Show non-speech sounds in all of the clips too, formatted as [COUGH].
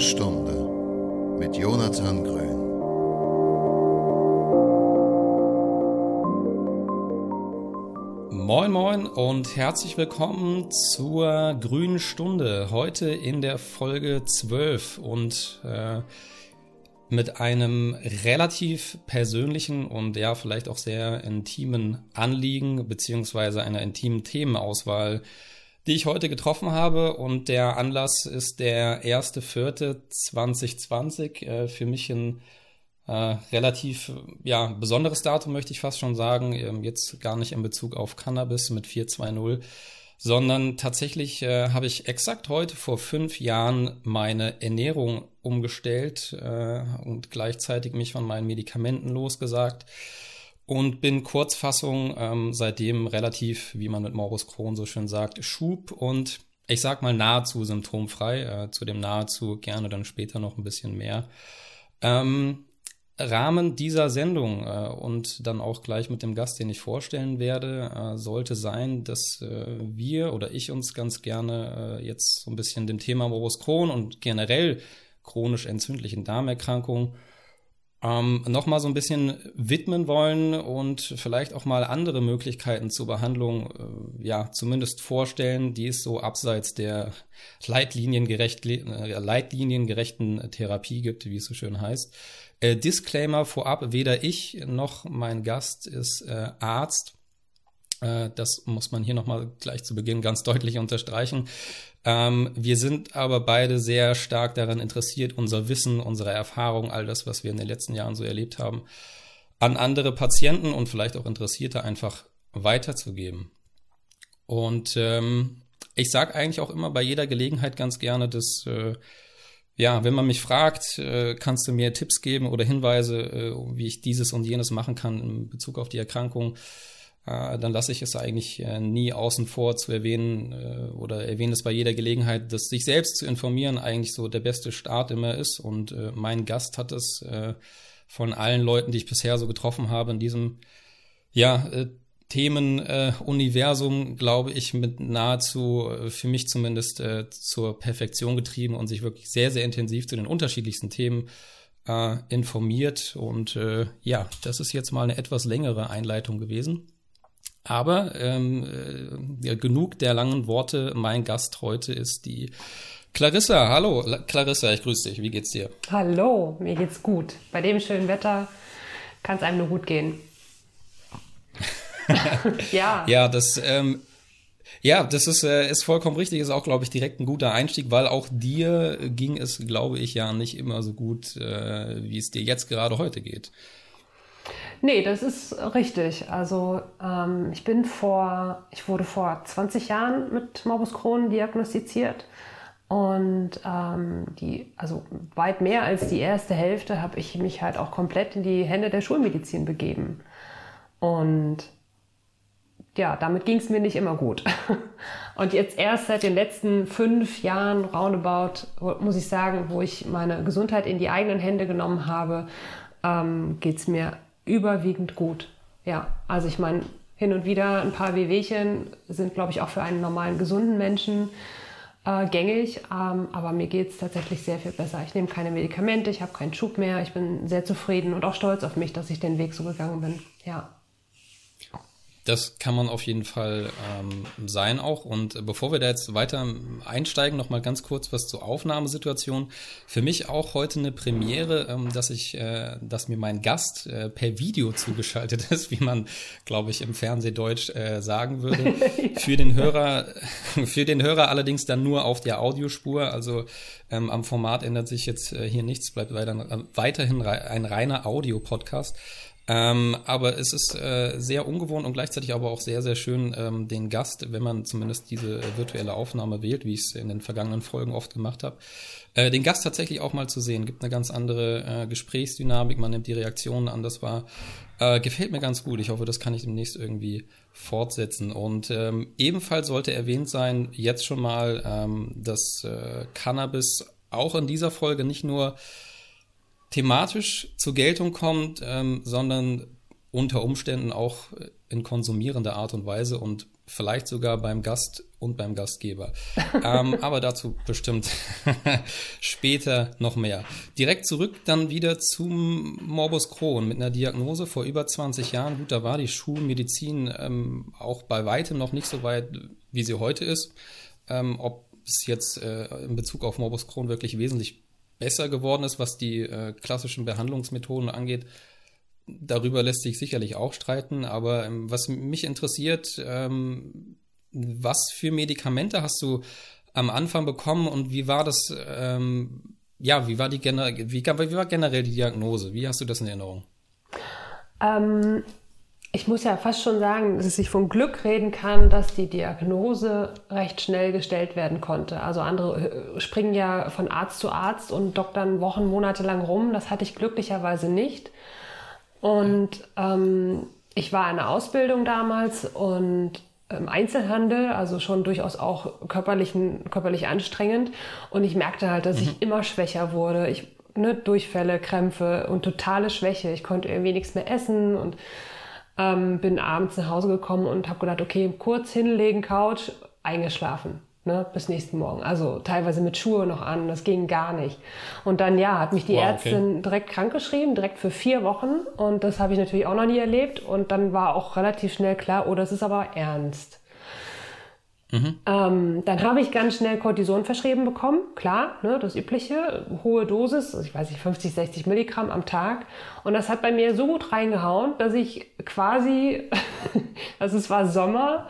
Stunde mit Jonathan Grün. Moin Moin und herzlich willkommen zur Grünen Stunde. Heute in der Folge 12 und äh, mit einem relativ persönlichen und ja vielleicht auch sehr intimen Anliegen beziehungsweise einer intimen Themenauswahl, die ich heute getroffen habe. Und der Anlass ist der 1.4.2020. Äh, für mich ein äh, relativ ja, besonderes Datum, möchte ich fast schon sagen. Ähm, jetzt gar nicht in Bezug auf Cannabis mit 420 sondern tatsächlich äh, habe ich exakt heute vor fünf Jahren meine Ernährung umgestellt äh, und gleichzeitig mich von meinen Medikamenten losgesagt und bin Kurzfassung ähm, seitdem relativ, wie man mit Morbus Crohn so schön sagt, Schub und ich sag mal nahezu symptomfrei, äh, zu dem nahezu gerne dann später noch ein bisschen mehr. Ähm, Rahmen dieser Sendung äh, und dann auch gleich mit dem Gast, den ich vorstellen werde, äh, sollte sein, dass äh, wir oder ich uns ganz gerne äh, jetzt so ein bisschen dem Thema Morbus Crohn und generell chronisch entzündlichen Darmerkrankungen ähm, nochmal so ein bisschen widmen wollen und vielleicht auch mal andere Möglichkeiten zur Behandlung, äh, ja, zumindest vorstellen, die es so abseits der leitliniengerecht, äh, leitliniengerechten Therapie gibt, wie es so schön heißt. Äh, Disclaimer vorab, weder ich noch mein Gast ist äh, Arzt. Äh, das muss man hier nochmal gleich zu Beginn ganz deutlich unterstreichen. Ähm, wir sind aber beide sehr stark daran interessiert, unser Wissen, unsere Erfahrung, all das, was wir in den letzten Jahren so erlebt haben, an andere Patienten und vielleicht auch Interessierte einfach weiterzugeben. Und ähm, ich sage eigentlich auch immer bei jeder Gelegenheit ganz gerne, dass äh, ja, wenn man mich fragt, äh, kannst du mir Tipps geben oder Hinweise, wie ich dieses und jenes machen kann in Bezug auf die Erkrankung, dann lasse ich es eigentlich nie außen vor zu erwähnen oder erwähne es bei jeder Gelegenheit, dass sich selbst zu informieren eigentlich so der beste Start immer ist. Und mein Gast hat es von allen Leuten, die ich bisher so getroffen habe, in diesem ja, Themenuniversum, äh, glaube ich, mit nahezu, äh, für mich zumindest, äh, zur Perfektion getrieben und sich wirklich sehr, sehr intensiv zu den unterschiedlichsten Themen äh, informiert. Und äh, ja, das ist jetzt mal eine etwas längere Einleitung gewesen. Aber ähm, äh, ja, genug der langen Worte. Mein Gast heute ist die Clarissa. Hallo, Clarissa, ich grüße dich. Wie geht's dir? Hallo, mir geht's gut. Bei dem schönen Wetter kann es einem nur gut gehen. [LAUGHS] ja. Ja, das, ähm, ja, das ist, äh, ist vollkommen richtig, ist auch, glaube ich, direkt ein guter Einstieg, weil auch dir ging es, glaube ich, ja nicht immer so gut, äh, wie es dir jetzt gerade heute geht. Nee, das ist richtig. Also ähm, ich bin vor, ich wurde vor 20 Jahren mit Morbus Crohn diagnostiziert. Und ähm, die, also weit mehr als die erste Hälfte habe ich mich halt auch komplett in die Hände der Schulmedizin begeben. Und ja, damit ging es mir nicht immer gut. [LAUGHS] Und jetzt erst seit den letzten fünf Jahren roundabout, muss ich sagen, wo ich meine Gesundheit in die eigenen Hände genommen habe, ähm, geht es mir überwiegend gut. Ja, also ich meine, hin und wieder ein paar Wehwehchen sind, glaube ich, auch für einen normalen, gesunden Menschen äh, gängig. Ähm, aber mir geht es tatsächlich sehr viel besser. Ich nehme keine Medikamente, ich habe keinen Schub mehr. Ich bin sehr zufrieden und auch stolz auf mich, dass ich den Weg so gegangen bin. Ja. Das kann man auf jeden Fall ähm, sein auch. Und äh, bevor wir da jetzt weiter einsteigen, noch mal ganz kurz was zur Aufnahmesituation. Für mich auch heute eine Premiere, ähm, dass ich, äh, dass mir mein Gast äh, per Video zugeschaltet ist, wie man, glaube ich, im Fernsehdeutsch äh, sagen würde. [LAUGHS] Für den Hörer, [LAUGHS] für den Hörer allerdings dann nur auf der Audiospur. Also ähm, am Format ändert sich jetzt äh, hier nichts, bleibt weiter, äh, weiterhin ein reiner Audio-Podcast. Ähm, aber es ist äh, sehr ungewohnt und gleichzeitig aber auch sehr, sehr schön, ähm, den Gast, wenn man zumindest diese virtuelle Aufnahme wählt, wie ich es in den vergangenen Folgen oft gemacht habe, äh, den Gast tatsächlich auch mal zu sehen. Gibt eine ganz andere äh, Gesprächsdynamik, man nimmt die Reaktionen an. Das war, äh, gefällt mir ganz gut. Ich hoffe, das kann ich demnächst irgendwie fortsetzen. Und ähm, ebenfalls sollte erwähnt sein, jetzt schon mal, ähm, dass äh, Cannabis auch in dieser Folge nicht nur thematisch zur Geltung kommt, ähm, sondern unter Umständen auch in konsumierender Art und Weise und vielleicht sogar beim Gast und beim Gastgeber. [LAUGHS] ähm, aber dazu bestimmt [LAUGHS] später noch mehr. Direkt zurück dann wieder zum Morbus Crohn mit einer Diagnose vor über 20 Jahren. Gut, da war die Schulmedizin ähm, auch bei weitem noch nicht so weit, wie sie heute ist. Ähm, ob es jetzt äh, in Bezug auf Morbus Crohn wirklich wesentlich besser geworden ist, was die äh, klassischen Behandlungsmethoden angeht, darüber lässt sich sicherlich auch streiten, aber ähm, was mich interessiert, ähm, was für Medikamente hast du am Anfang bekommen und wie war das, ähm, ja, wie war die wie, wie war generell die Diagnose? Wie hast du das in Erinnerung? Ich muss ja fast schon sagen, dass es sich von Glück reden kann, dass die Diagnose recht schnell gestellt werden konnte. Also andere äh, springen ja von Arzt zu Arzt und doktern Wochen, Monate lang rum. Das hatte ich glücklicherweise nicht. Und ähm, ich war in der Ausbildung damals und im Einzelhandel, also schon durchaus auch körperlichen, körperlich anstrengend. Und ich merkte halt, dass mhm. ich immer schwächer wurde. Ich, ne, Durchfälle, Krämpfe und totale Schwäche. Ich konnte irgendwie nichts mehr essen und ähm, bin abends nach Hause gekommen und habe gedacht, okay, kurz hinlegen, Couch, eingeschlafen ne, bis nächsten Morgen. Also teilweise mit Schuhe noch an, das ging gar nicht. Und dann, ja, hat mich die wow, Ärztin okay. direkt krankgeschrieben, direkt für vier Wochen. Und das habe ich natürlich auch noch nie erlebt. Und dann war auch relativ schnell klar, oh, das ist aber ernst. Mhm. Ähm, dann habe ich ganz schnell Cortison verschrieben bekommen, klar, ne, das übliche, hohe Dosis, also ich weiß nicht, 50, 60 Milligramm am Tag. Und das hat bei mir so gut reingehauen, dass ich quasi, [LAUGHS] also es war Sommer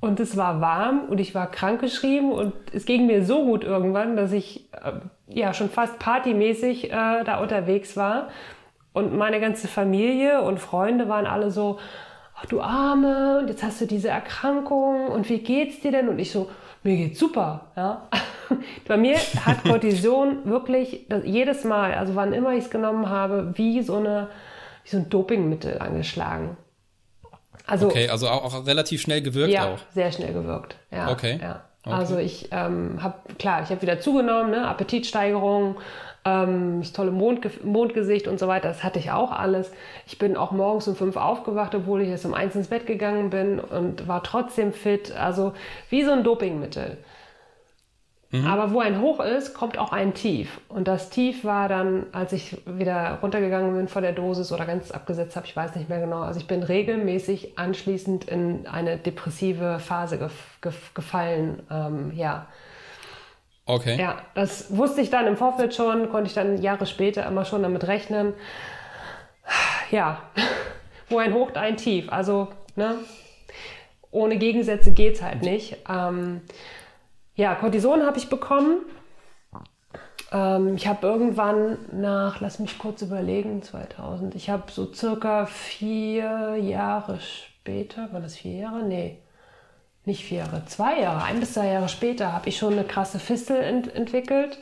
und es war warm und ich war krankgeschrieben und es ging mir so gut irgendwann, dass ich äh, ja schon fast partymäßig äh, da unterwegs war. Und meine ganze Familie und Freunde waren alle so, ach du Arme, und jetzt hast du diese Erkrankung und wie geht's dir denn? Und ich so, mir geht's super. Ja? [LAUGHS] Bei mir hat [LAUGHS] Cortison wirklich jedes Mal, also wann immer ich es genommen habe, wie so, eine, wie so ein Dopingmittel angeschlagen. Also, okay, also auch, auch relativ schnell gewirkt ja, auch. sehr schnell gewirkt. Ja, okay. Ja. okay. Also ich ähm, habe, klar, ich habe wieder zugenommen, ne? Appetitsteigerung, ähm, das tolle Mondge Mondgesicht und so weiter, das hatte ich auch alles. Ich bin auch morgens um fünf aufgewacht, obwohl ich jetzt um eins ins Bett gegangen bin und war trotzdem fit. Also wie so ein Dopingmittel. Mhm. Aber wo ein Hoch ist, kommt auch ein Tief. Und das Tief war dann, als ich wieder runtergegangen bin vor der Dosis oder ganz abgesetzt habe, ich weiß nicht mehr genau. Also ich bin regelmäßig anschließend in eine depressive Phase gef gef gefallen. Ähm, ja. Okay. Ja, das wusste ich dann im Vorfeld schon, konnte ich dann Jahre später immer schon damit rechnen. Ja, [LAUGHS] wo ein Hoch, ein Tief. Also, ne? Ohne Gegensätze geht es halt nicht. Ähm, ja, Cortison habe ich bekommen. Ähm, ich habe irgendwann nach, lass mich kurz überlegen, 2000, ich habe so circa vier Jahre später, war das vier Jahre? Nee, nicht vier Jahre, zwei Jahre, ein bis zwei Jahre später habe ich schon eine krasse Fistel ent entwickelt.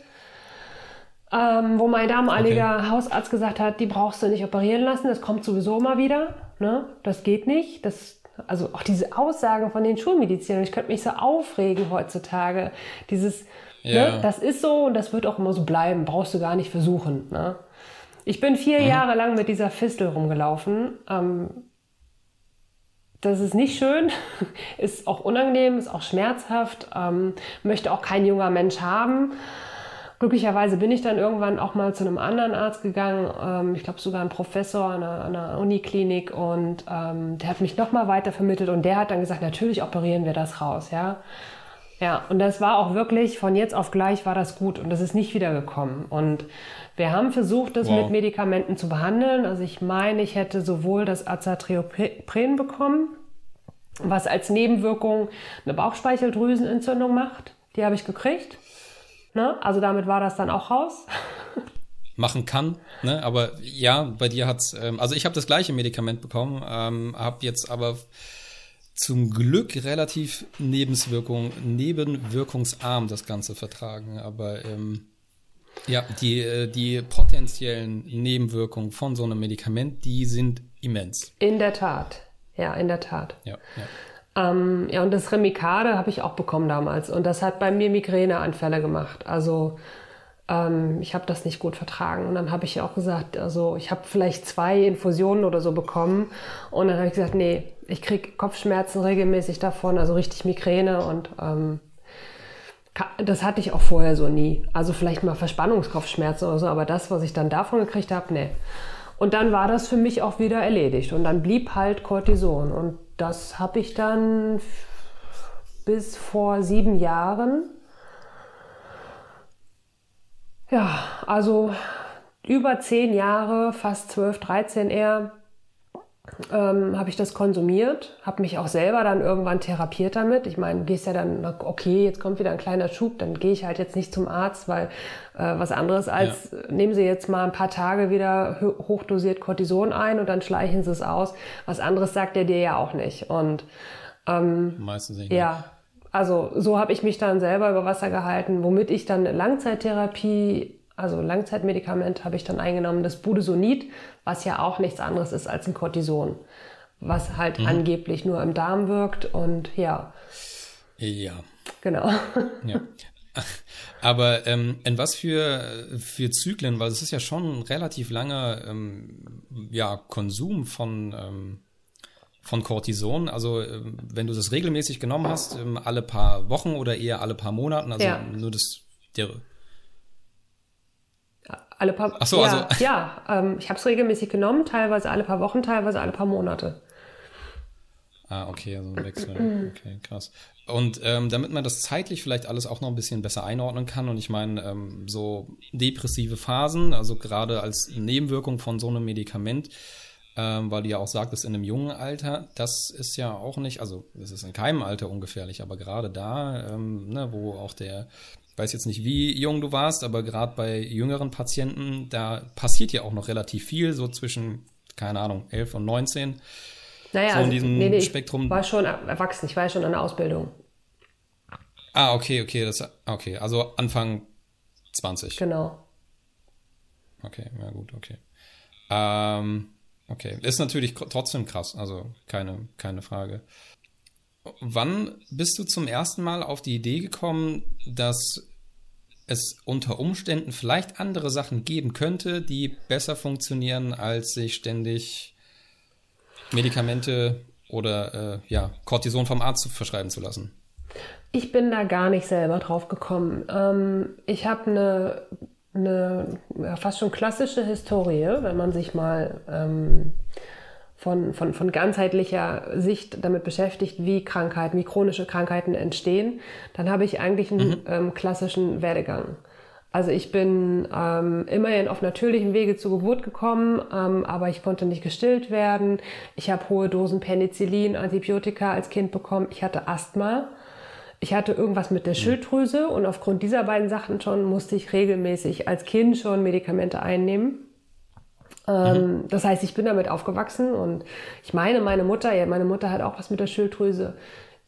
Ähm, wo mein damaliger okay. Hausarzt gesagt hat, die brauchst du nicht operieren lassen, das kommt sowieso immer wieder. Ne? Das geht nicht. Das also auch diese Aussagen von den Schulmedizinern, ich könnte mich so aufregen heutzutage. Dieses, ne, ja. ne, das ist so und das wird auch immer so bleiben, brauchst du gar nicht versuchen. Ne? Ich bin vier mhm. Jahre lang mit dieser Fistel rumgelaufen. Ähm, das ist nicht schön, [LAUGHS] ist auch unangenehm, ist auch schmerzhaft, ähm, möchte auch kein junger Mensch haben. Glücklicherweise bin ich dann irgendwann auch mal zu einem anderen Arzt gegangen, ähm, ich glaube sogar ein Professor an einer, einer Uniklinik und ähm, der hat mich nochmal weiter vermittelt und der hat dann gesagt, natürlich operieren wir das raus, ja. Ja, und das war auch wirklich, von jetzt auf gleich war das gut und das ist nicht wiedergekommen. Und wir haben versucht, das wow. mit Medikamenten zu behandeln. Also ich meine, ich hätte sowohl das Azatriopren bekommen, was als Nebenwirkung eine Bauchspeicheldrüsenentzündung macht. Die habe ich gekriegt. Ne? Also damit war das dann auch raus. [LAUGHS] machen kann, ne? aber ja, bei dir hat's, ähm, also ich habe das gleiche Medikament bekommen, ähm, habe jetzt aber zum Glück relativ Nebenwirkung, nebenwirkungsarm das Ganze vertragen, aber ähm, ja, die, äh, die potenziellen Nebenwirkungen von so einem Medikament, die sind immens. In der Tat, ja, in der Tat. Ja, ja. Ähm, ja, und das Remicade habe ich auch bekommen damals. Und das hat bei mir Migräneanfälle gemacht. Also ähm, ich habe das nicht gut vertragen. Und dann habe ich auch gesagt, also ich habe vielleicht zwei Infusionen oder so bekommen. Und dann habe ich gesagt, nee, ich kriege Kopfschmerzen regelmäßig davon, also richtig Migräne und ähm, das hatte ich auch vorher so nie. Also vielleicht mal Verspannungskopfschmerzen oder so, aber das, was ich dann davon gekriegt habe, nee. Und dann war das für mich auch wieder erledigt. Und dann blieb halt Cortison. Und das habe ich dann bis vor sieben Jahren. Ja, also über zehn Jahre, fast zwölf, dreizehn eher, ähm, habe ich das konsumiert, habe mich auch selber dann irgendwann therapiert damit. Ich meine, gehst ja dann, okay, jetzt kommt wieder ein kleiner Schub, dann gehe ich halt jetzt nicht zum Arzt, weil äh, was anderes als, ja. nehmen Sie jetzt mal ein paar Tage wieder hochdosiert Cortison ein und dann schleichen Sie es aus. Was anderes sagt er dir ja auch nicht. Und ähm, meistens nicht. Ja. Also so habe ich mich dann selber über Wasser gehalten, womit ich dann Langzeittherapie also Langzeitmedikament habe ich dann eingenommen, das Budesonid, was ja auch nichts anderes ist als ein Cortison, was halt mhm. angeblich nur im Darm wirkt und ja. Ja. Genau. [LAUGHS] Ja. Aber ähm, in was für, für Zyklen, weil es ist ja schon ein relativ langer ähm, ja, Konsum von, ähm, von Cortison. Also ähm, wenn du das regelmäßig genommen hast, ähm, alle paar Wochen oder eher alle paar Monaten, also ja. nur das, der, alle paar Ach so, ja, also. Ja, ähm, ich habe es regelmäßig genommen, teilweise alle paar Wochen, teilweise alle paar Monate. Ah, okay, also ein Wechsel. Okay, krass. Und ähm, damit man das zeitlich vielleicht alles auch noch ein bisschen besser einordnen kann, und ich meine, ähm, so depressive Phasen, also gerade als Nebenwirkung von so einem Medikament, ähm, weil du ja auch sagtest, in einem jungen Alter, das ist ja auch nicht, also es ist in keinem Alter ungefährlich, aber gerade da, ähm, ne, wo auch der weiß jetzt nicht, wie jung du warst, aber gerade bei jüngeren Patienten, da passiert ja auch noch relativ viel, so zwischen, keine Ahnung, 11 und 19. Naja, so in also, diesem nee, nee, Spektrum. Ich war schon erwachsen, ich war ja schon in der Ausbildung. Ah, okay, okay, das, okay, also Anfang 20. Genau. Okay, ja gut, okay. Ähm, okay, ist natürlich trotzdem krass, also keine, keine Frage. Wann bist du zum ersten Mal auf die Idee gekommen, dass es unter Umständen vielleicht andere Sachen geben könnte, die besser funktionieren, als sich ständig Medikamente oder äh, ja, Cortison vom Arzt verschreiben zu lassen? Ich bin da gar nicht selber drauf gekommen. Ähm, ich habe eine, eine ja, fast schon klassische Historie, wenn man sich mal ähm, von, von, von ganzheitlicher Sicht damit beschäftigt, wie Krankheiten, wie chronische Krankheiten entstehen, dann habe ich eigentlich einen mhm. ähm, klassischen Werdegang. Also ich bin ähm, immerhin auf natürlichem Wege zur Geburt gekommen, ähm, aber ich konnte nicht gestillt werden. Ich habe hohe Dosen Penicillin, Antibiotika als Kind bekommen. Ich hatte Asthma. Ich hatte irgendwas mit der mhm. Schilddrüse und aufgrund dieser beiden Sachen schon musste ich regelmäßig als Kind schon Medikamente einnehmen. Ähm, mhm. Das heißt, ich bin damit aufgewachsen und ich meine, meine Mutter, ja, meine Mutter hat auch was mit der Schilddrüse,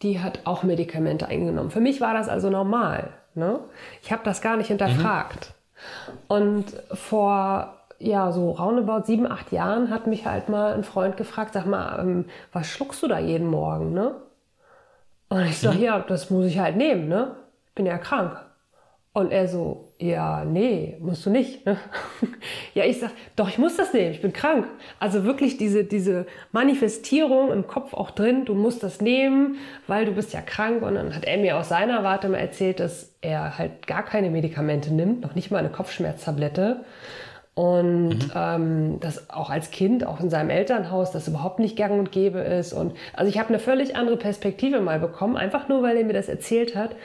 die hat auch Medikamente eingenommen. Für mich war das also normal. Ne? Ich habe das gar nicht hinterfragt. Mhm. Und vor ja, so roundabout sieben, acht Jahren hat mich halt mal ein Freund gefragt, sag mal, ähm, was schluckst du da jeden Morgen, ne? Und ich sag, mhm. ja, das muss ich halt nehmen, ne? Ich bin ja krank. Und er so, ja, nee, musst du nicht. Ne? [LAUGHS] ja, ich sag, doch, ich muss das nehmen, ich bin krank. Also wirklich diese, diese Manifestierung im Kopf auch drin, du musst das nehmen, weil du bist ja krank. Und dann hat er mir aus seiner Warte mal erzählt, dass er halt gar keine Medikamente nimmt, noch nicht mal eine Kopfschmerztablette. Und mhm. ähm, das auch als Kind, auch in seinem Elternhaus, das überhaupt nicht gang und gäbe ist. Und also ich habe eine völlig andere Perspektive mal bekommen, einfach nur, weil er mir das erzählt hat.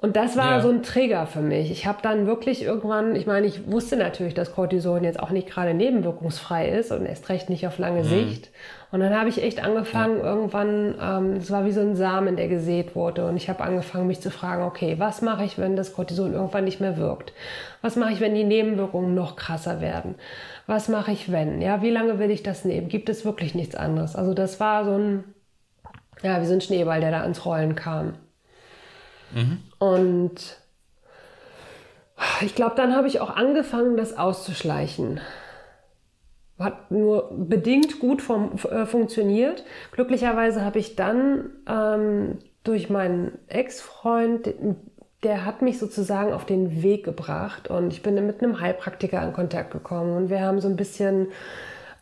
Und das war ja. so ein Trigger für mich. Ich habe dann wirklich irgendwann, ich meine, ich wusste natürlich, dass Cortison jetzt auch nicht gerade nebenwirkungsfrei ist und erst recht nicht auf lange mhm. Sicht. Und dann habe ich echt angefangen, ja. irgendwann, ähm, es ähm, war wie so ein Samen, der gesät wurde. Und ich habe angefangen, mich zu fragen, okay, was mache ich, wenn das Cortison irgendwann nicht mehr wirkt? Was mache ich, wenn die Nebenwirkungen noch krasser werden? Was mache ich, wenn? Ja, wie lange will ich das nehmen? Gibt es wirklich nichts anderes? Also das war so ein, ja, wie so ein Schneeball, der da ans Rollen kam. Mhm. Und ich glaube, dann habe ich auch angefangen, das auszuschleichen. Hat nur bedingt gut vom, äh, funktioniert. Glücklicherweise habe ich dann ähm, durch meinen Ex-Freund der hat mich sozusagen auf den Weg gebracht und ich bin mit einem Heilpraktiker in Kontakt gekommen und wir haben so ein bisschen,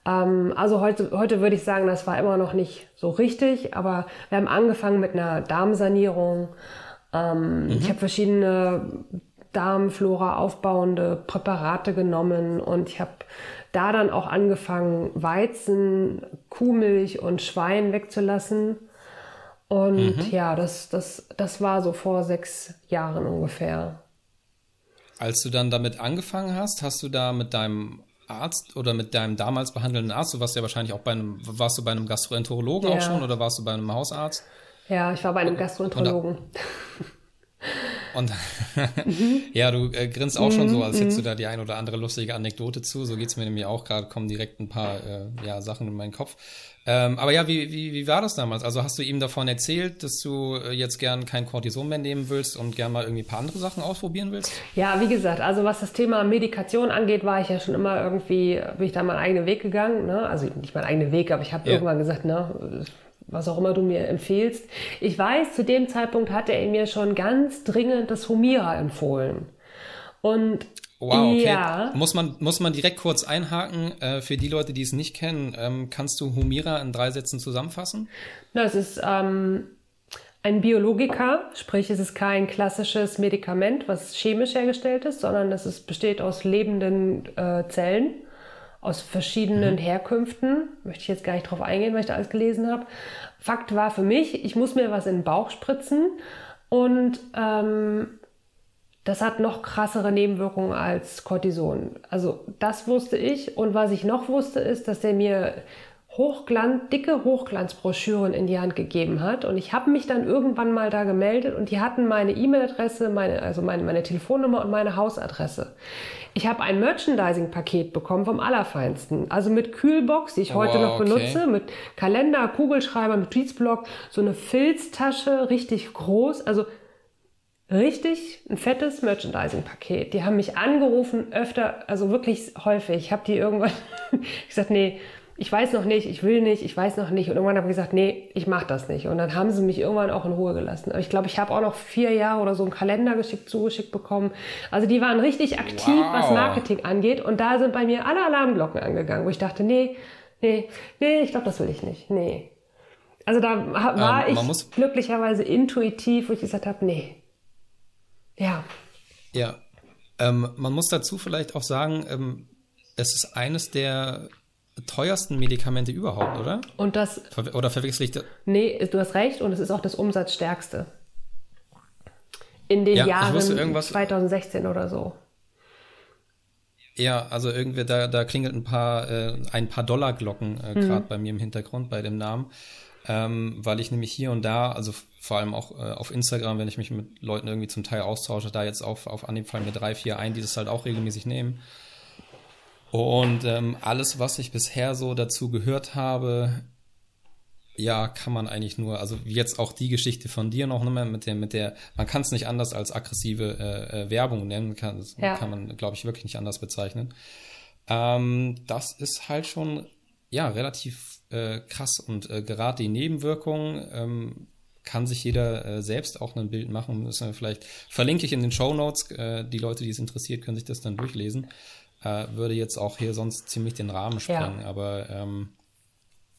ähm, also heute, heute würde ich sagen, das war immer noch nicht so richtig, aber wir haben angefangen mit einer Darmsanierung. Ähm, mhm. Ich habe verschiedene Darmflora aufbauende Präparate genommen und ich habe da dann auch angefangen, Weizen, Kuhmilch und Schwein wegzulassen. Und mhm. ja, das, das, das war so vor sechs Jahren ungefähr. Als du dann damit angefangen hast, hast du da mit deinem Arzt oder mit deinem damals behandelnden Arzt, du warst ja wahrscheinlich auch bei einem, warst du bei einem Gastroenterologen ja. auch schon oder warst du bei einem Hausarzt? Ja, ich war bei einem Gastroenterologen. Und [LAUGHS] ja, du äh, grinst auch schon so, als hättest du da die ein oder andere lustige Anekdote zu. So geht's mir nämlich auch gerade, kommen direkt ein paar äh, ja, Sachen in meinen Kopf. Ähm, aber ja, wie, wie, wie war das damals? Also hast du ihm davon erzählt, dass du äh, jetzt gern kein Cortison mehr nehmen willst und gern mal irgendwie ein paar andere Sachen ausprobieren willst? Ja, wie gesagt, also was das Thema Medikation angeht, war ich ja schon immer irgendwie, bin ich da meinen eigenen Weg gegangen. Ne? Also nicht meinen eigenen Weg, aber ich habe ja. irgendwann gesagt, ne, was auch immer du mir empfehlst. Ich weiß, zu dem Zeitpunkt hatte er mir schon ganz dringend das Humira empfohlen. Und Wow, okay. Ja. Muss man, muss man direkt kurz einhaken. Äh, für die Leute, die es nicht kennen, ähm, kannst du Humira in drei Sätzen zusammenfassen? Na, es ist ähm, ein Biologiker, sprich es ist kein klassisches Medikament, was chemisch hergestellt ist, sondern es ist, besteht aus lebenden äh, Zellen aus verschiedenen mhm. Herkünften. Möchte ich jetzt gar nicht drauf eingehen, weil ich da alles gelesen habe. Fakt war für mich, ich muss mir was in den Bauch spritzen und ähm, das hat noch krassere Nebenwirkungen als Cortison. Also das wusste ich. Und was ich noch wusste, ist, dass der mir Hochglanz, dicke Hochglanzbroschüren in die Hand gegeben hat. Und ich habe mich dann irgendwann mal da gemeldet und die hatten meine E-Mail-Adresse, meine, also meine, meine Telefonnummer und meine Hausadresse. Ich habe ein Merchandising-Paket bekommen vom Allerfeinsten. Also mit Kühlbox, die ich heute wow, noch benutze, okay. mit Kalender, Kugelschreiber, Notizblock, so eine Filztasche, richtig groß. Also richtig ein fettes Merchandising-Paket. Die haben mich angerufen, öfter, also wirklich häufig. Ich habe die irgendwann [LAUGHS] gesagt, nee, ich weiß noch nicht, ich will nicht, ich weiß noch nicht. Und irgendwann habe ich gesagt, nee, ich mache das nicht. Und dann haben sie mich irgendwann auch in Ruhe gelassen. Aber ich glaube, ich habe auch noch vier Jahre oder so einen Kalender geschickt, zugeschickt bekommen. Also die waren richtig aktiv, wow. was Marketing angeht. Und da sind bei mir alle Alarmglocken angegangen, wo ich dachte, nee, nee, nee, ich glaube, das will ich nicht. Nee. Also da war ähm, ich glücklicherweise intuitiv, wo ich gesagt habe, nee, ja. Ja. Ähm, man muss dazu vielleicht auch sagen, ähm, es ist eines der teuersten Medikamente überhaupt, oder? Und das. Ver oder verwechsel ich das? Nee, du hast recht und es ist auch das umsatzstärkste. In den ja, Jahren 2016 oder so. Ja, also irgendwie da, da klingelt ein paar, äh, ein paar Dollarglocken äh, gerade mhm. bei mir im Hintergrund bei dem Namen ähm, weil ich nämlich hier und da, also vor allem auch äh, auf Instagram, wenn ich mich mit Leuten irgendwie zum Teil austausche, da jetzt auf, auf Anhieb fallen mir drei, vier ein, die das halt auch regelmäßig nehmen. Und ähm, alles, was ich bisher so dazu gehört habe, ja, kann man eigentlich nur, also jetzt auch die Geschichte von dir noch ne, mit der, mit der, man kann es nicht anders als aggressive äh, äh, Werbung nennen, kann, ja. kann man, glaube ich, wirklich nicht anders bezeichnen. Ähm, das ist halt schon, ja, relativ äh, krass und äh, gerade die Nebenwirkungen ähm, kann sich jeder äh, selbst auch ein Bild machen. Das, äh, vielleicht verlinke ich in den Show Notes. Äh, die Leute, die es interessiert, können sich das dann durchlesen. Äh, würde jetzt auch hier sonst ziemlich den Rahmen sprengen. Ja. Aber ähm,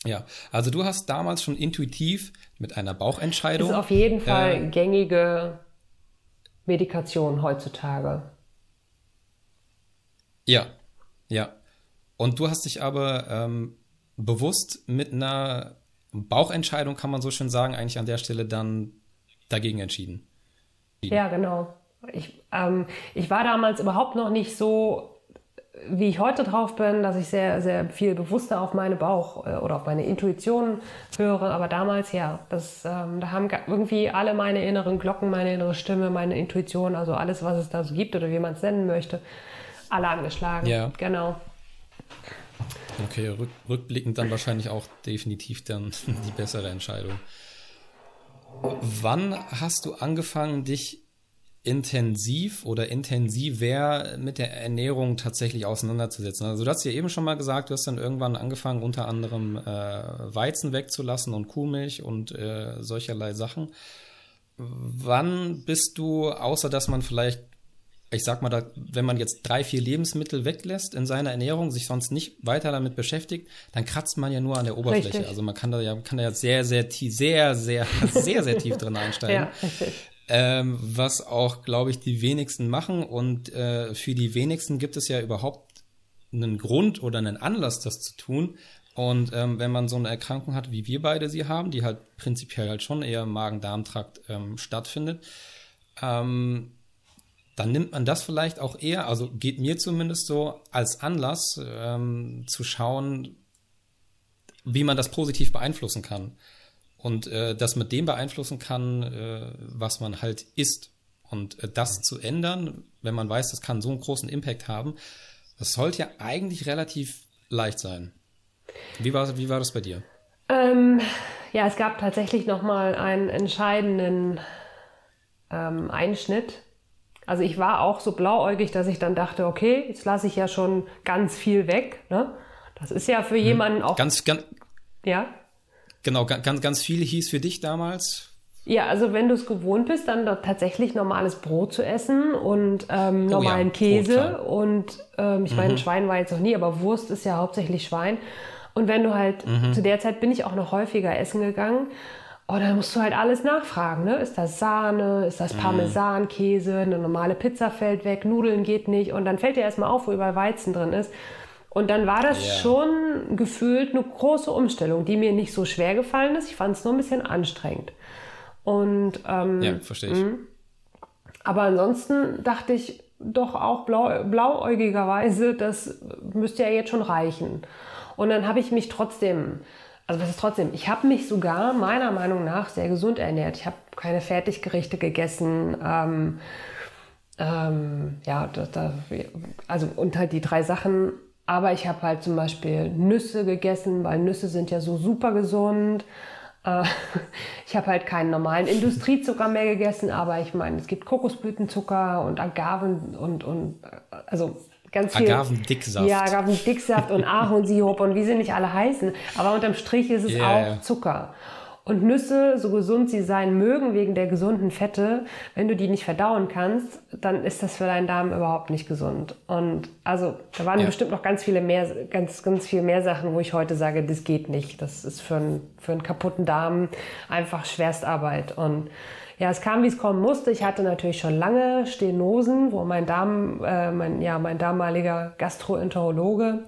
ja, also du hast damals schon intuitiv mit einer Bauchentscheidung. Das ist auf jeden Fall äh, gängige Medikation heutzutage. Ja, ja. Und du hast dich aber ähm, bewusst mit einer Bauchentscheidung, kann man so schön sagen, eigentlich an der Stelle dann dagegen entschieden. Ja, genau. Ich, ähm, ich war damals überhaupt noch nicht so, wie ich heute drauf bin, dass ich sehr, sehr viel bewusster auf meine Bauch- äh, oder auf meine Intuition höre. Aber damals, ja, das, ähm, da haben irgendwie alle meine inneren Glocken, meine innere Stimme, meine Intuition, also alles, was es da so gibt oder wie man es nennen möchte, alle angeschlagen. Ja. Genau. Okay, rück, rückblickend dann wahrscheinlich auch definitiv dann [LAUGHS] die bessere Entscheidung. Wann hast du angefangen, dich intensiv oder intensiver mit der Ernährung tatsächlich auseinanderzusetzen? Also du hast ja eben schon mal gesagt, du hast dann irgendwann angefangen, unter anderem äh, Weizen wegzulassen und Kuhmilch und äh, solcherlei Sachen. wann bist du, außer dass man vielleicht, ich sag mal, da, wenn man jetzt drei, vier Lebensmittel weglässt in seiner Ernährung, sich sonst nicht weiter damit beschäftigt, dann kratzt man ja nur an der Oberfläche. Richtig. Also man kann da ja, kann da ja sehr, sehr tief, sehr, sehr, [LAUGHS] sehr, sehr tief drin einsteigen. Ja, richtig. Ähm, was auch, glaube ich, die wenigsten machen. Und äh, für die wenigsten gibt es ja überhaupt einen Grund oder einen Anlass, das zu tun. Und ähm, wenn man so eine Erkrankung hat, wie wir beide sie haben, die halt prinzipiell halt schon eher im Magen-Darm-Trakt ähm, stattfindet, ähm, dann nimmt man das vielleicht auch eher, also geht mir zumindest so, als Anlass ähm, zu schauen, wie man das positiv beeinflussen kann. Und äh, das mit dem beeinflussen kann, äh, was man halt isst. Und äh, das zu ändern, wenn man weiß, das kann so einen großen Impact haben, das sollte ja eigentlich relativ leicht sein. Wie war, wie war das bei dir? Ähm, ja, es gab tatsächlich nochmal einen entscheidenden ähm, Einschnitt. Also ich war auch so blauäugig, dass ich dann dachte, okay, jetzt lasse ich ja schon ganz viel weg. Ne? Das ist ja für jemanden auch. Ganz, ganz, ja. Genau, ga- ganz, ganz viel hieß für dich damals. Ja, also wenn du es gewohnt bist, dann dort tatsächlich normales Brot zu essen und ähm, normalen Brot, Käse. klar. und ähm, ich meine, Schwein war jetzt noch nie, aber Wurst ist ja hauptsächlich Schwein. Und wenn du halt, zu der Zeit bin ich auch noch häufiger essen gegangen. Oh, dann musst du halt alles nachfragen, ne? Ist das Sahne, ist das Parmesankäse, eine normale Pizza fällt weg, Nudeln geht nicht. Und dann fällt dir erstmal auf, wo überall Weizen drin ist. Und dann war das Ja. schon gefühlt eine große Umstellung, die mir nicht so schwer gefallen ist. Ich fand es nur ein bisschen anstrengend. Und ähm, Ja, verstehe ich. aber ansonsten dachte ich doch auch blau, blauäugigerweise, das müsste ja jetzt schon reichen. Und dann habe ich mich trotzdem, also was ist trotzdem, ich habe mich sogar meiner Meinung nach sehr gesund ernährt. Ich habe keine Fertiggerichte gegessen. Ähm, ähm, ja, da, da, also und halt die drei Sachen. Aber ich habe halt zum Beispiel Nüsse gegessen, weil Nüsse sind ja so super gesund. Äh, [LAUGHS] Ich habe halt keinen normalen Industriezucker mehr gegessen, aber ich meine, es gibt Kokosblütenzucker und Agaven und, und äh, also ganz viel. Agavendicksaft. Ja, Agavendicksaft und Ahornsirup und wie sie nicht alle heißen. Aber unterm Strich ist es Ja, auch. Zucker. Und Nüsse, so gesund sie sein mögen wegen der gesunden Fette, wenn du die nicht verdauen kannst, dann ist das für deinen Darm überhaupt nicht gesund. Und also da waren Ja. bestimmt noch ganz viele mehr, ganz, ganz viel mehr Sachen, wo ich heute sage, das geht nicht. Das ist für einen, für einen kaputten Darm einfach Schwerstarbeit. Und ja, es kam, wie es kommen musste. Ich hatte natürlich schon lange Stenosen, wo mein Darm, äh, mein, ja, mein damaliger Gastroenterologe,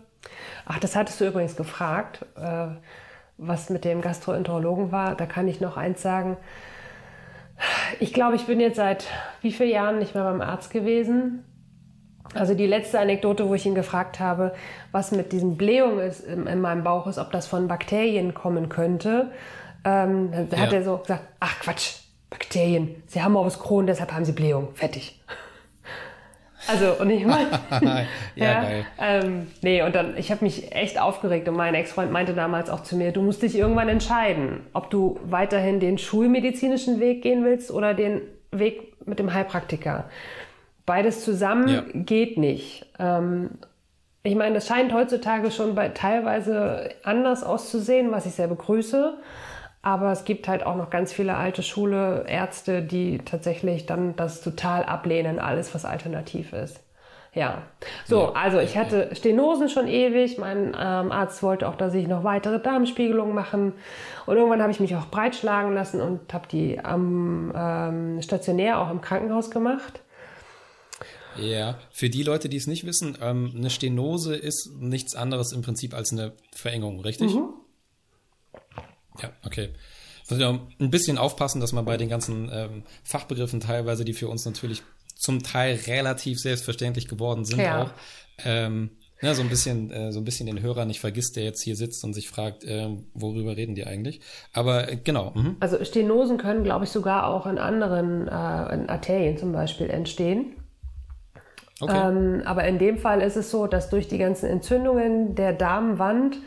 ach, das hattest du übrigens gefragt, äh, was mit dem Gastroenterologen war. Da kann ich noch eins sagen. Ich glaube, ich bin jetzt seit wie vielen Jahren nicht mehr beim Arzt gewesen. Also die letzte Anekdote, wo ich ihn gefragt habe, was mit diesen Blähungen ist in, in meinem Bauch ist, ob das von Bakterien kommen könnte, ähm, dann hat Ja. er so gesagt, ach Quatsch, Bakterien, Sie haben Morbus Crohn, deshalb haben Sie Blähung, fertig. Also, und ich meine, [LAUGHS] ja, geil. ähm, nee, und dann, ich habe mich echt aufgeregt und mein Ex-Freund meinte damals auch zu mir, du musst dich irgendwann entscheiden, ob du weiterhin den schulmedizinischen Weg gehen willst oder den Weg mit dem Heilpraktiker. Beides zusammen Ja. geht nicht. Ähm, ich meine, das scheint heutzutage schon bei teilweise anders auszusehen, was ich sehr begrüße. Aber es gibt halt auch noch ganz viele alte Schule Ärzte, die tatsächlich dann das total ablehnen, alles was alternativ ist. Ja, so, also ich hatte Stenosen schon ewig. Mein ähm, Arzt wollte auch, dass ich noch weitere Darmspiegelungen machen. Und irgendwann habe ich mich auch breitschlagen lassen und habe die am ähm, stationär auch im Krankenhaus gemacht. Ja, für die Leute, die es nicht wissen, ähm, eine Stenose ist nichts anderes im Prinzip als eine Verengung, richtig? Mhm. Ja, okay. Ja ein bisschen aufpassen, dass man bei den ganzen ähm, Fachbegriffen teilweise, die für uns natürlich zum Teil relativ selbstverständlich geworden sind, Ja. auch ähm, ja, so ein bisschen, äh, so ein bisschen den Hörer nicht vergisst, der jetzt hier sitzt und sich fragt, ähm, worüber reden die eigentlich? Aber äh, genau. Mhm. Also Stenosen können, glaube ich, sogar auch in anderen, äh, in Arterien zum Beispiel entstehen. Okay. Ähm, aber in dem Fall ist es so, dass durch die ganzen Entzündungen der Darmwand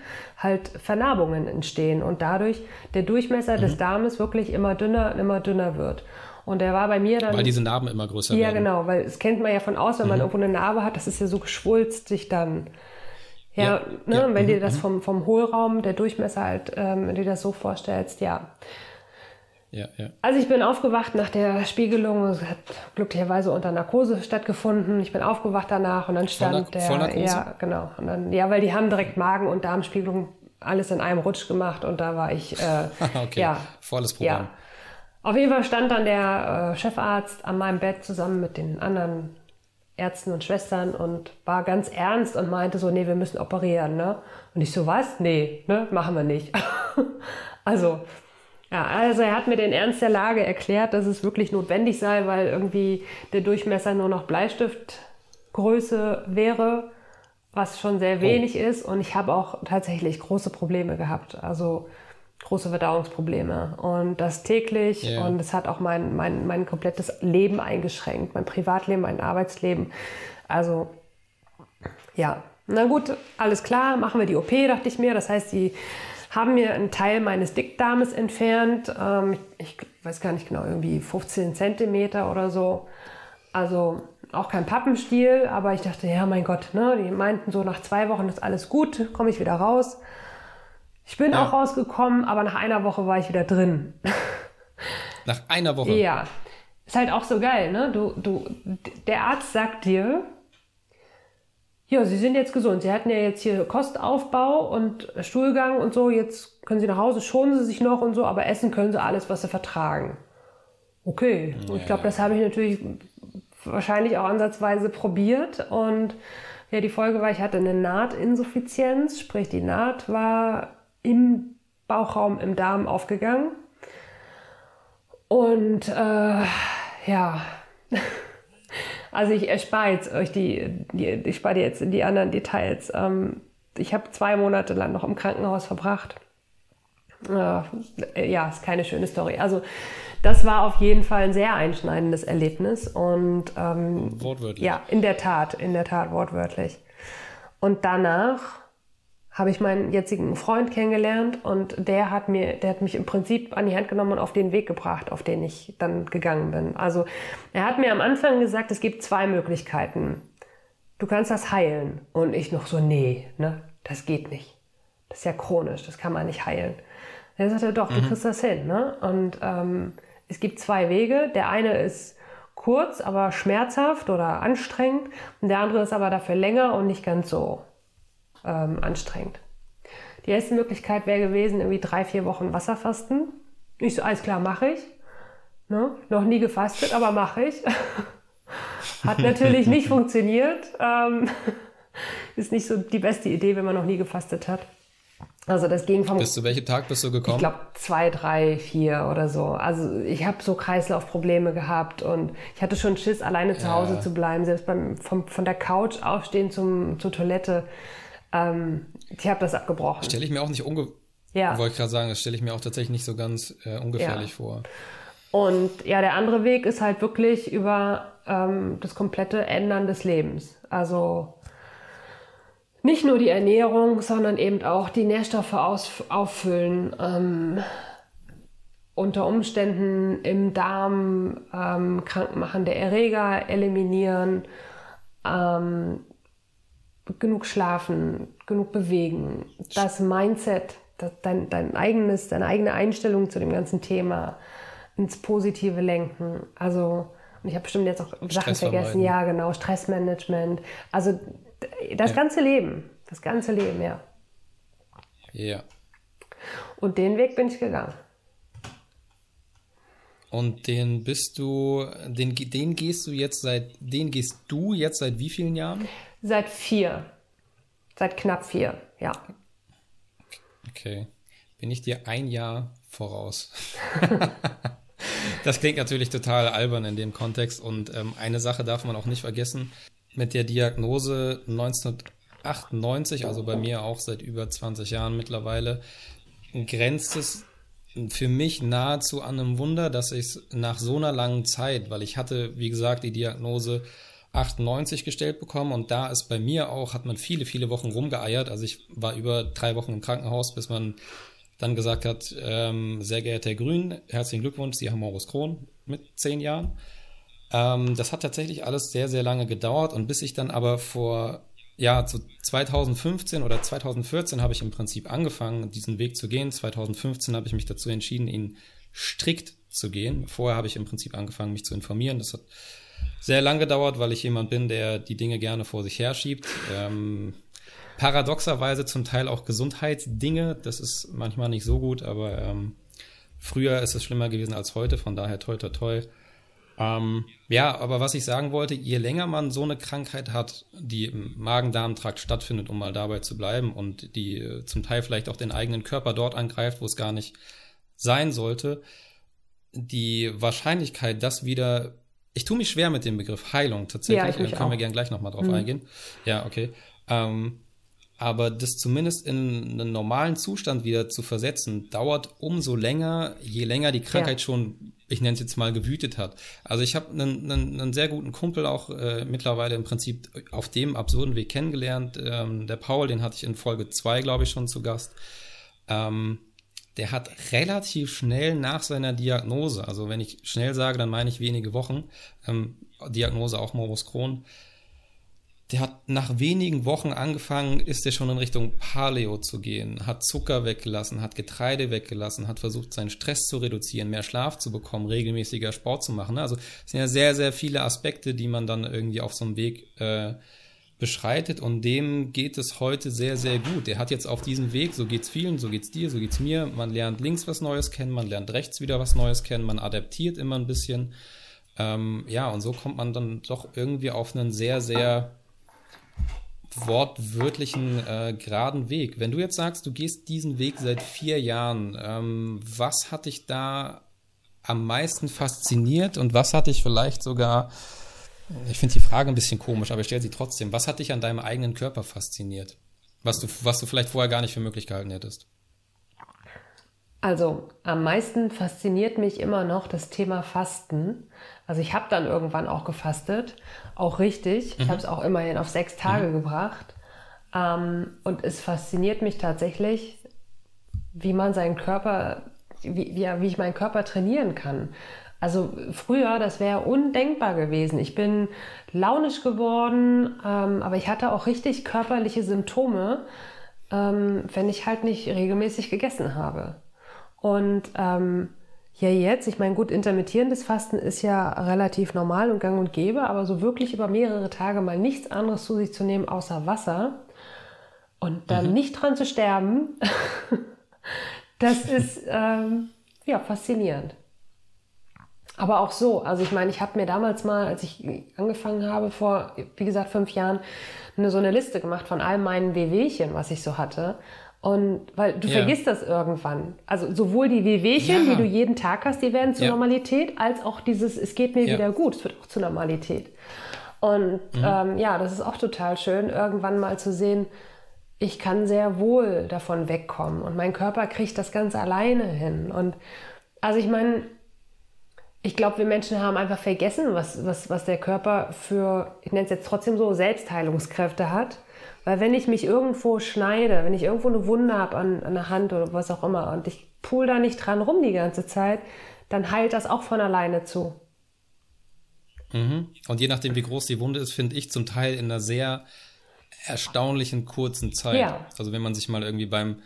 halt Vernarbungen entstehen und dadurch der Durchmesser Mhm. des Darmes wirklich immer dünner und immer dünner wird. Und der war bei mir dann. Weil diese Narben immer größer ja, werden. genau, weil es kennt man ja von aus, wenn Mhm. man irgendwo eine Narbe hat, das ist ja so geschwulstig dann. Ja, Ja, ne, ja, wenn mhm, dir das vom, vom Hohlraum, der Durchmesser halt, ähm, wenn du dir das so vorstellst, ja. Ja, ja. Also ich bin aufgewacht nach der Spiegelung, es hat glücklicherweise unter Narkose stattgefunden. Ich bin aufgewacht danach und dann stand Voll- der, Vollnarkose? ja genau, und dann, ja, weil die haben direkt Magen- und Darmspiegelung alles in einem Rutsch gemacht und da war ich, äh, [LAUGHS] okay. ja, Volles Programm. ja. Auf jeden Fall stand dann der äh, Chefarzt an meinem Bett zusammen mit den anderen Ärzten und Schwestern und war ganz ernst und meinte so, nee, wir müssen operieren, ne? Und ich so, was? Nee, ne, machen wir nicht. [LAUGHS] also, ja, also er hat mir den Ernst der Lage erklärt, dass es wirklich notwendig sei, weil irgendwie der Durchmesser nur noch Bleistiftgröße wäre, was schon sehr wenig ist. Und ich habe auch tatsächlich große Probleme gehabt. Also große Verdauungsprobleme. Und das täglich. Ja. Und es hat auch mein, mein, mein komplettes Leben eingeschränkt. Mein Privatleben, mein Arbeitsleben. Also ja, na gut, alles klar, machen wir die OP, dachte ich mir. Das heißt, die haben mir einen Teil meines Dickdarmes entfernt. Ähm, ich weiß gar nicht genau, irgendwie 15 Zentimeter oder so. Also auch kein Pappenstiel, aber ich dachte, ja, mein Gott, ne? Die meinten so, nach zwei Wochen ist alles gut, komme ich wieder raus. Ich bin Ja. auch rausgekommen, aber nach einer Woche war ich wieder drin. [LAUGHS] Nach einer Woche. Ja. Ist halt auch so geil, ne? Du, du, der Arzt sagt dir, ja, Sie sind jetzt gesund. Sie hatten ja jetzt hier Kostaufbau und Stuhlgang und so. Jetzt können Sie nach Hause, schonen Sie sich noch und so, aber essen können Sie alles, was Sie vertragen. Okay. Und ich glaube, das habe ich natürlich wahrscheinlich auch ansatzweise probiert. Und ja, die Folge war, ich hatte eine Nahtinsuffizienz, sprich die Naht war im Bauchraum, im Darm aufgegangen. Und äh, ja, [LAUGHS] also ich erspare jetzt euch die, die ich spare dir jetzt die anderen Details. Ähm, ich habe zwei Monate lang noch im Krankenhaus verbracht. Äh, ja, ist keine schöne Story. Also das war auf jeden Fall ein sehr einschneidendes Erlebnis und ähm, Wortwörtlich. ja, in der Tat, in der Tat wortwörtlich. Und danach habe ich meinen jetzigen Freund kennengelernt und der hat mir, der hat mich im Prinzip an die Hand genommen und auf den Weg gebracht, auf den ich dann gegangen bin. Also er hat mir am Anfang gesagt, es gibt zwei Möglichkeiten. Du kannst das heilen. Und ich noch so, nee, ne, das geht nicht. Das ist ja chronisch, das kann man nicht heilen. Er sagte, doch, du kriegst das hin. Ne? Und ähm, es gibt zwei Wege. Der eine ist kurz, aber schmerzhaft oder anstrengend. Und der andere ist aber dafür länger und nicht ganz so ähm, anstrengend. Die erste Möglichkeit wäre gewesen, irgendwie drei, vier Wochen Wasserfasten. Ich so, alles klar, mache ich. Ne? Noch nie gefastet, aber mache ich. [LAUGHS] Hat natürlich nicht [LAUGHS] funktioniert. Ähm, [LAUGHS] ist nicht so die beste Idee, wenn man noch nie gefastet hat. Also das ging vom Bis zu welchem Tag bist du gekommen? ich glaube zwei, drei, vier oder so. Also ich habe so Kreislaufprobleme gehabt und ich hatte schon Schiss, alleine zu Ja. Hause zu bleiben, selbst beim, vom, von der Couch aufstehen zum, zur Toilette. Ähm, ich habe das abgebrochen. Stelle ich mir auch nicht unge... Ja. Wollte ich gerade sagen, das stelle ich mir auch tatsächlich nicht so ganz äh, ungefährlich Ja. vor. Und ja, der andere Weg ist halt wirklich über ähm, das komplette Ändern des Lebens. Also nicht nur die Ernährung, sondern eben auch die Nährstoffe aus, auffüllen. Ähm, unter Umständen im Darm ähm, krankmachende Erreger eliminieren, ähm, genug schlafen, genug bewegen, das Mindset, das, dein, dein eigenes, deine eigene Einstellung zu dem ganzen Thema ins Positive lenken. Also, und ich habe bestimmt jetzt auch Sachen vergessen. Ja, genau, Stressmanagement. Also das Ja. ganze Leben, das ganze Leben, ja. Ja. Und den Weg bin ich gegangen. Und den bist du, den, den gehst du jetzt seit, den gehst du jetzt seit wie vielen Jahren? Seit vier. Seit knapp vier, ja. Okay. Bin ich dir ein Jahr voraus? [LAUGHS] das klingt natürlich total albern in dem Kontext und ähm, eine Sache darf man auch nicht vergessen. Mit der Diagnose 1998, also bei mir auch seit über 20 Jahren mittlerweile, grenzt es für mich nahezu an einem Wunder, dass ich es nach so einer langen Zeit, weil ich hatte, wie gesagt, die Diagnose 98 gestellt bekommen und da ist bei mir auch, hat man viele, viele Wochen rumgeeiert. Also ich war über drei Wochen im Krankenhaus, bis man dann gesagt hat, ähm, sehr geehrter Herr Grün, herzlichen Glückwunsch, Sie haben Morbus Crohn mit zehn Jahren. Ähm, das hat tatsächlich alles sehr, sehr lange gedauert und bis ich dann aber vor, ja, zu 2015 oder 2014 habe ich im Prinzip angefangen, diesen Weg zu gehen. 2015 habe ich mich dazu entschieden, ihn strikt zu gehen. Vorher habe ich im Prinzip angefangen, mich zu informieren. Das hat sehr lang gedauert, weil ich jemand bin, der die Dinge gerne vor sich herschiebt. Ähm, paradoxerweise zum Teil auch Gesundheitsdinge. Das ist manchmal nicht so gut, aber ähm, früher ist es schlimmer gewesen als heute. Von daher toi toi toi. Ähm, ja, aber was ich sagen wollte, je länger man so eine Krankheit hat, die im Magen-Darm-Trakt stattfindet, um mal dabei zu bleiben und die äh, zum Teil vielleicht auch den eigenen Körper dort angreift, wo es gar nicht sein sollte, die Wahrscheinlichkeit, dass wieder ich tue mich schwer mit dem Begriff Heilung tatsächlich. Ja, ich können auch. wir gerne gleich nochmal drauf mhm. eingehen. Ja, okay. Ähm, aber das zumindest in einen normalen Zustand wieder zu versetzen, dauert umso länger, je länger die Krankheit ja. schon, ich nenne es jetzt mal, gewütet hat. Also ich habe einen, einen, einen, sehr guten Kumpel auch äh, mittlerweile im Prinzip auf dem absurden Weg kennengelernt. Ähm, der Paul, den hatte ich in Folge 2, glaube ich, schon zu Gast. Ähm, der hat relativ schnell nach seiner Diagnose, also wenn ich schnell sage, dann meine ich wenige Wochen, ähm, Diagnose auch Morbus Crohn, der hat nach wenigen Wochen angefangen, ist er schon in Richtung Paleo zu gehen, hat Zucker weggelassen, hat Getreide weggelassen, hat versucht, seinen Stress zu reduzieren, mehr Schlaf zu bekommen, regelmäßiger Sport zu machen. Also es sind ja sehr, sehr viele Aspekte, die man dann irgendwie auf so einem Weg äh, beschreitet und dem geht es heute sehr, sehr gut. Der hat jetzt auf diesem Weg, so geht's vielen, so geht's dir, so geht's mir. Man lernt links was Neues kennen, man lernt rechts wieder was Neues kennen, man adaptiert immer ein bisschen. Ähm, ja, und so kommt man dann doch irgendwie auf einen sehr, sehr wortwörtlichen äh, geraden Weg. Wenn du jetzt sagst, du gehst diesen Weg seit vier Jahren, ähm, was hat dich da am meisten fasziniert und was hat dich vielleicht sogar, ich finde die Frage ein bisschen komisch, aber ich stelle sie trotzdem, was hat dich an deinem eigenen Körper fasziniert? Was du, was du vielleicht vorher gar nicht für möglich gehalten hättest? Also am meisten fasziniert mich immer noch das Thema Fasten. Also ich habe dann irgendwann auch gefastet, auch richtig. Mhm. Ich habe es auch immerhin auf sechs Tage mhm. gebracht. Ähm, und es fasziniert mich tatsächlich, wie man seinen Körper, wie, wie, wie ich meinen Körper trainieren kann. Also früher, das wäre undenkbar gewesen. Ich bin launisch geworden, ähm, aber ich hatte auch richtig körperliche Symptome, ähm, wenn ich halt nicht regelmäßig gegessen habe. Und ähm, ja, jetzt, ich meine, gut, intermittierendes Fasten ist ja relativ normal und gang und gäbe, aber so wirklich über mehrere Tage mal nichts anderes zu sich zu nehmen außer Wasser und dann mhm. nicht dran zu sterben, [LAUGHS] das ist ähm, ja faszinierend. Aber auch so, also ich meine, ich habe mir damals mal, als ich angefangen habe, vor, wie gesagt, fünf Jahren, eine, so eine Liste gemacht von all meinen Wehwehchen, was ich so hatte. Und weil du ja. vergisst das irgendwann. Also sowohl die Wehwehchen, ja. die du jeden Tag hast, die werden zur ja. Normalität, als auch dieses, es geht mir wieder gut, es wird auch zur Normalität. Und mhm. ähm, ja, das ist auch total schön, irgendwann mal zu sehen, ich kann sehr wohl davon wegkommen und mein Körper kriegt das ganz alleine hin. Und also ich meine, ich glaube, wir Menschen haben einfach vergessen, was, was, was der Körper für, ich nenne es jetzt trotzdem so, Selbstheilungskräfte hat. Weil wenn ich mich irgendwo schneide, wenn ich irgendwo eine Wunde habe an, an der Hand oder was auch immer und ich pool da nicht dran rum die ganze Zeit, dann heilt das auch von alleine zu. Mhm. Und je nachdem, wie groß die Wunde ist, finde ich zum Teil in einer sehr erstaunlichen kurzen Zeit. Ja. Also wenn man sich mal irgendwie beim,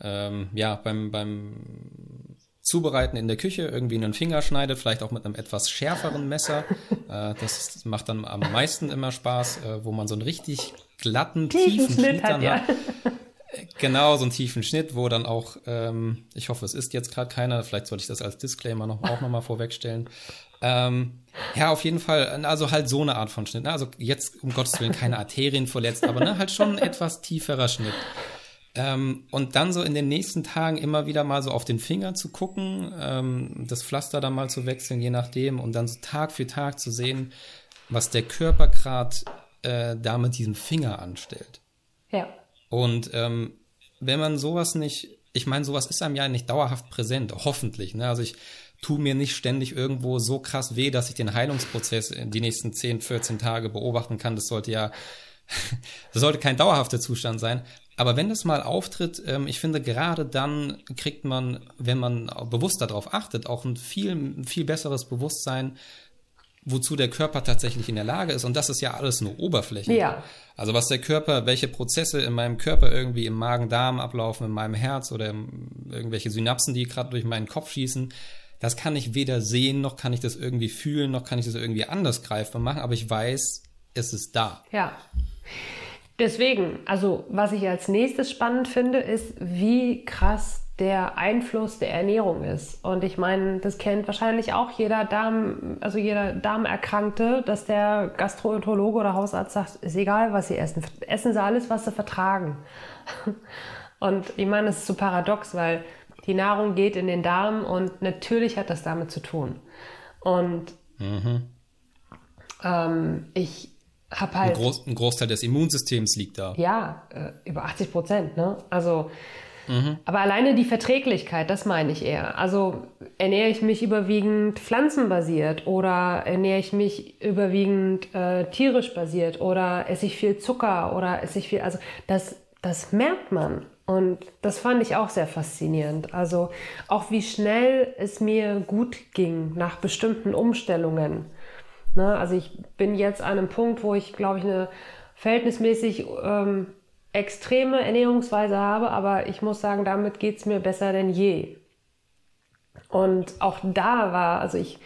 ähm, ja, beim, beim Zubereiten in der Küche irgendwie einen Finger schneidet, vielleicht auch mit einem etwas schärferen Messer. [LAUGHS] äh, das macht dann am meisten immer Spaß, äh, wo man so einen richtig glatten, tiefen, tiefen Schnitt, Schnitt hat. Ja. Genau, so einen tiefen Schnitt, wo dann auch, ähm, ich hoffe, es ist jetzt gerade keiner, vielleicht sollte ich das als Disclaimer noch, auch nochmal vorwegstellen. Ähm, ja, auf jeden Fall, also halt so eine Art von Schnitt. Ne? Also jetzt, um Gottes Willen, keine Arterien verletzt, aber ne, halt schon ein etwas tieferer Schnitt. Ähm, und dann so in den nächsten Tagen immer wieder mal so auf den Finger zu gucken, ähm, das Pflaster dann mal zu wechseln, je nachdem, und dann so Tag für Tag zu sehen, was der Körper gerade äh, da mit diesem Finger anstellt. Ja. Und ähm, wenn man sowas nicht, ich meine, sowas ist einem ja nicht dauerhaft präsent, hoffentlich. Ne? Also ich tue mir nicht ständig irgendwo so krass weh, dass ich den Heilungsprozess die nächsten 10, 14 Tage beobachten kann. Das sollte ja, das sollte kein dauerhafter Zustand sein. Aber wenn das mal auftritt, ähm, ich finde, gerade dann kriegt man, wenn man bewusst darauf achtet, auch ein viel, viel besseres Bewusstsein wozu der Körper tatsächlich in der Lage ist. Und das ist ja alles nur Oberfläche. Ja. Also was der Körper, welche Prozesse in meinem Körper irgendwie im Magen-Darm ablaufen, in meinem Herz oder im, irgendwelche Synapsen, die gerade durch meinen Kopf schießen, das kann ich weder sehen, noch kann ich das irgendwie fühlen, noch kann ich das irgendwie anders greifbar machen, aber ich weiß, es ist da. Ja. Deswegen, also was ich als nächstes spannend finde, ist, wie krass der Einfluss der Ernährung ist. Und ich meine, das kennt wahrscheinlich auch jeder Darm, also jeder Darmerkrankte, dass der Gastroenterologe oder Hausarzt sagt, ist egal, was sie essen. Essen sie alles, was sie vertragen. [LAUGHS] Und ich meine, das ist so paradox, weil die Nahrung geht in den Darm und natürlich hat das damit zu tun. Und mhm. ähm, ich habe halt. Ein, Groß, ein, Großteil des Immunsystems liegt da. Ja, äh, über 80 Prozent. Ne? Also Mhm. Aber alleine die Verträglichkeit, das meine ich eher. Also ernähre ich mich überwiegend pflanzenbasiert oder ernähre ich mich überwiegend äh, tierisch basiert oder esse ich viel Zucker oder esse ich viel, also das, das merkt man. Und das fand ich auch sehr faszinierend. Also auch wie schnell es mir gut ging nach bestimmten Umstellungen. Ne? Also ich bin jetzt an einem Punkt, wo ich, glaube ich, eine verhältnismäßig ähm, extreme Ernährungsweise habe, aber ich muss sagen, damit geht es mir besser denn je. Und auch da war, also ich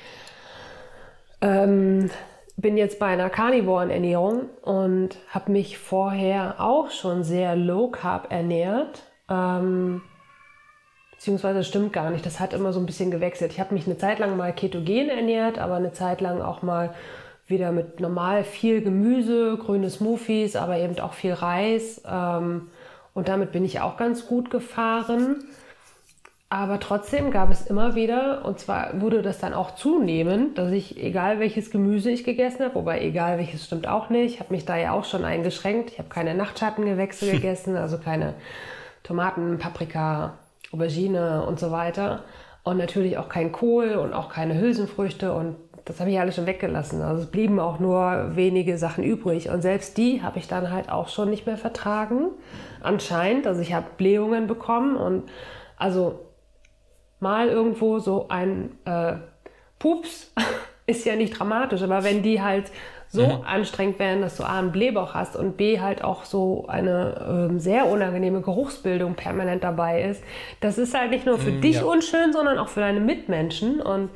ähm, bin jetzt bei einer Carnivoren-Ernährung und habe mich vorher auch schon sehr low carb ernährt. Ähm, beziehungsweise stimmt gar nicht, das hat immer so ein bisschen gewechselt. Ich habe mich eine Zeit lang mal ketogen ernährt, aber eine Zeit lang auch mal wieder mit normal viel Gemüse, grüne Smoothies, aber eben auch viel Reis. Ähm, und damit bin ich auch ganz gut gefahren. Aber trotzdem gab es immer wieder, und zwar wurde das dann auch zunehmen, dass ich, egal welches Gemüse ich gegessen habe, wobei egal welches stimmt auch nicht, habe mich da ja auch schon eingeschränkt. Ich habe keine Nachtschattengewächse [LAUGHS] gegessen, also keine Tomaten, Paprika, Aubergine und so weiter. Und natürlich auch kein Kohl und auch keine Hülsenfrüchte und das habe ich alles schon weggelassen. Also es blieben auch nur wenige Sachen übrig. Und selbst die habe ich dann halt auch schon nicht mehr vertragen. Anscheinend. Also ich habe Blähungen bekommen und also mal irgendwo so ein äh, Pups [LAUGHS] ist ja nicht dramatisch, aber wenn die halt so mhm. anstrengend werden, dass du A einen Blähbauch hast und B halt auch so eine ähm, sehr unangenehme Geruchsbildung permanent dabei ist, das ist halt nicht nur für mhm, dich ja. unschön, sondern auch für deine Mitmenschen und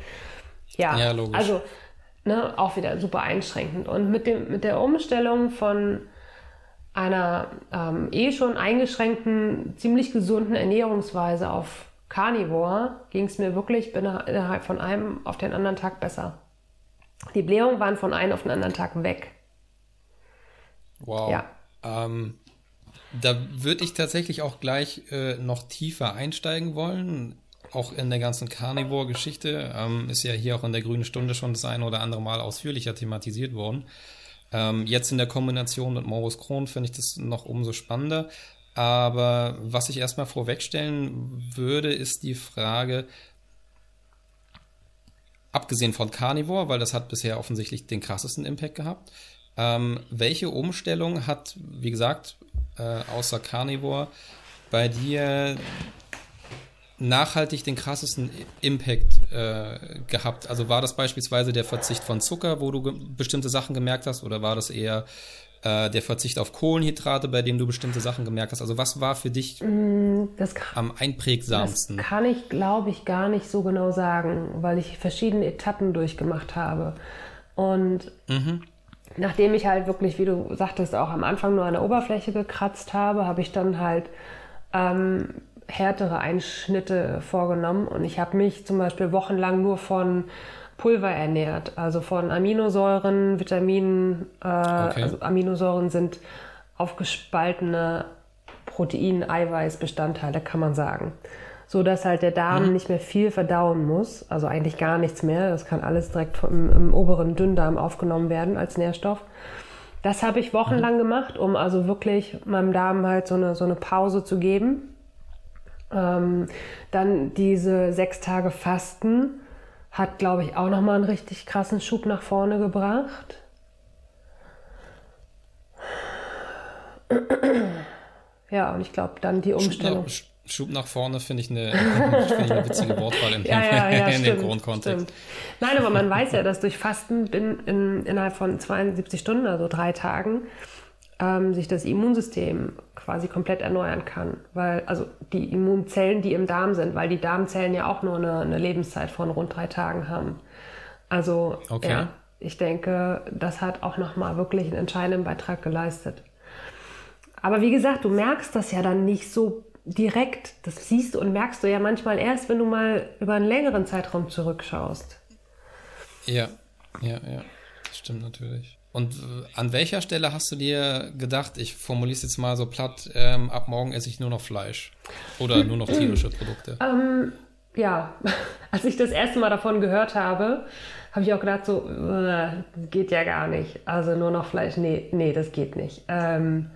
ja, ja logisch. also ne, auch wieder super einschränkend. Und mit, dem, mit der Umstellung von einer ähm, eh schon eingeschränkten, ziemlich gesunden Ernährungsweise auf Carnivore ging es mir wirklich innerhalb von einem auf den anderen Tag besser. Die Blähungen waren von einem auf den anderen Tag weg. Wow. Ja. Ähm, da würde ich tatsächlich auch gleich äh, noch tiefer einsteigen wollen auch in der ganzen Carnivore-Geschichte ähm, ist ja hier auch in der Grünen Stunde schon das eine oder andere Mal ausführlicher thematisiert worden. Ähm, jetzt in der Kombination mit Morbus Crohn finde ich das noch umso spannender. Aber was ich erstmal vorwegstellen würde, ist die Frage, abgesehen von Carnivore, weil das hat bisher offensichtlich den krassesten Impact gehabt, ähm, welche Umstellung hat, wie gesagt, äh, außer Carnivore bei dir nachhaltig den krassesten Impact äh, gehabt? Also war das beispielsweise der Verzicht von Zucker, wo du bestimmte Sachen gemerkt hast, oder war das eher äh, der Verzicht auf Kohlenhydrate, bei dem du bestimmte Sachen gemerkt hast? Also was war für dich mm, kann, am einprägsamsten? Das kann ich, glaube ich, gar nicht so genau sagen, weil ich verschiedene Etappen durchgemacht habe. Und mhm. nachdem ich halt wirklich, wie du sagtest, auch am Anfang nur an der Oberfläche gekratzt habe, habe ich dann halt ähm, härtere Einschnitte vorgenommen und ich habe mich zum Beispiel wochenlang nur von Pulver ernährt, also von Aminosäuren, Vitaminen. Äh, okay. Also Aminosäuren sind aufgespaltene Protein-Eiweiß-Bestandteile, kann man sagen. So dass halt der Darm mhm. nicht mehr viel verdauen muss, also eigentlich gar nichts mehr. Das kann alles direkt vom, im oberen Dünndarm aufgenommen werden als Nährstoff. Das habe ich wochenlang mhm. gemacht, um also wirklich meinem Darm halt so eine, so eine Pause zu geben. Ähm, dann diese sechs Tage Fasten hat, glaube ich, auch nochmal einen richtig krassen Schub nach vorne gebracht. Ja, und ich glaube, dann die Umstellung. Schub nach, Schub nach vorne finde ich, eine, [LAUGHS] find ich eine witzige Wortwahl in, ja, ja, ja, [LAUGHS] in dem Grundkontext. Stimmt. Nein, aber man weiß ja, dass durch Fasten in, in, innerhalb von 72 Stunden, also drei Tagen, ähm, sich das Immunsystem quasi komplett erneuern kann. Weil, also die Immunzellen, die im Darm sind, weil die Darmzellen ja auch nur eine, eine Lebenszeit von rund drei Tagen haben. Also okay. ja, ich denke, das hat auch nochmal wirklich einen entscheidenden Beitrag geleistet. Aber wie gesagt, du merkst das ja dann nicht so direkt. Das siehst und merkst du ja manchmal erst, wenn du mal über einen längeren Zeitraum zurückschaust. Ja, ja, ja. Das stimmt natürlich. Und äh, an welcher Stelle hast du dir gedacht, ich formuliere es jetzt mal so platt, ähm, ab morgen esse ich nur noch Fleisch oder nur noch tierische Produkte? Ähm, ja, [LAUGHS] als ich das erste Mal davon gehört habe, habe ich auch gedacht, so, äh, geht ja gar nicht. Also nur noch Fleisch, nee, nee, das geht nicht. Ähm,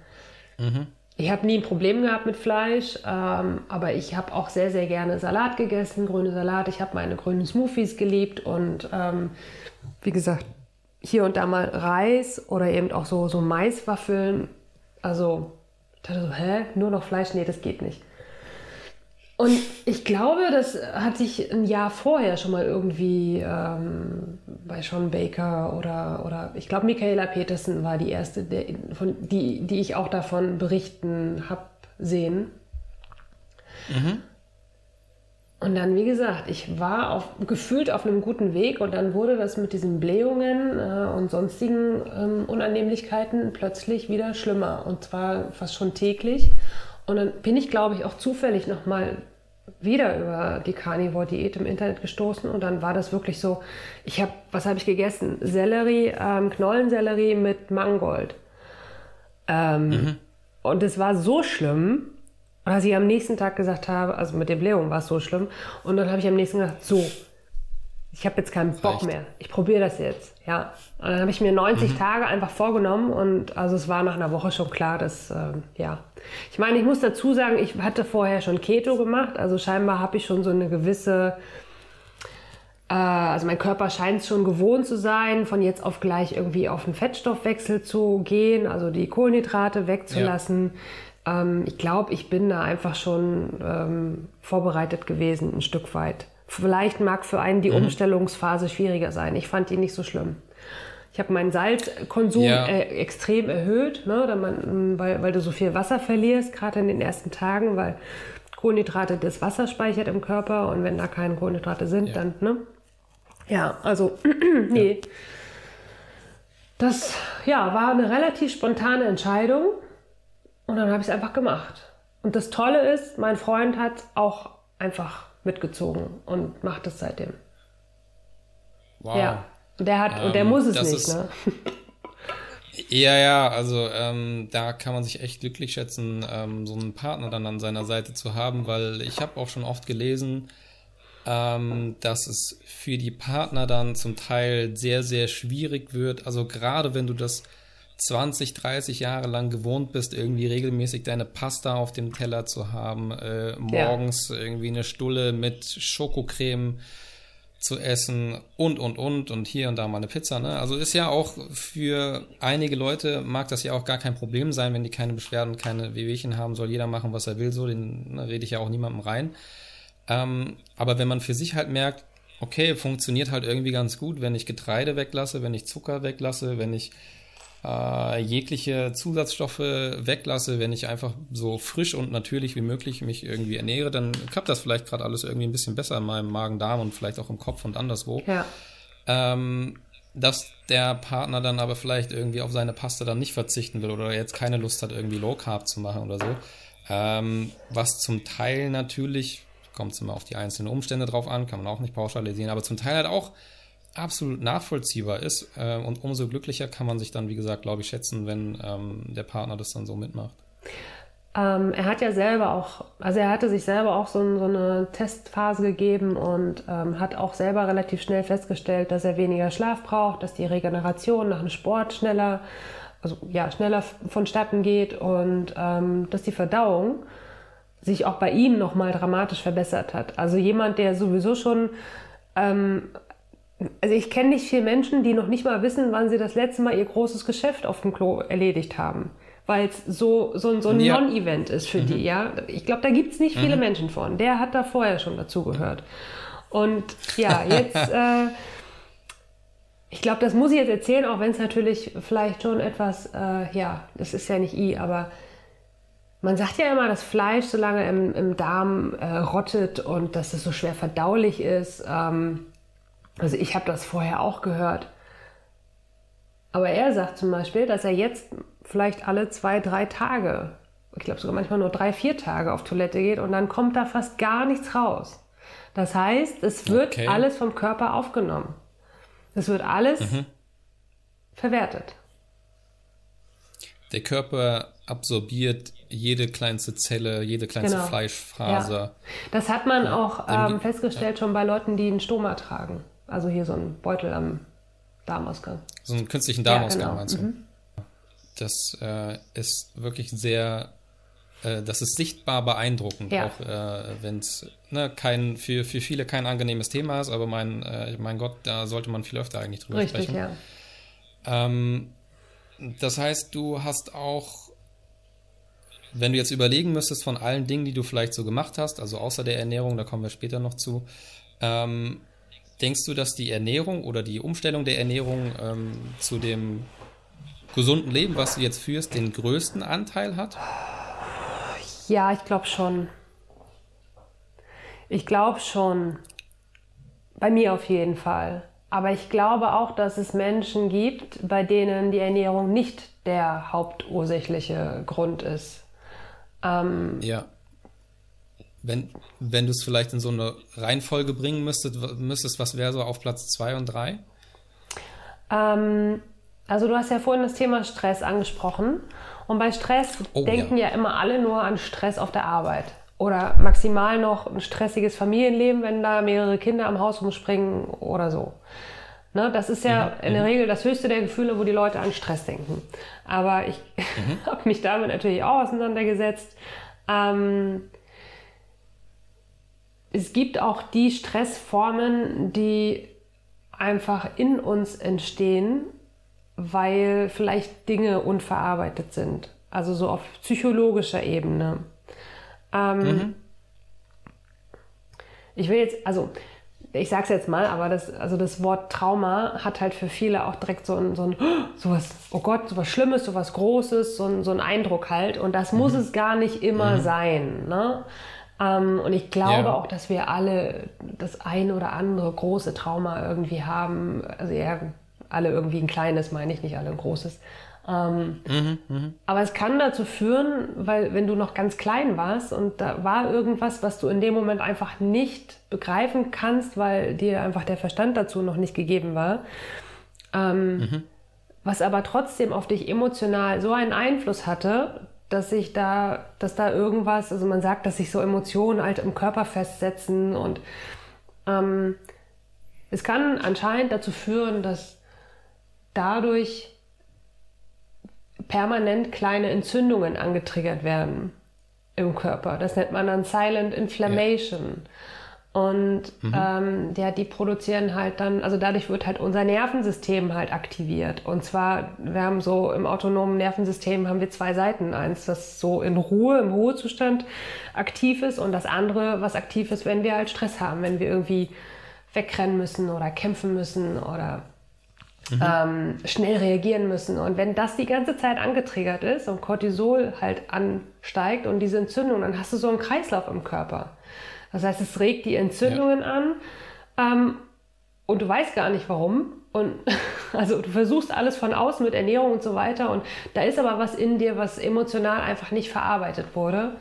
mhm. Ich habe nie ein Problem gehabt mit Fleisch, ähm, aber ich habe auch sehr, sehr gerne Salat gegessen, grüne Salat. Ich habe meine grünen Smoothies geliebt und ähm, wie gesagt, hier und da mal Reis oder eben auch so, so Maiswaffeln. Also, ich dachte so, hä, nur noch Fleisch? Nee, das geht nicht. Und ich glaube, das hat sich ein Jahr vorher schon mal irgendwie ähm, bei Sean Baker oder, oder ich glaube, Michaela Peterson war die erste, der, von, die, die ich auch davon berichten habe sehen. Mhm. Und dann, wie gesagt, ich war auf, gefühlt auf einem guten Weg und dann wurde das mit diesen Blähungen äh, und sonstigen ähm, Unannehmlichkeiten plötzlich wieder schlimmer und zwar fast schon täglich. Und dann bin ich, glaube ich, auch zufällig nochmal wieder über die Carnivore-Diät im Internet gestoßen und dann war das wirklich so, ich habe, was habe ich gegessen? Sellerie, ähm, Knollensellerie mit Mangold. Ähm, mhm. Und es war so schlimm, dass ich am nächsten Tag gesagt habe, also mit der Blähung war es so schlimm und dann habe ich am nächsten Tag gesagt, so, ich habe jetzt keinen Bock Reicht. mehr. Ich probiere das jetzt. Ja. Und dann habe ich mir 90 mhm. Tage einfach vorgenommen und also es war nach einer Woche schon klar, dass äh, ja. Ich meine, ich muss dazu sagen, ich hatte vorher schon Keto gemacht, also scheinbar habe ich schon so eine gewisse äh, also mein Körper scheint es schon gewohnt zu sein, von jetzt auf gleich irgendwie auf einen Fettstoffwechsel zu gehen, also die Kohlenhydrate wegzulassen. Ja. Ähm, ich glaube, ich bin da einfach schon ähm, vorbereitet gewesen, ein Stück weit. Vielleicht mag für einen die mhm. Umstellungsphase schwieriger sein. Ich fand die nicht so schlimm. Ich habe meinen Salzkonsum ja. äh, extrem erhöht, ne, man, weil, weil du so viel Wasser verlierst, gerade in den ersten Tagen, weil Kohlenhydrate das Wasser speichert im Körper und wenn da keine Kohlenhydrate sind, ja. dann, ne? Ja, also, [CLEARS THROAT] nee. Ja. Das ja, war eine relativ spontane Entscheidung und dann habe ich es einfach gemacht. Und das Tolle ist, mein Freund hat auch einfach mitgezogen und macht es seitdem. Wow. Ja. Und der hat, ähm, und der ähm, muss es nicht, ist, ne? [LAUGHS] Ja, ja, also ähm, da kann man sich echt glücklich schätzen, ähm, so einen Partner dann an seiner Seite zu haben, weil ich habe auch schon oft gelesen, ähm, dass es für die Partner dann zum Teil sehr, sehr schwierig wird. Also gerade wenn du das 20, 30 Jahre lang gewohnt bist, irgendwie regelmäßig deine Pasta auf dem Teller zu haben, äh, morgens ja. irgendwie eine Stulle mit Schokocreme zu essen und, und, und und hier und da mal eine Pizza. Ne? Also ist ja auch für einige Leute mag das ja auch gar kein Problem sein, wenn die keine Beschwerden, keine Wehwehchen haben, soll jeder machen, was er will, so, den ne, rede ich ja auch niemandem rein. Ähm, aber wenn man für sich halt merkt, okay, funktioniert halt irgendwie ganz gut, wenn ich Getreide weglasse, wenn ich Zucker weglasse, wenn ich äh, jegliche Zusatzstoffe weglasse, wenn ich einfach so frisch und natürlich wie möglich mich irgendwie ernähre, dann klappt das vielleicht gerade alles irgendwie ein bisschen besser in meinem Magen-Darm und vielleicht auch im Kopf und anderswo. Ja. Ähm, dass der Partner dann aber vielleicht irgendwie auf seine Paste dann nicht verzichten will oder jetzt keine Lust hat, irgendwie Low Carb zu machen oder so. Ähm, was zum Teil natürlich, kommt es immer auf die einzelnen Umstände drauf an, kann man auch nicht pauschalisieren, aber zum Teil halt auch absolut nachvollziehbar ist. Äh, und umso glücklicher kann man sich dann, wie gesagt, glaube ich, schätzen, wenn ähm, der Partner das dann so mitmacht. Ähm, er hat ja selber auch, also er hatte sich selber auch so, so eine Testphase gegeben und ähm, hat auch selber relativ schnell festgestellt, dass er weniger Schlaf braucht, dass die Regeneration nach dem Sport schneller, also ja, schneller vonstatten geht und ähm, dass die Verdauung sich auch bei ihm nochmal dramatisch verbessert hat. Also jemand, der sowieso schon ähm, also ich kenne nicht viele Menschen, die noch nicht mal wissen, wann sie das letzte Mal ihr großes Geschäft auf dem Klo erledigt haben. Weil es so, so, so ein ja. Non-Event ist für mhm. die, ja. Ich glaube, da gibt es nicht viele mhm. Menschen von. Der hat da vorher schon dazugehört. Und ja, jetzt, [LAUGHS] äh, ich glaube, das muss ich jetzt erzählen, auch wenn es natürlich vielleicht schon etwas, äh, ja, das ist ja nicht I, aber man sagt ja immer, dass Fleisch so lange im, im Darm äh, rottet und dass es so schwer verdaulich ist. Ähm, also ich habe das vorher auch gehört. Aber er sagt zum Beispiel, dass er jetzt vielleicht alle zwei, drei Tage, ich glaube sogar manchmal nur drei, vier Tage auf Toilette geht und dann kommt da fast gar nichts raus. Das heißt, es wird okay. alles vom Körper aufgenommen. Es wird alles mhm. verwertet. Der Körper absorbiert jede kleinste Zelle, jede kleinste genau. Fleischfaser. Ja. Das hat man auch ähm, festgestellt ja. schon bei Leuten, die einen Stoma tragen. Also hier so einen Beutel am Darmausgang. So einen künstlichen Darmausgang genau. meinst du? Mhm. Das äh, ist wirklich sehr, äh, das ist sichtbar beeindruckend, auch äh, wenn es ne, kein, für, für viele kein angenehmes Thema ist, aber mein, äh, mein Gott, da sollte man viel öfter eigentlich drüber Richtig, sprechen. Ja. Ähm, das heißt, du hast auch, wenn du jetzt überlegen müsstest von allen Dingen, die du vielleicht so gemacht hast, also außer der Ernährung, da kommen wir später noch zu, ähm, denkst du, dass die Ernährung oder die Umstellung der Ernährung ähm, zu dem gesunden Leben, was du jetzt führst, den größten Anteil hat? Ja, ich glaube schon. Ich glaube schon. Bei mir auf jeden Fall. Aber ich glaube auch, dass es Menschen gibt, bei denen die Ernährung nicht der hauptursächliche Grund ist. Ähm, ja. Wenn, wenn du es vielleicht in so eine Reihenfolge bringen müsstest, müsstest was wäre so auf Platz 2 und 3? Ähm, also du hast ja vorhin das Thema Stress angesprochen. Und bei Stress oh, denken ja. ja immer alle nur an Stress auf der Arbeit. Oder maximal noch ein stressiges Familienleben, wenn da mehrere Kinder am Haus rumspringen oder so. Ne, das ist ja mhm. in der mhm. Regel das höchste der Gefühle, wo die Leute an Stress denken. Aber ich mhm. [LAUGHS] habe mich damit natürlich auch auseinandergesetzt. Ähm, es gibt auch die Stressformen, die einfach in uns entstehen, weil vielleicht Dinge unverarbeitet sind. Also so auf psychologischer Ebene. Ähm, mhm. Ich will jetzt, also ich sag's jetzt mal, aber das, also das Wort Trauma hat halt für viele auch direkt so ein, so ein [GASPS] sowas, oh Gott, sowas Schlimmes, sowas Großes, so ein, so ein Eindruck halt. Und das mhm. muss es gar nicht immer mhm. sein. Ne? Ähm, und ich glaube ja. auch, dass wir alle das ein oder andere große Trauma irgendwie haben. Also eher alle irgendwie ein kleines, meine ich, nicht alle ein großes. Ähm, mhm, mh. Aber es kann dazu führen, weil wenn du noch ganz klein warst und da war irgendwas, was du in dem Moment einfach nicht begreifen kannst, weil dir einfach der Verstand dazu noch nicht gegeben war, ähm, mhm. was aber trotzdem auf dich emotional so einen Einfluss hatte, dass sich da, dass da irgendwas, also man sagt, dass sich so Emotionen halt im Körper festsetzen und ähm, es kann anscheinend dazu führen, dass dadurch permanent kleine Entzündungen angetriggert werden im Körper. Das nennt man dann Silent Inflammation. Ja. Und mhm. ähm, ja, die produzieren halt dann, also dadurch wird halt unser Nervensystem halt aktiviert. Und zwar, wir haben so im autonomen Nervensystem haben wir zwei Seiten. Eins, das so in Ruhe, im Ruhezustand aktiv ist und das andere, was aktiv ist, wenn wir halt Stress haben, wenn wir irgendwie wegrennen müssen oder kämpfen müssen oder mhm. ähm, schnell reagieren müssen. Und wenn das die ganze Zeit angetriggert ist und Cortisol halt ansteigt und diese Entzündung, dann hast du so einen Kreislauf im Körper. Das heißt, es regt die Entzündungen ja. an ähm, und du weißt gar nicht warum. Und [LAUGHS] also du versuchst alles von außen mit Ernährung und so weiter. Und da ist aber was in dir, was emotional einfach nicht verarbeitet wurde.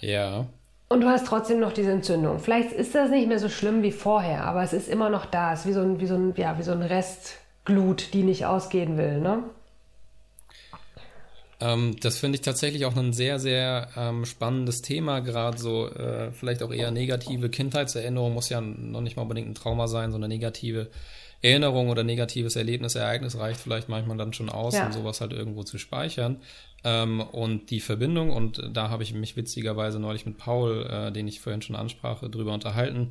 Ja. Und du hast trotzdem noch diese Entzündung. Vielleicht ist das nicht mehr so schlimm wie vorher, aber es ist immer noch da. Es ist wie so ein, wie so ein, ja, wie so ein Restglut, die nicht ausgehen will. Ne? Ähm, das finde ich tatsächlich auch ein sehr, sehr ähm, spannendes Thema, gerade so äh, vielleicht auch eher negative Kindheitserinnerung, muss ja noch nicht mal unbedingt ein Trauma sein, sondern negative Erinnerung oder negatives Erlebnis, Ereignis reicht vielleicht manchmal dann schon aus, ja. um sowas halt irgendwo zu speichern. Ähm, und die Verbindung, und da habe ich mich witzigerweise neulich mit Paul, äh, den ich vorhin schon ansprach, drüber unterhalten,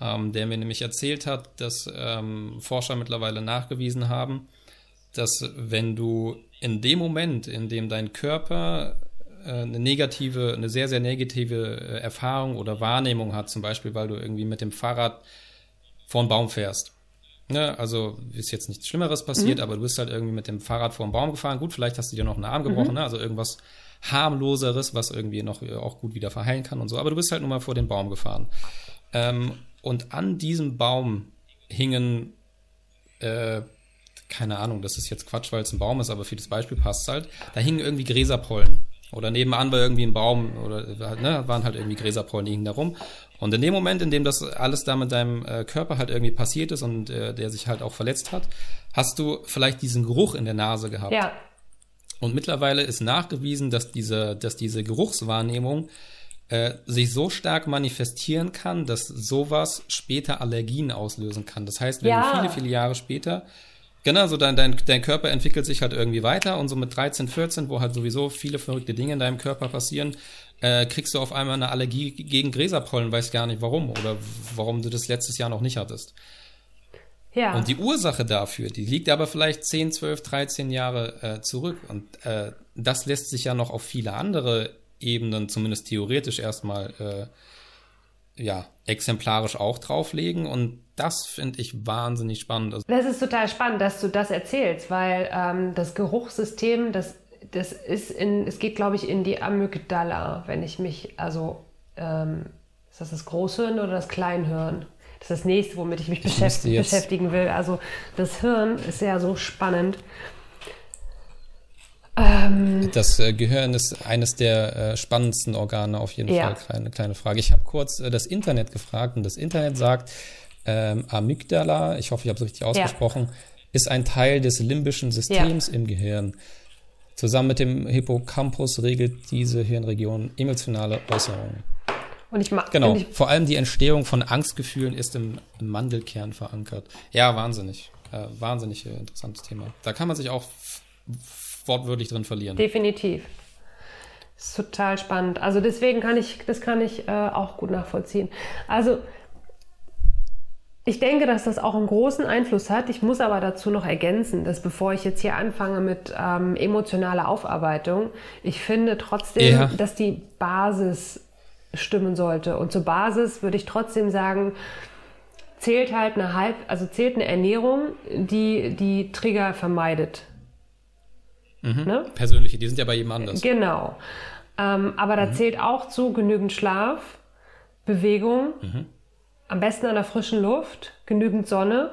ähm, der mir nämlich erzählt hat, dass ähm, Forscher mittlerweile nachgewiesen haben, dass wenn du in dem Moment, in dem dein Körper äh, eine negative, eine sehr, sehr negative äh, Erfahrung oder Wahrnehmung hat, zum Beispiel, weil du irgendwie mit dem Fahrrad vor einen Baum fährst, Ne, also ist jetzt nichts Schlimmeres passiert, mhm. aber du bist halt irgendwie mit dem Fahrrad vor den Baum gefahren. Gut, vielleicht hast du dir noch einen Arm gebrochen, mhm. ne? also irgendwas harmloseres, was irgendwie noch äh, auch gut wieder verheilen kann und so. Aber du bist halt nur mal vor den Baum gefahren. Ähm, und an diesem Baum hingen, äh, keine Ahnung, das ist jetzt Quatsch, weil es ein Baum ist, aber für das Beispiel passt halt. Da hingen irgendwie Gräserpollen. Oder nebenan war irgendwie ein Baum oder ne, waren halt irgendwie Gräserpollen, die hingen da rum. Und in dem Moment, in dem das alles da mit deinem äh, Körper halt irgendwie passiert ist und äh, der sich halt auch verletzt hat, hast du vielleicht diesen Geruch in der Nase gehabt. Ja. Und mittlerweile ist nachgewiesen, dass diese, dass diese Geruchswahrnehmung äh, sich so stark manifestieren kann, dass sowas später Allergien auslösen kann. Das heißt, wenn ja. du viele, viele Jahre später Genau, so dein, dein, dein Körper entwickelt sich halt irgendwie weiter und so mit 13, 14, wo halt sowieso viele verrückte Dinge in deinem Körper passieren, äh, kriegst du auf einmal eine Allergie gegen Gräserpollen, weißt gar nicht warum oder warum du das letztes Jahr noch nicht hattest. Ja. Und die Ursache dafür, die liegt aber vielleicht 10, 12, 13 Jahre äh, zurück. Und äh, das lässt sich ja noch auf viele andere Ebenen, zumindest theoretisch erstmal, äh, ja, exemplarisch auch drauflegen. Und das finde ich wahnsinnig spannend. Also das ist total spannend, dass du das erzählst, weil ähm, das Geruchssystem, das, das ist in, es geht, glaube ich, in die Amygdala, wenn ich mich, also ähm, ist das das Großhirn oder das Kleinhirn? Das ist das nächste, womit ich mich ich beschäftigen, beschäftigen will. Also das Hirn ist ja so spannend. Ähm, das äh, Gehirn ist eines der äh, spannendsten Organe auf jeden ja. Fall. Kleine, kleine Frage. Ich habe kurz äh, das Internet gefragt und das Internet sagt, ähm, Amygdala, ich hoffe, ich habe es richtig ausgesprochen, ja. ist ein Teil des limbischen Systems ja. im Gehirn. Zusammen mit dem Hippocampus regelt diese Hirnregion emotionale Äußerungen. Und ich mag genau. Ich, Vor allem die Entstehung von Angstgefühlen ist im, im Mandelkern verankert. Ja, wahnsinnig, äh, wahnsinnig interessantes Thema. Da kann man sich auch wortwörtlich drin verlieren. Definitiv. Das ist total spannend. Also deswegen kann ich, das kann ich äh, auch gut nachvollziehen. Also ich denke, dass das auch einen großen Einfluss hat. Ich muss aber dazu noch ergänzen, dass bevor ich jetzt hier anfange mit ähm, emotionaler Aufarbeitung, ich finde trotzdem, ja. dass die Basis stimmen sollte. Und zur Basis würde ich trotzdem sagen, zählt halt eine halb, also zählt eine Ernährung, die die Trigger vermeidet. Mhm. Ne? Persönliche, die sind ja bei jedem anders. Genau. Ähm, aber da mhm. zählt auch zu genügend Schlaf, Bewegung. Mhm am besten an der frischen Luft, genügend Sonne.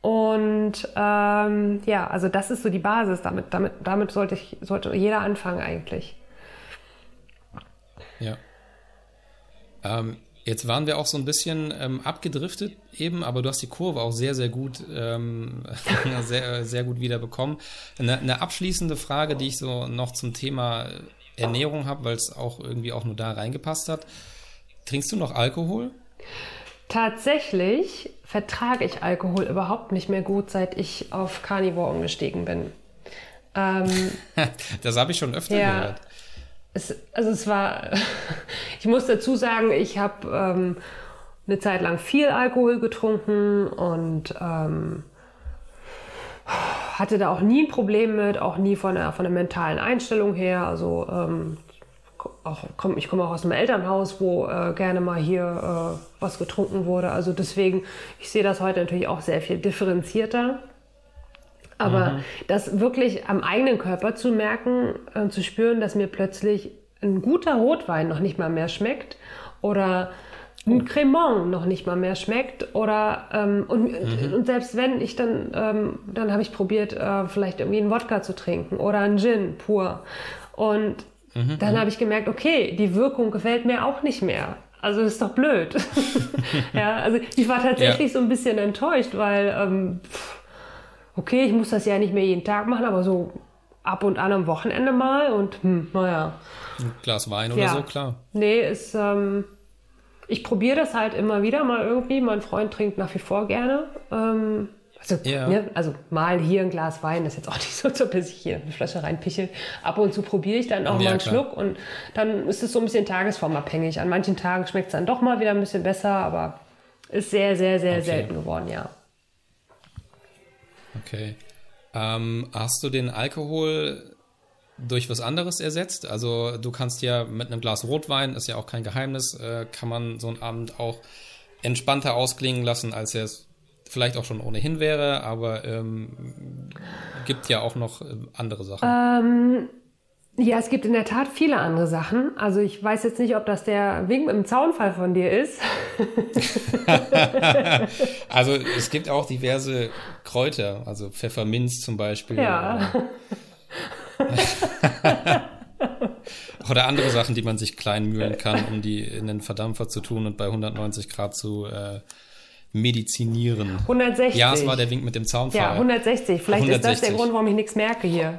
Und ähm, ja, also das ist so die Basis. Damit, damit, damit sollte, ich, sollte jeder anfangen eigentlich. Ja. Ähm, jetzt waren wir auch so ein bisschen ähm, abgedriftet eben, aber du hast die Kurve auch sehr, sehr gut, ähm, [LAUGHS] sehr, sehr gut wieder bekommen. Eine, eine abschließende Frage, die ich so noch zum Thema Ernährung habe, weil es auch irgendwie auch nur da reingepasst hat. Trinkst du noch Alkohol? Tatsächlich vertrage ich Alkohol überhaupt nicht mehr gut, seit ich auf Carnivore umgestiegen bin. Ähm, [LAUGHS] das habe ich schon öfter ja, gehört. Es, also es war, [LAUGHS] ich muss dazu sagen, ich habe ähm, eine Zeit lang viel Alkohol getrunken und ähm, hatte da auch nie ein Problem mit, auch nie von der, von der mentalen Einstellung her. Also ähm, auch, komm, ich komme auch aus einem Elternhaus, wo äh, gerne mal hier äh, was getrunken wurde. Also deswegen, ich sehe das heute natürlich auch sehr viel differenzierter. Aber mhm. das wirklich am eigenen Körper zu merken, äh, zu spüren, dass mir plötzlich ein guter Rotwein noch nicht mal mehr schmeckt oder ein. Cremant noch nicht mal mehr schmeckt oder ähm, und, mhm. und, selbst wenn ich dann ähm, dann habe ich probiert äh, vielleicht irgendwie einen Wodka zu trinken oder einen Gin pur und Mhm, dann mhm. habe ich gemerkt, okay, die Wirkung gefällt mir auch nicht mehr. Also ist doch blöd. [LAUGHS] [LAUGHS] ja, also ich war tatsächlich ja. so ein bisschen enttäuscht, weil ähm, okay, ich muss das ja nicht mehr jeden Tag machen, aber so ab und an am Wochenende mal und hm, naja. Ein Glas Wein oder ja. so, klar. Nee, ist, ähm, ich probiere das halt immer wieder mal irgendwie. Mein Freund trinkt nach wie vor gerne. Ähm, also, ja. ne, also mal hier ein Glas Wein, das ist jetzt auch [LAUGHS] nicht so, so bis ich hier eine Flasche reinpichel. Ab und zu probiere ich dann auch ja, mal einen klar. Schluck und dann ist es so ein bisschen tagesformabhängig. An manchen Tagen schmeckt es dann doch mal wieder ein bisschen besser, aber ist sehr, sehr, sehr okay. selten geworden, ja. Okay. Ähm, hast du den Alkohol durch was anderes ersetzt? Also du kannst ja mit einem Glas Rotwein, ist ja auch kein Geheimnis, äh, kann man so einen Abend auch entspannter ausklingen lassen, als er es vielleicht auch schon ohnehin wäre, aber ähm, gibt ja auch noch äh, andere Sachen. Ähm, ja, es gibt in der Tat viele andere Sachen. Also ich weiß jetzt nicht, ob das der Wink im Zaunfall von dir ist. [LAUGHS] also es gibt auch diverse Kräuter, also Pfefferminz zum Beispiel. Ja. Oder [LAUGHS] andere Sachen, die man sich klein mühlen kann, um die in den Verdampfer zu tun und bei 190 Grad zu äh, medizinieren. 160. Ja, es war der Wink mit dem Zaunfall. Ja, 160. Vielleicht 160. ist das der Grund, warum ich nichts merke hier.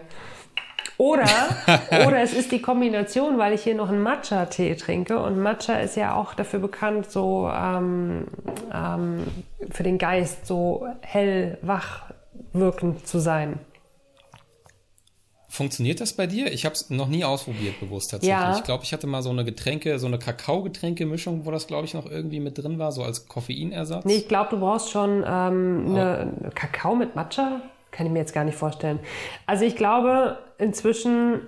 Oder, [LAUGHS] oder es ist die Kombination, weil ich hier noch einen Matcha-Tee trinke. Und Matcha ist ja auch dafür bekannt, so ähm, ähm, für den Geist so hell, wach wirkend zu sein. Funktioniert das bei dir? Ich habe es noch nie ausprobiert, bewusst tatsächlich. Ja. Ich glaube, ich hatte mal so eine Getränke, so eine Kakao-Getränke-Mischung, wo das, glaube ich, noch irgendwie mit drin war, so als Koffeinersatz. Nee, ich glaube, du brauchst schon ähm, oh. eine, Kakao mit Matcha. Kann ich mir jetzt gar nicht vorstellen. Also ich glaube inzwischen,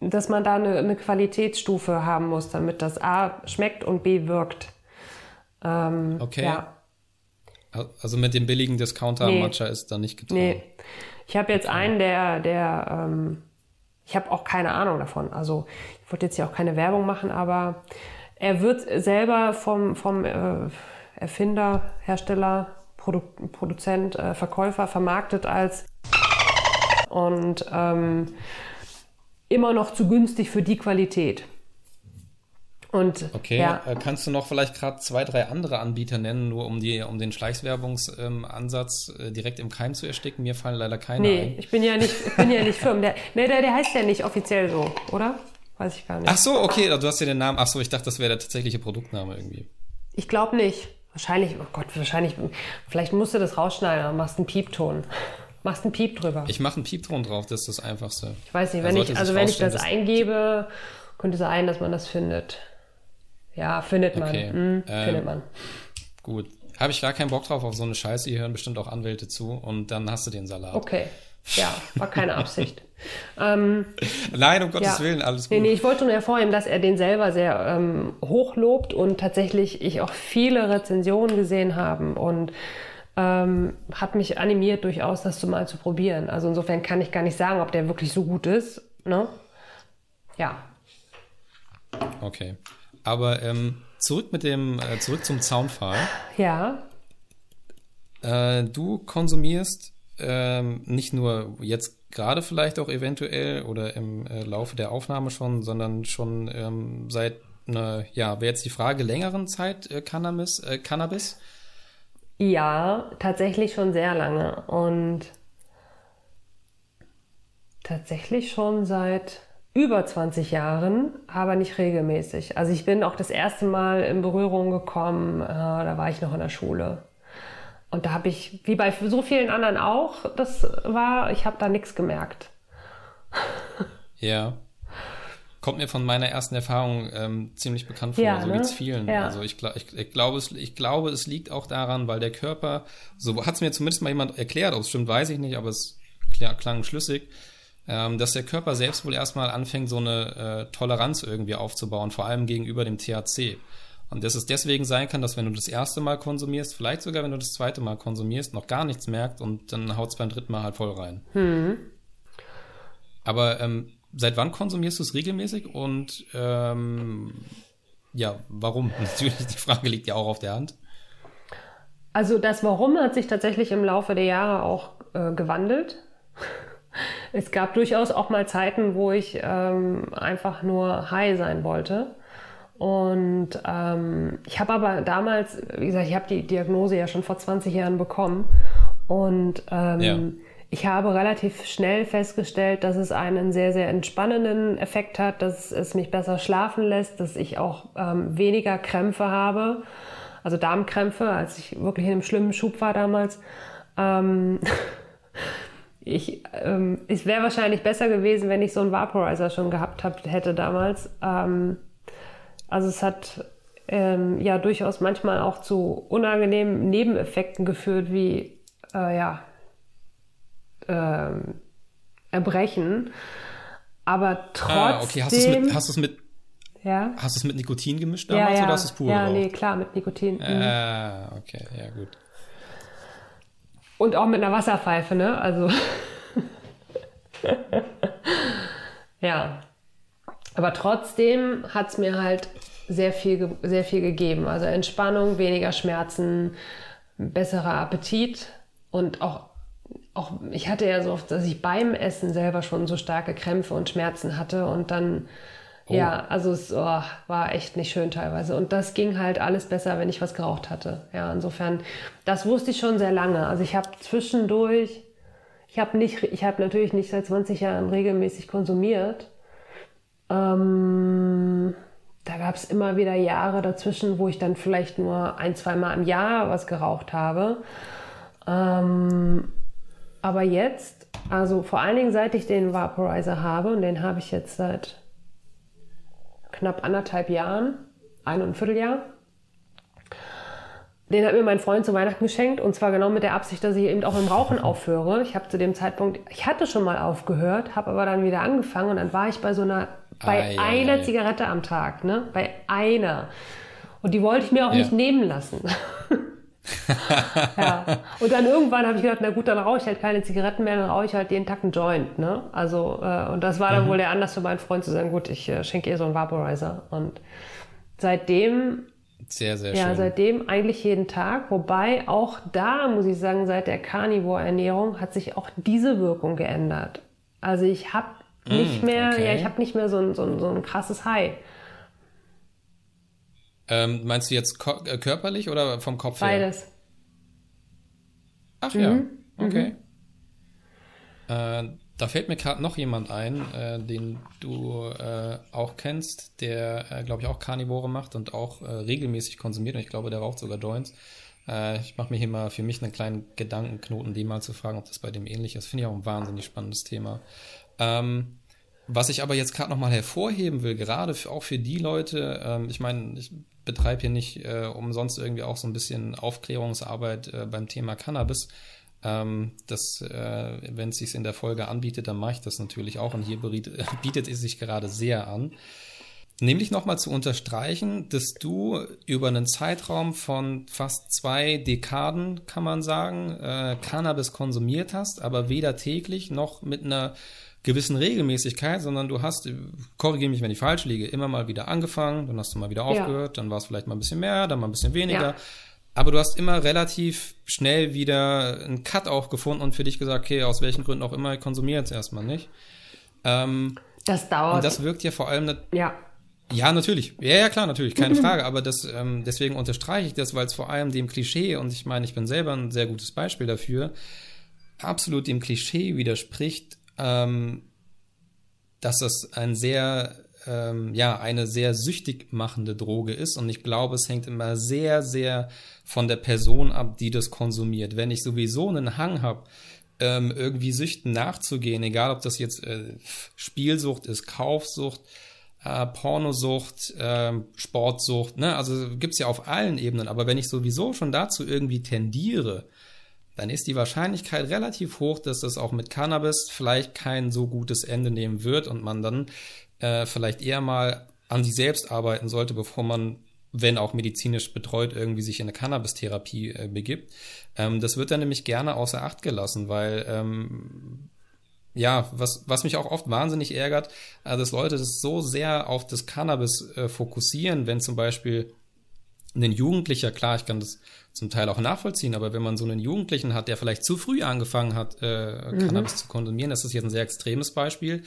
dass man da eine, eine Qualitätsstufe haben muss, damit das A schmeckt und B wirkt. Ähm, okay. Ja. Also mit dem billigen Discounter nee. Matcha ist da nicht getan. Nee. Ich habe jetzt einen, der, der, ähm, ich habe auch keine Ahnung davon. Also ich wollte jetzt hier auch keine Werbung machen, aber er wird selber vom, vom äh, Erfinder, Hersteller, Produ Produzent, äh, Verkäufer vermarktet als und ähm, immer noch zu günstig für die Qualität. Und, okay, ja. Äh, kannst du noch vielleicht gerade zwei, drei andere Anbieter nennen, nur um, die, um den Schleichwerbungsansatz ähm, äh, direkt im Keim zu ersticken? Mir fallen leider keine nee, ein. ich bin ja nicht, ich bin ja nicht Firmen. Der, nee, der, der heißt ja nicht offiziell so, oder? Weiß ich gar nicht. Ach so, okay, du hast ja den Namen. Ach so, ich dachte, das wäre der tatsächliche Produktname irgendwie. Ich glaube nicht. Wahrscheinlich, oh Gott, wahrscheinlich, vielleicht musst du das rausschneiden und machst einen Piepton. Machst einen Piep drüber. Ich mache einen Piepton drauf, das ist das Einfachste. Ich weiß nicht, wenn ich, also wenn ich das eingebe, könnte sein, dass man das findet. Ja, findet man. Okay. Hm, ähm, findet man. Gut. Habe ich gar keinen Bock drauf auf so eine Scheiße. Hier hören bestimmt auch Anwälte zu und dann hast du den Salat. Okay. Ja, war keine Absicht. [LAUGHS] ähm, Nein, um Gottes ja. Willen, alles gut. Nee, nee, ich wollte nur hervorheben, dass er den selber sehr ähm, hochlobt und tatsächlich ich auch viele Rezensionen gesehen habe und ähm, hat mich animiert, durchaus das zu mal zu probieren. Also insofern kann ich gar nicht sagen, ob der wirklich so gut ist. Ne? Ja. Okay. Aber ähm, zurück mit dem, äh, zurück zum Zaunfall. Ja. Äh, du konsumierst ähm, nicht nur jetzt gerade vielleicht auch eventuell oder im äh, Laufe der Aufnahme schon, sondern schon ähm, seit einer, ja, wäre jetzt die Frage, längeren Zeit äh, Cannabis, äh, Cannabis? Ja, tatsächlich schon sehr lange und tatsächlich schon seit über 20 Jahren, aber nicht regelmäßig. Also ich bin auch das erste Mal in Berührung gekommen, äh, da war ich noch in der Schule. Und da habe ich, wie bei so vielen anderen auch, das war, ich habe da nichts gemerkt. Ja. Kommt mir von meiner ersten Erfahrung ähm, ziemlich bekannt vor, ja, so ne? geht's vielen. Ja. Also ich, ich, ich, glaube, es, ich glaube, es liegt auch daran, weil der Körper, so hat es mir zumindest mal jemand erklärt, ob es stimmt, weiß ich nicht, aber es klang schlüssig, dass der Körper selbst wohl erstmal anfängt, so eine äh, Toleranz irgendwie aufzubauen, vor allem gegenüber dem THC. Und dass es deswegen sein kann, dass wenn du das erste Mal konsumierst, vielleicht sogar wenn du das zweite Mal konsumierst, noch gar nichts merkt und dann haut es beim dritten Mal halt voll rein. Hm. Aber ähm, seit wann konsumierst du es regelmäßig und ähm, ja, warum? [LAUGHS] Natürlich, die Frage liegt ja auch auf der Hand. Also das Warum hat sich tatsächlich im Laufe der Jahre auch äh, gewandelt. Es gab durchaus auch mal Zeiten, wo ich ähm, einfach nur high sein wollte. Und ähm, ich habe aber damals, wie gesagt, ich habe die Diagnose ja schon vor 20 Jahren bekommen. Und ähm, ja. ich habe relativ schnell festgestellt, dass es einen sehr, sehr entspannenden Effekt hat, dass es mich besser schlafen lässt, dass ich auch ähm, weniger Krämpfe habe. Also Darmkrämpfe, als ich wirklich in einem schlimmen Schub war damals. Ähm, [LAUGHS] ich, ähm, es wäre wahrscheinlich besser gewesen, wenn ich so einen Vaporizer schon gehabt hab, hätte damals. Ähm, also es hat ähm, ja durchaus manchmal auch zu unangenehmen Nebeneffekten geführt, wie äh, ja, ähm, Erbrechen. Aber trotzdem. Ah, okay, hast du es mit, hast mit, ja? Hast du es mit Nikotin gemischt damals ja, ja. oder hast du es pur Ja, geraucht? nee, klar, mit Nikotin. Ah, okay, ja, gut. Und auch mit einer Wasserpfeife, ne? Also. ja. Aber trotzdem hat es mir halt sehr viel, sehr viel gegeben. Also Entspannung, weniger Schmerzen, besserer Appetit und auch, auch, ich hatte ja so oft, dass ich beim Essen selber schon so starke Krämpfe und Schmerzen hatte und dann, oh. ja, also es oh, war echt nicht schön teilweise. Und das ging halt alles besser, wenn ich was geraucht hatte. Ja, insofern, das wusste ich schon sehr lange. Also ich habe zwischendurch, ich habe nicht, ich habe natürlich nicht seit 20 Jahren regelmäßig konsumiert. Ähm, da gab es immer wieder Jahre dazwischen, wo ich dann vielleicht nur ein, zwei Mal im Jahr was geraucht habe. Ähm, aber jetzt, also vor allen Dingen seit ich den Vaporizer habe, und den habe ich jetzt seit knapp anderthalb Jahren, ein und ein Vierteljahr, den hat mir mein Freund zu Weihnachten geschenkt und zwar genau mit der Absicht, dass ich eben auch im Rauchen aufhöre. Ich habe zu dem Zeitpunkt, ich hatte schon mal aufgehört, habe aber dann wieder angefangen und dann war ich bei so einer bei ah, einer ja. Zigarette am Tag, ne? Bei einer. Und die wollte ich mir auch ja. nicht nehmen lassen. [LAUGHS] ja. [LAUGHS] Und dann irgendwann habe ich gedacht, na gut, dann rauche ich halt keine Zigaretten mehr, dann rauche ich halt jeden Tag einen Joint. Ne? Also, äh, und das war dann mhm. wohl der Anlass für meinen Freund zu sagen, gut, ich äh, schenke ihr so einen Vaporizer. Und seitdem. Sehr, sehr ja, schön. Ja, seitdem eigentlich jeden Tag. Wobei auch da, muss ich sagen, seit der Carnivore-Ernährung hat sich auch diese Wirkung geändert. Also ich habe nicht mm, mehr, okay. ja, ich habe nicht mehr so ein, so, ein, so ein krasses High. Ähm, meinst du jetzt äh, körperlich oder vom Kopf Beides. her? Ach mhm. ja, okay. Mhm. Äh, da fällt mir gerade noch jemand ein, äh, den du äh, auch kennst, der, äh, glaube ich, auch Karnivore macht und auch äh, regelmäßig konsumiert. Und ich glaube, der raucht sogar Joints. ich mache mir hier mal für mich einen kleinen Gedankenknoten, den mal zu fragen, ob das bei dem ähnlich ist. Finde ich auch ein wahnsinnig spannendes Thema. Ähm, was ich aber jetzt gerade nochmal hervorheben will, gerade für, auch für die Leute, ähm, ich meine, ich betreibe hier nicht äh, umsonst irgendwie auch so ein bisschen Aufklärungsarbeit äh, beim Thema Cannabis. Ähm, das, äh, wenn es sich in der Folge anbietet, dann mache ich das natürlich auch und hier [LAUGHS] bietet es sich gerade sehr an. Nämlich nochmal zu unterstreichen, dass du über einen Zeitraum von fast zwei Dekaden, kann man sagen, äh, Cannabis konsumiert hast, aber weder täglich noch mit einer gewissen Regelmäßigkeit, sondern du hast, korrigiere mich, wenn ich falsch liege, immer mal wieder angefangen, dann hast du mal wieder aufgehört, ja. dann war es vielleicht mal ein bisschen mehr, dann mal ein bisschen weniger. Ja. Aber du hast immer relativ schnell wieder einen Cut auch gefunden und für dich gesagt, okay, aus welchen Gründen auch immer, ich konsumiere jetzt erstmal nicht. Ähm, das dauert. Und das wirkt ja vor allem. Ja. Ja, natürlich. Ja, ja, klar, natürlich, keine [LAUGHS] Frage. Aber das, ähm, deswegen unterstreiche ich das, weil es vor allem dem Klischee, und ich meine, ich bin selber ein sehr gutes Beispiel dafür, absolut dem Klischee widerspricht, ähm, dass das ein sehr, ähm, ja, eine sehr süchtig machende Droge ist. Und ich glaube, es hängt immer sehr, sehr von der Person ab, die das konsumiert. Wenn ich sowieso einen Hang habe, ähm, irgendwie Süchten nachzugehen, egal ob das jetzt äh, Spielsucht ist, Kaufsucht, äh, Pornosucht, äh, Sportsucht, ne? Also gibt's ja auf allen Ebenen. Aber wenn ich sowieso schon dazu irgendwie tendiere, dann ist die Wahrscheinlichkeit relativ hoch, dass das auch mit Cannabis vielleicht kein so gutes Ende nehmen wird und man dann äh, vielleicht eher mal an sich selbst arbeiten sollte, bevor man, wenn auch medizinisch betreut, irgendwie sich in eine Cannabis-Therapie äh, begibt. Ähm, das wird dann nämlich gerne außer Acht gelassen, weil ähm, ja, was, was mich auch oft wahnsinnig ärgert, äh, dass Leute das so sehr auf das Cannabis äh, fokussieren, wenn zum Beispiel ein Jugendlicher, klar, ich kann das zum Teil auch nachvollziehen, aber wenn man so einen Jugendlichen hat, der vielleicht zu früh angefangen hat, äh, mhm. Cannabis zu konsumieren, das ist jetzt ein sehr extremes Beispiel,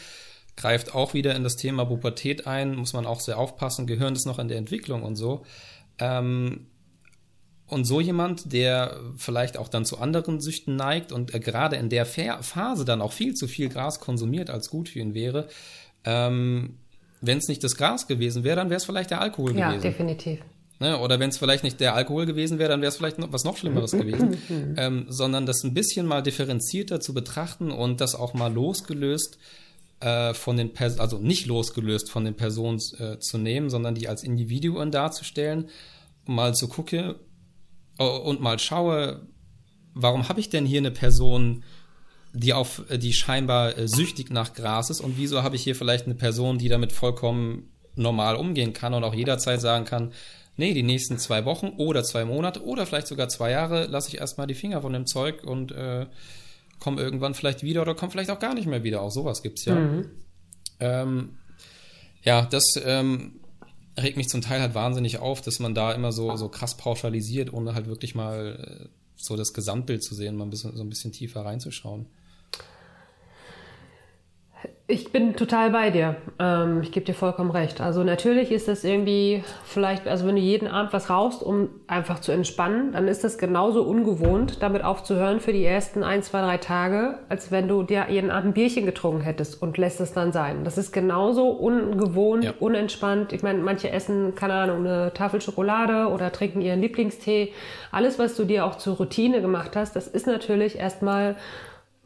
greift auch wieder in das Thema Pubertät ein, muss man auch sehr aufpassen, Gehirn ist noch in der Entwicklung und so. Ähm, und so jemand, der vielleicht auch dann zu anderen Süchten neigt und äh, gerade in der Phase dann auch viel zu viel Gras konsumiert, als gut für ihn wäre, ähm, wenn es nicht das Gras gewesen wäre, dann wäre es vielleicht der Alkohol ja, gewesen. Ja, definitiv. Ne? Oder wenn es vielleicht nicht der Alkohol gewesen wäre, dann wäre es vielleicht noch, was noch Schlimmeres gewesen. [LAUGHS] ähm, sondern das ein bisschen mal differenzierter zu betrachten und das auch mal losgelöst äh, von den Personen, also nicht losgelöst von den Personen äh, zu nehmen, sondern die als Individuen darzustellen, mal zu gucken äh, und mal schaue, warum habe ich denn hier eine Person, die auf, die scheinbar äh, süchtig nach Gras ist und wieso habe ich hier vielleicht eine Person, die damit vollkommen normal umgehen kann und auch jederzeit sagen kann, nee, die nächsten zwei Wochen oder zwei Monate oder vielleicht sogar zwei Jahre lasse ich erstmal die Finger von dem Zeug und äh, komme irgendwann vielleicht wieder oder komme vielleicht auch gar nicht mehr wieder. Auch sowas gibt's ja. Mhm. Ähm, ja, das ähm, regt mich zum Teil halt wahnsinnig auf, dass man da immer so, so krass pauschalisiert, ohne halt wirklich mal äh, so das Gesamtbild zu sehen, mal ein bisschen, so ein bisschen tiefer reinzuschauen. Ich bin total bei dir. Ähm, ich gebe dir vollkommen recht. Also natürlich ist das irgendwie vielleicht, also wenn du jeden Abend was rauchst, um einfach zu entspannen, dann ist das genauso ungewohnt, damit aufzuhören für die ersten ein, zwei, drei Tage, als wenn du dir jeden Abend ein Bierchen getrunken hättest und lässt es dann sein. Das ist genauso ungewohnt, ja. unentspannt. Ich meine, manche essen, keine Ahnung, eine Tafel Schokolade oder trinken ihren Lieblingstee. Alles, was du dir auch zur Routine gemacht hast, das ist natürlich erstmal,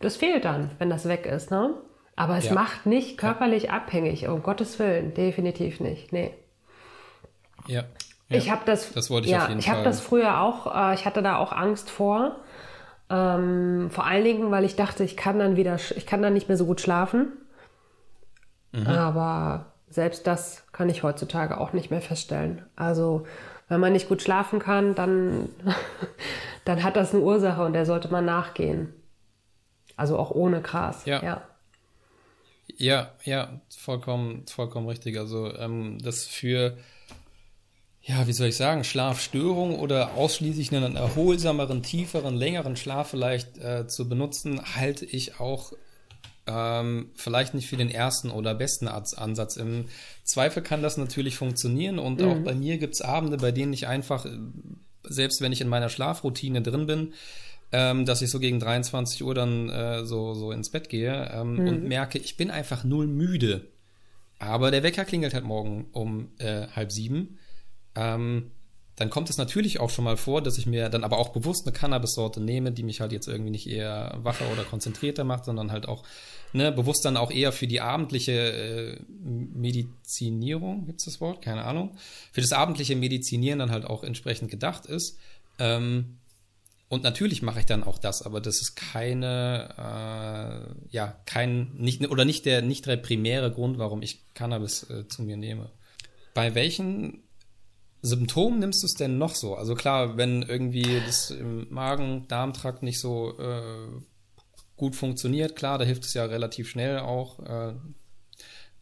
das fehlt dann, wenn das weg ist, ne? Aber es ja. macht nicht körperlich ja. abhängig, um Gottes Willen, definitiv nicht. Nee. Ja. ja. Ich habe das, das wollte ich ja, auf jeden ich habe das früher auch, äh, ich hatte da auch Angst vor. Ähm, vor allen Dingen, weil ich dachte, ich kann dann wieder, ich kann dann nicht mehr so gut schlafen. Mhm. Aber selbst das kann ich heutzutage auch nicht mehr feststellen. Also, wenn man nicht gut schlafen kann, dann, [LAUGHS] dann hat das eine Ursache und der sollte man nachgehen. Also auch ohne Gras. Ja. Ja. Ja, vollkommen, vollkommen richtig. Also ähm, das für, ja, wie soll ich sagen, Schlafstörung oder ausschließlich einen erholsameren, tieferen, längeren Schlaf vielleicht äh, zu benutzen, halte ich auch ähm, vielleicht nicht für den ersten oder besten Ansatz. Im Zweifel kann das natürlich funktionieren und mhm. auch bei mir gibt es Abende, bei denen ich einfach, selbst wenn ich in meiner Schlafroutine drin bin, ähm, dass ich so gegen 23 Uhr dann äh, so, so ins Bett gehe ähm, mhm. und merke, ich bin einfach null müde. Aber der Wecker klingelt halt morgen um äh, halb sieben. Ähm, dann kommt es natürlich auch schon mal vor, dass ich mir dann aber auch bewusst eine Cannabis-Sorte nehme, die mich halt jetzt irgendwie nicht eher wacher oder konzentrierter macht, sondern halt auch ne, bewusst dann auch eher für die abendliche äh, Medizinierung, gibt's das Wort? Keine Ahnung. Für das abendliche Medizinieren dann halt auch entsprechend gedacht ist. Ähm, und natürlich mache ich dann auch das, aber das ist keine, äh, ja, kein, nicht, oder nicht der, nicht der primäre Grund, warum ich Cannabis äh, zu mir nehme. Bei welchen Symptomen nimmst du es denn noch so? Also klar, wenn irgendwie das im Magen-Darm-Trakt nicht so äh, gut funktioniert, klar, da hilft es ja relativ schnell auch. Äh,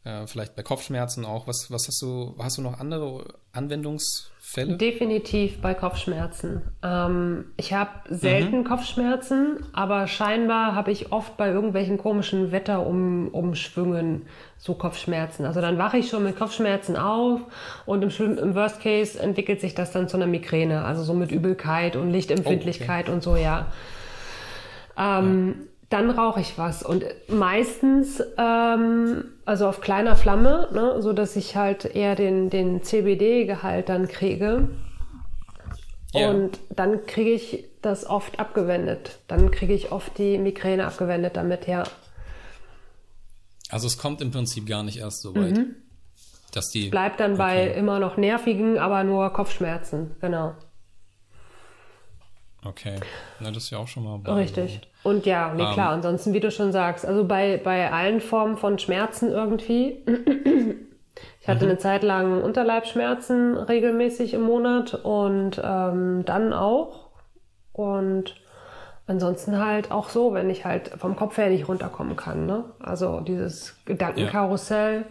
äh, vielleicht bei Kopfschmerzen auch. Was, was hast du, hast du noch andere Anwendungs- Fälle? Definitiv bei Kopfschmerzen. Ähm, ich habe selten mhm. Kopfschmerzen, aber scheinbar habe ich oft bei irgendwelchen komischen Wetterumschwüngen so Kopfschmerzen. Also dann wache ich schon mit Kopfschmerzen auf und im, im, Worst Case entwickelt sich das dann zu einer Migräne, also so mit Übelkeit und Lichtempfindlichkeit oh, okay. und so, ja. Ähm, ja dann rauche ich was und meistens ähm, also auf kleiner Flamme, ne, so dass ich halt eher den, den CBD-Gehalt dann kriege. Ja. Und dann kriege ich das oft abgewendet. Dann kriege ich oft die Migräne abgewendet damit, ja. Also es kommt im Prinzip gar nicht erst so weit. Mhm. Dass die. Bleibt dann okay. bei immer noch nervigen, aber nur Kopfschmerzen, genau. Okay, na das ist ja auch schon mal. Richtig. Und ja, nee, um, klar, ähm. ansonsten, wie du schon sagst, also bei, bei allen Formen von Schmerzen irgendwie. Ich hatte mhm. eine Zeit lang Unterleibschmerzen regelmäßig im Monat und ähm, dann auch. Und ansonsten halt auch so, wenn ich halt vom Kopf her nicht runterkommen kann. Ne? Also dieses Gedankenkarussell. Ja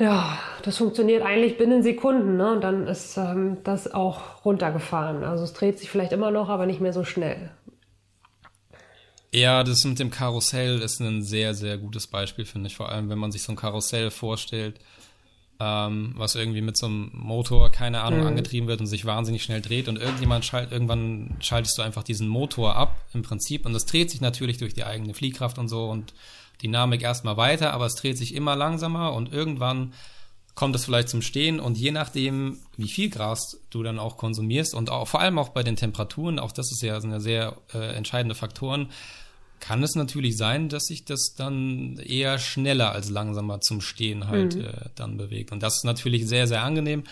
ja, das funktioniert eigentlich binnen Sekunden. Ne? Und dann ist ähm, das auch runtergefahren. Also es dreht sich vielleicht immer noch, aber nicht mehr so schnell. Ja, das mit dem Karussell ist ein sehr, sehr gutes Beispiel, finde ich. Vor allem, wenn man sich so ein Karussell vorstellt, ähm, was irgendwie mit so einem Motor, keine Ahnung, mhm. angetrieben wird und sich wahnsinnig schnell dreht und irgendjemand schalt, irgendwann schaltest du einfach diesen Motor ab im Prinzip und das dreht sich natürlich durch die eigene Fliehkraft und so und Dynamik erstmal weiter, aber es dreht sich immer langsamer und irgendwann kommt es vielleicht zum Stehen und je nachdem, wie viel Gras du dann auch konsumierst und auch, vor allem auch bei den Temperaturen, auch das ist ja, sind ja sehr äh, entscheidende Faktoren, kann es natürlich sein, dass sich das dann eher schneller als langsamer zum Stehen halt mhm. äh, dann bewegt. Und das ist natürlich sehr, sehr angenehm,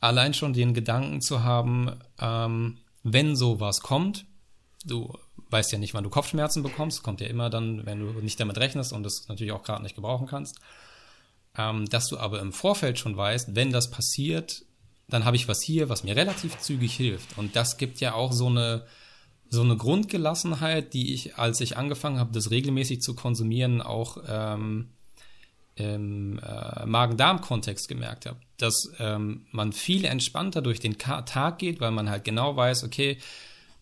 allein schon den Gedanken zu haben, ähm, wenn sowas kommt, du weißt ja nicht, wann du Kopfschmerzen bekommst. Kommt ja immer dann, wenn du nicht damit rechnest und das natürlich auch gerade nicht gebrauchen kannst. Ähm, dass du aber im Vorfeld schon weißt, wenn das passiert, dann habe ich was hier, was mir relativ zügig hilft. Und das gibt ja auch so eine, so eine Grundgelassenheit, die ich, als ich angefangen habe, das regelmäßig zu konsumieren, auch ähm, im äh, Magen-Darm-Kontext gemerkt habe, dass ähm, man viel entspannter durch den Ka Tag geht, weil man halt genau weiß, okay,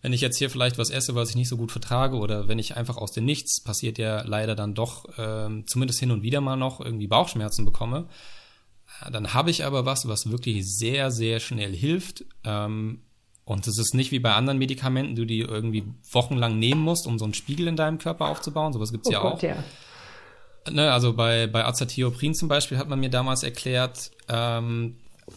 wenn ich jetzt hier vielleicht was esse, was ich nicht so gut vertrage, oder wenn ich einfach aus dem Nichts, passiert ja leider dann doch ähm, zumindest hin und wieder mal noch irgendwie Bauchschmerzen bekomme, äh, dann habe ich aber was, was wirklich sehr, sehr schnell hilft. Ähm, und es ist nicht wie bei anderen Medikamenten, du die irgendwie wochenlang nehmen musst, um so einen Spiegel in deinem Körper aufzubauen. Sowas gibt's oh ja Gott, auch. Ja. Ne, also bei, bei Azathioprin zum Beispiel hat man mir damals erklärt, ähm,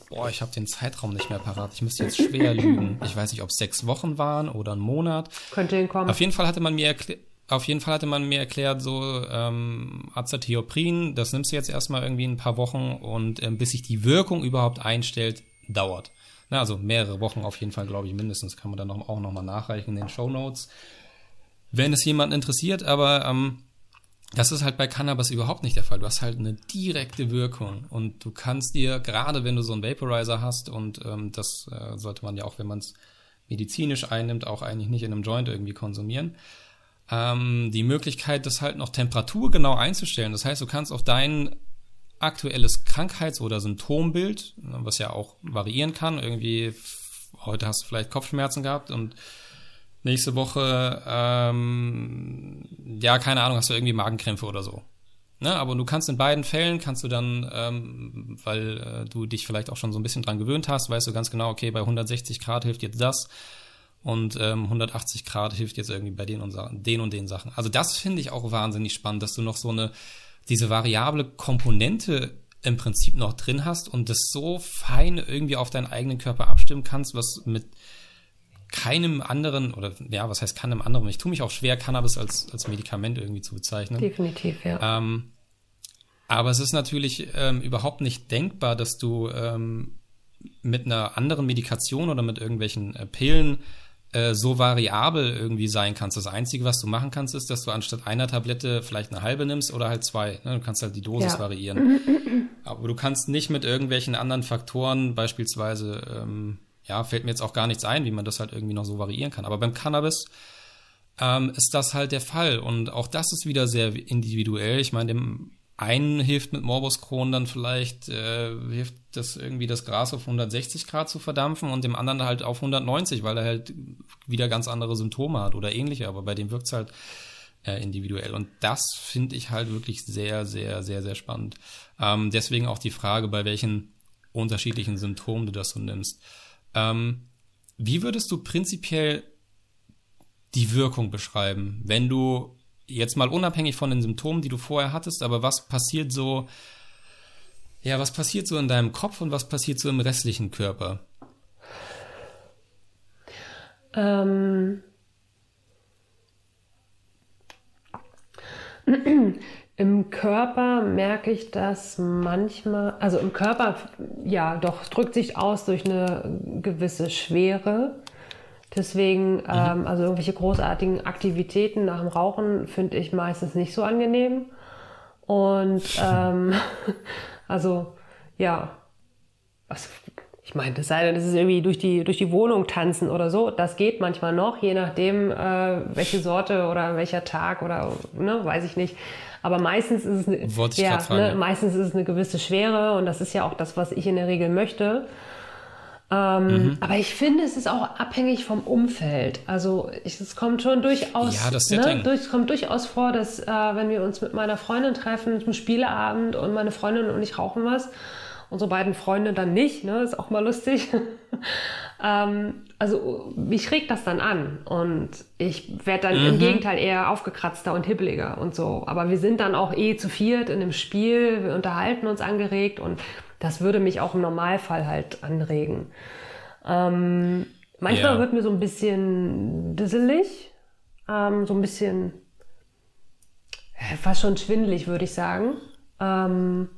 boah, ich habe den Zeitraum nicht mehr parat. Ich müsste jetzt schwer [CLEARS THROAT] lügen. Ich weiß nicht, ob es sechs Wochen waren oder ein Monat. Könnte hinkommen. Auf jeden Fall hatte man mir erklärt, auf jeden Fall hatte man mir erklärt, so ähm, Azathioprin, das nimmst du jetzt erstmal irgendwie ein paar Wochen und ähm, bis sich die Wirkung überhaupt einstellt, dauert. Na, also mehrere Wochen auf jeden Fall, glaube ich, mindestens. Kann man dann auch nochmal nachreichen in den Show Notes, wenn es jemanden interessiert. Aber ähm, das ist halt bei Cannabis überhaupt nicht der Fall. Du hast halt eine direkte Wirkung und du kannst dir, gerade wenn du so einen Vaporizer hast, und ähm, das äh, sollte man ja auch, wenn man es medizinisch einnimmt, auch eigentlich nicht in einem Joint irgendwie konsumieren, ähm, die Möglichkeit, das halt noch temperaturgenau einzustellen. Das heißt, du kannst auf dein aktuelles Krankheits- oder Symptombild, was ja auch variieren kann, irgendwie heute hast du vielleicht Kopfschmerzen gehabt und nächste Woche, ähm, ja, keine Ahnung, hast du irgendwie Magenkrämpfe oder so. Ne? Aber du kannst in beiden Fällen, kannst du dann, ähm, weil äh, du dich vielleicht auch schon so ein bisschen dran gewöhnt hast, weißt du ganz genau, okay, bei 160 Grad hilft jetzt das und ähm, 180 Grad hilft jetzt irgendwie bei den und, den und den Sachen. Also das finde ich auch wahnsinnig spannend, dass du noch so eine, diese variable Komponente im Prinzip noch drin hast und das so fein irgendwie auf deinen eigenen Körper abstimmen kannst, was mit keinem anderen, oder ja, was heißt keinem anderen? Ich tue mich auch schwer, Cannabis als, als Medikament irgendwie zu bezeichnen. Definitiv, ja. Ähm, aber es ist natürlich ähm, überhaupt nicht denkbar, dass du ähm, mit einer anderen Medikation oder mit irgendwelchen äh, Pillen äh, so variabel irgendwie sein kannst. Das Einzige, was du machen kannst, ist, dass du anstatt einer Tablette vielleicht eine halbe nimmst oder halt zwei. Ne? Du kannst halt die Dosis ja. variieren. Aber du kannst nicht mit irgendwelchen anderen Faktoren, beispielsweise ähm, ja, fällt mir jetzt auch gar nichts ein, wie man das halt irgendwie noch so variieren kann. Aber beim Cannabis ähm, ist das halt der Fall. Und auch das ist wieder sehr individuell. Ich meine, dem einen hilft mit Morbus Crohn dann vielleicht, äh, hilft das irgendwie das Gras auf 160 Grad zu verdampfen und dem anderen halt auf 190, weil er halt wieder ganz andere Symptome hat oder ähnliche. Aber bei dem wirkt es halt äh, individuell. Und das finde ich halt wirklich sehr, sehr, sehr, sehr spannend. Ähm, deswegen auch die Frage, bei welchen unterschiedlichen Symptomen du das so nimmst. Ähm, wie würdest du prinzipiell die Wirkung beschreiben, wenn du jetzt mal unabhängig von den Symptomen, die du vorher hattest, aber was passiert so, ja, was passiert so in deinem Kopf und was passiert so im restlichen Körper? Ähm. [CLEARS THROAT] Im Körper merke ich das manchmal, also im Körper, ja, doch, drückt sich aus durch eine gewisse Schwere. Deswegen, mhm. ähm, also irgendwelche großartigen Aktivitäten nach dem Rauchen finde ich meistens nicht so angenehm. Und [LAUGHS] ähm, [LAUGHS] also, ja, also, ich meine, das sei denn, das ist irgendwie durch die, durch die Wohnung tanzen oder so. Das geht manchmal noch, je nachdem, äh, welche Sorte oder welcher Tag oder, ne, weiß ich nicht. Aber meistens ist es eine, ja, ne, meistens ist es eine gewisse Schwere und das ist ja auch das, was ich in der Regel möchte. Ähm, mhm. Aber ich finde, es ist auch abhängig vom Umfeld. Also ich, es kommt schon durchaus, ja, das ne, durch, kommt durchaus vor, dass äh, wenn wir uns mit meiner Freundin treffen zum Spieleabend und meine Freundin und ich rauchen was, unsere beiden Freunde dann nicht, ne, ist auch mal lustig. [LAUGHS] ähm, also mich regt das dann an und ich werde dann mhm. im Gegenteil eher aufgekratzter und hibbeliger und so. Aber wir sind dann auch eh zu viert in dem Spiel, wir unterhalten uns angeregt und das würde mich auch im Normalfall halt anregen. Ähm, manchmal ja. wird mir so ein bisschen disselig, ähm, so ein bisschen fast schon schwindelig, würde ich sagen. Ähm,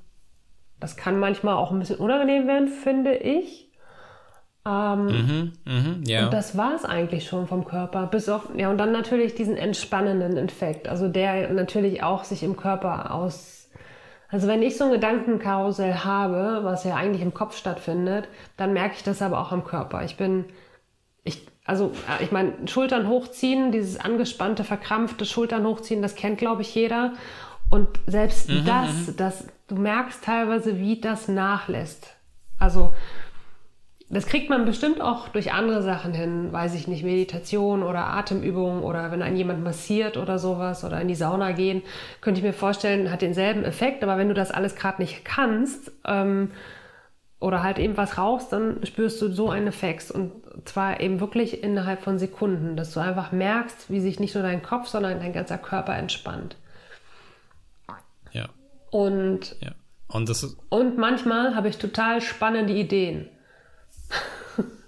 das kann manchmal auch ein bisschen unangenehm werden, finde ich. Ähm, mhm, mh, ja. Und das war es eigentlich schon vom Körper. Bis auf, ja, und dann natürlich diesen entspannenden Infekt, also der natürlich auch sich im Körper aus, Also wenn ich so ein Gedankenkarussell habe, was ja eigentlich im Kopf stattfindet, dann merke ich das aber auch am Körper. Ich bin, ich, also äh, ich meine, Schultern hochziehen, dieses angespannte, verkrampfte Schultern hochziehen, das kennt, glaube ich, jeder. Und selbst mhm, das, mhm. das, du merkst teilweise, wie das nachlässt. Also das kriegt man bestimmt auch durch andere Sachen hin, weiß ich nicht, Meditation oder Atemübungen oder wenn einen jemand massiert oder sowas oder in die Sauna gehen, könnte ich mir vorstellen, hat denselben Effekt, aber wenn du das alles gerade nicht kannst ähm, oder halt eben was rauchst, dann spürst du so einen Effekt und zwar eben wirklich innerhalb von Sekunden, dass du einfach merkst, wie sich nicht nur dein Kopf, sondern dein ganzer Körper entspannt. Ja. Und, ja. und, das und manchmal habe ich total spannende Ideen. [LAUGHS]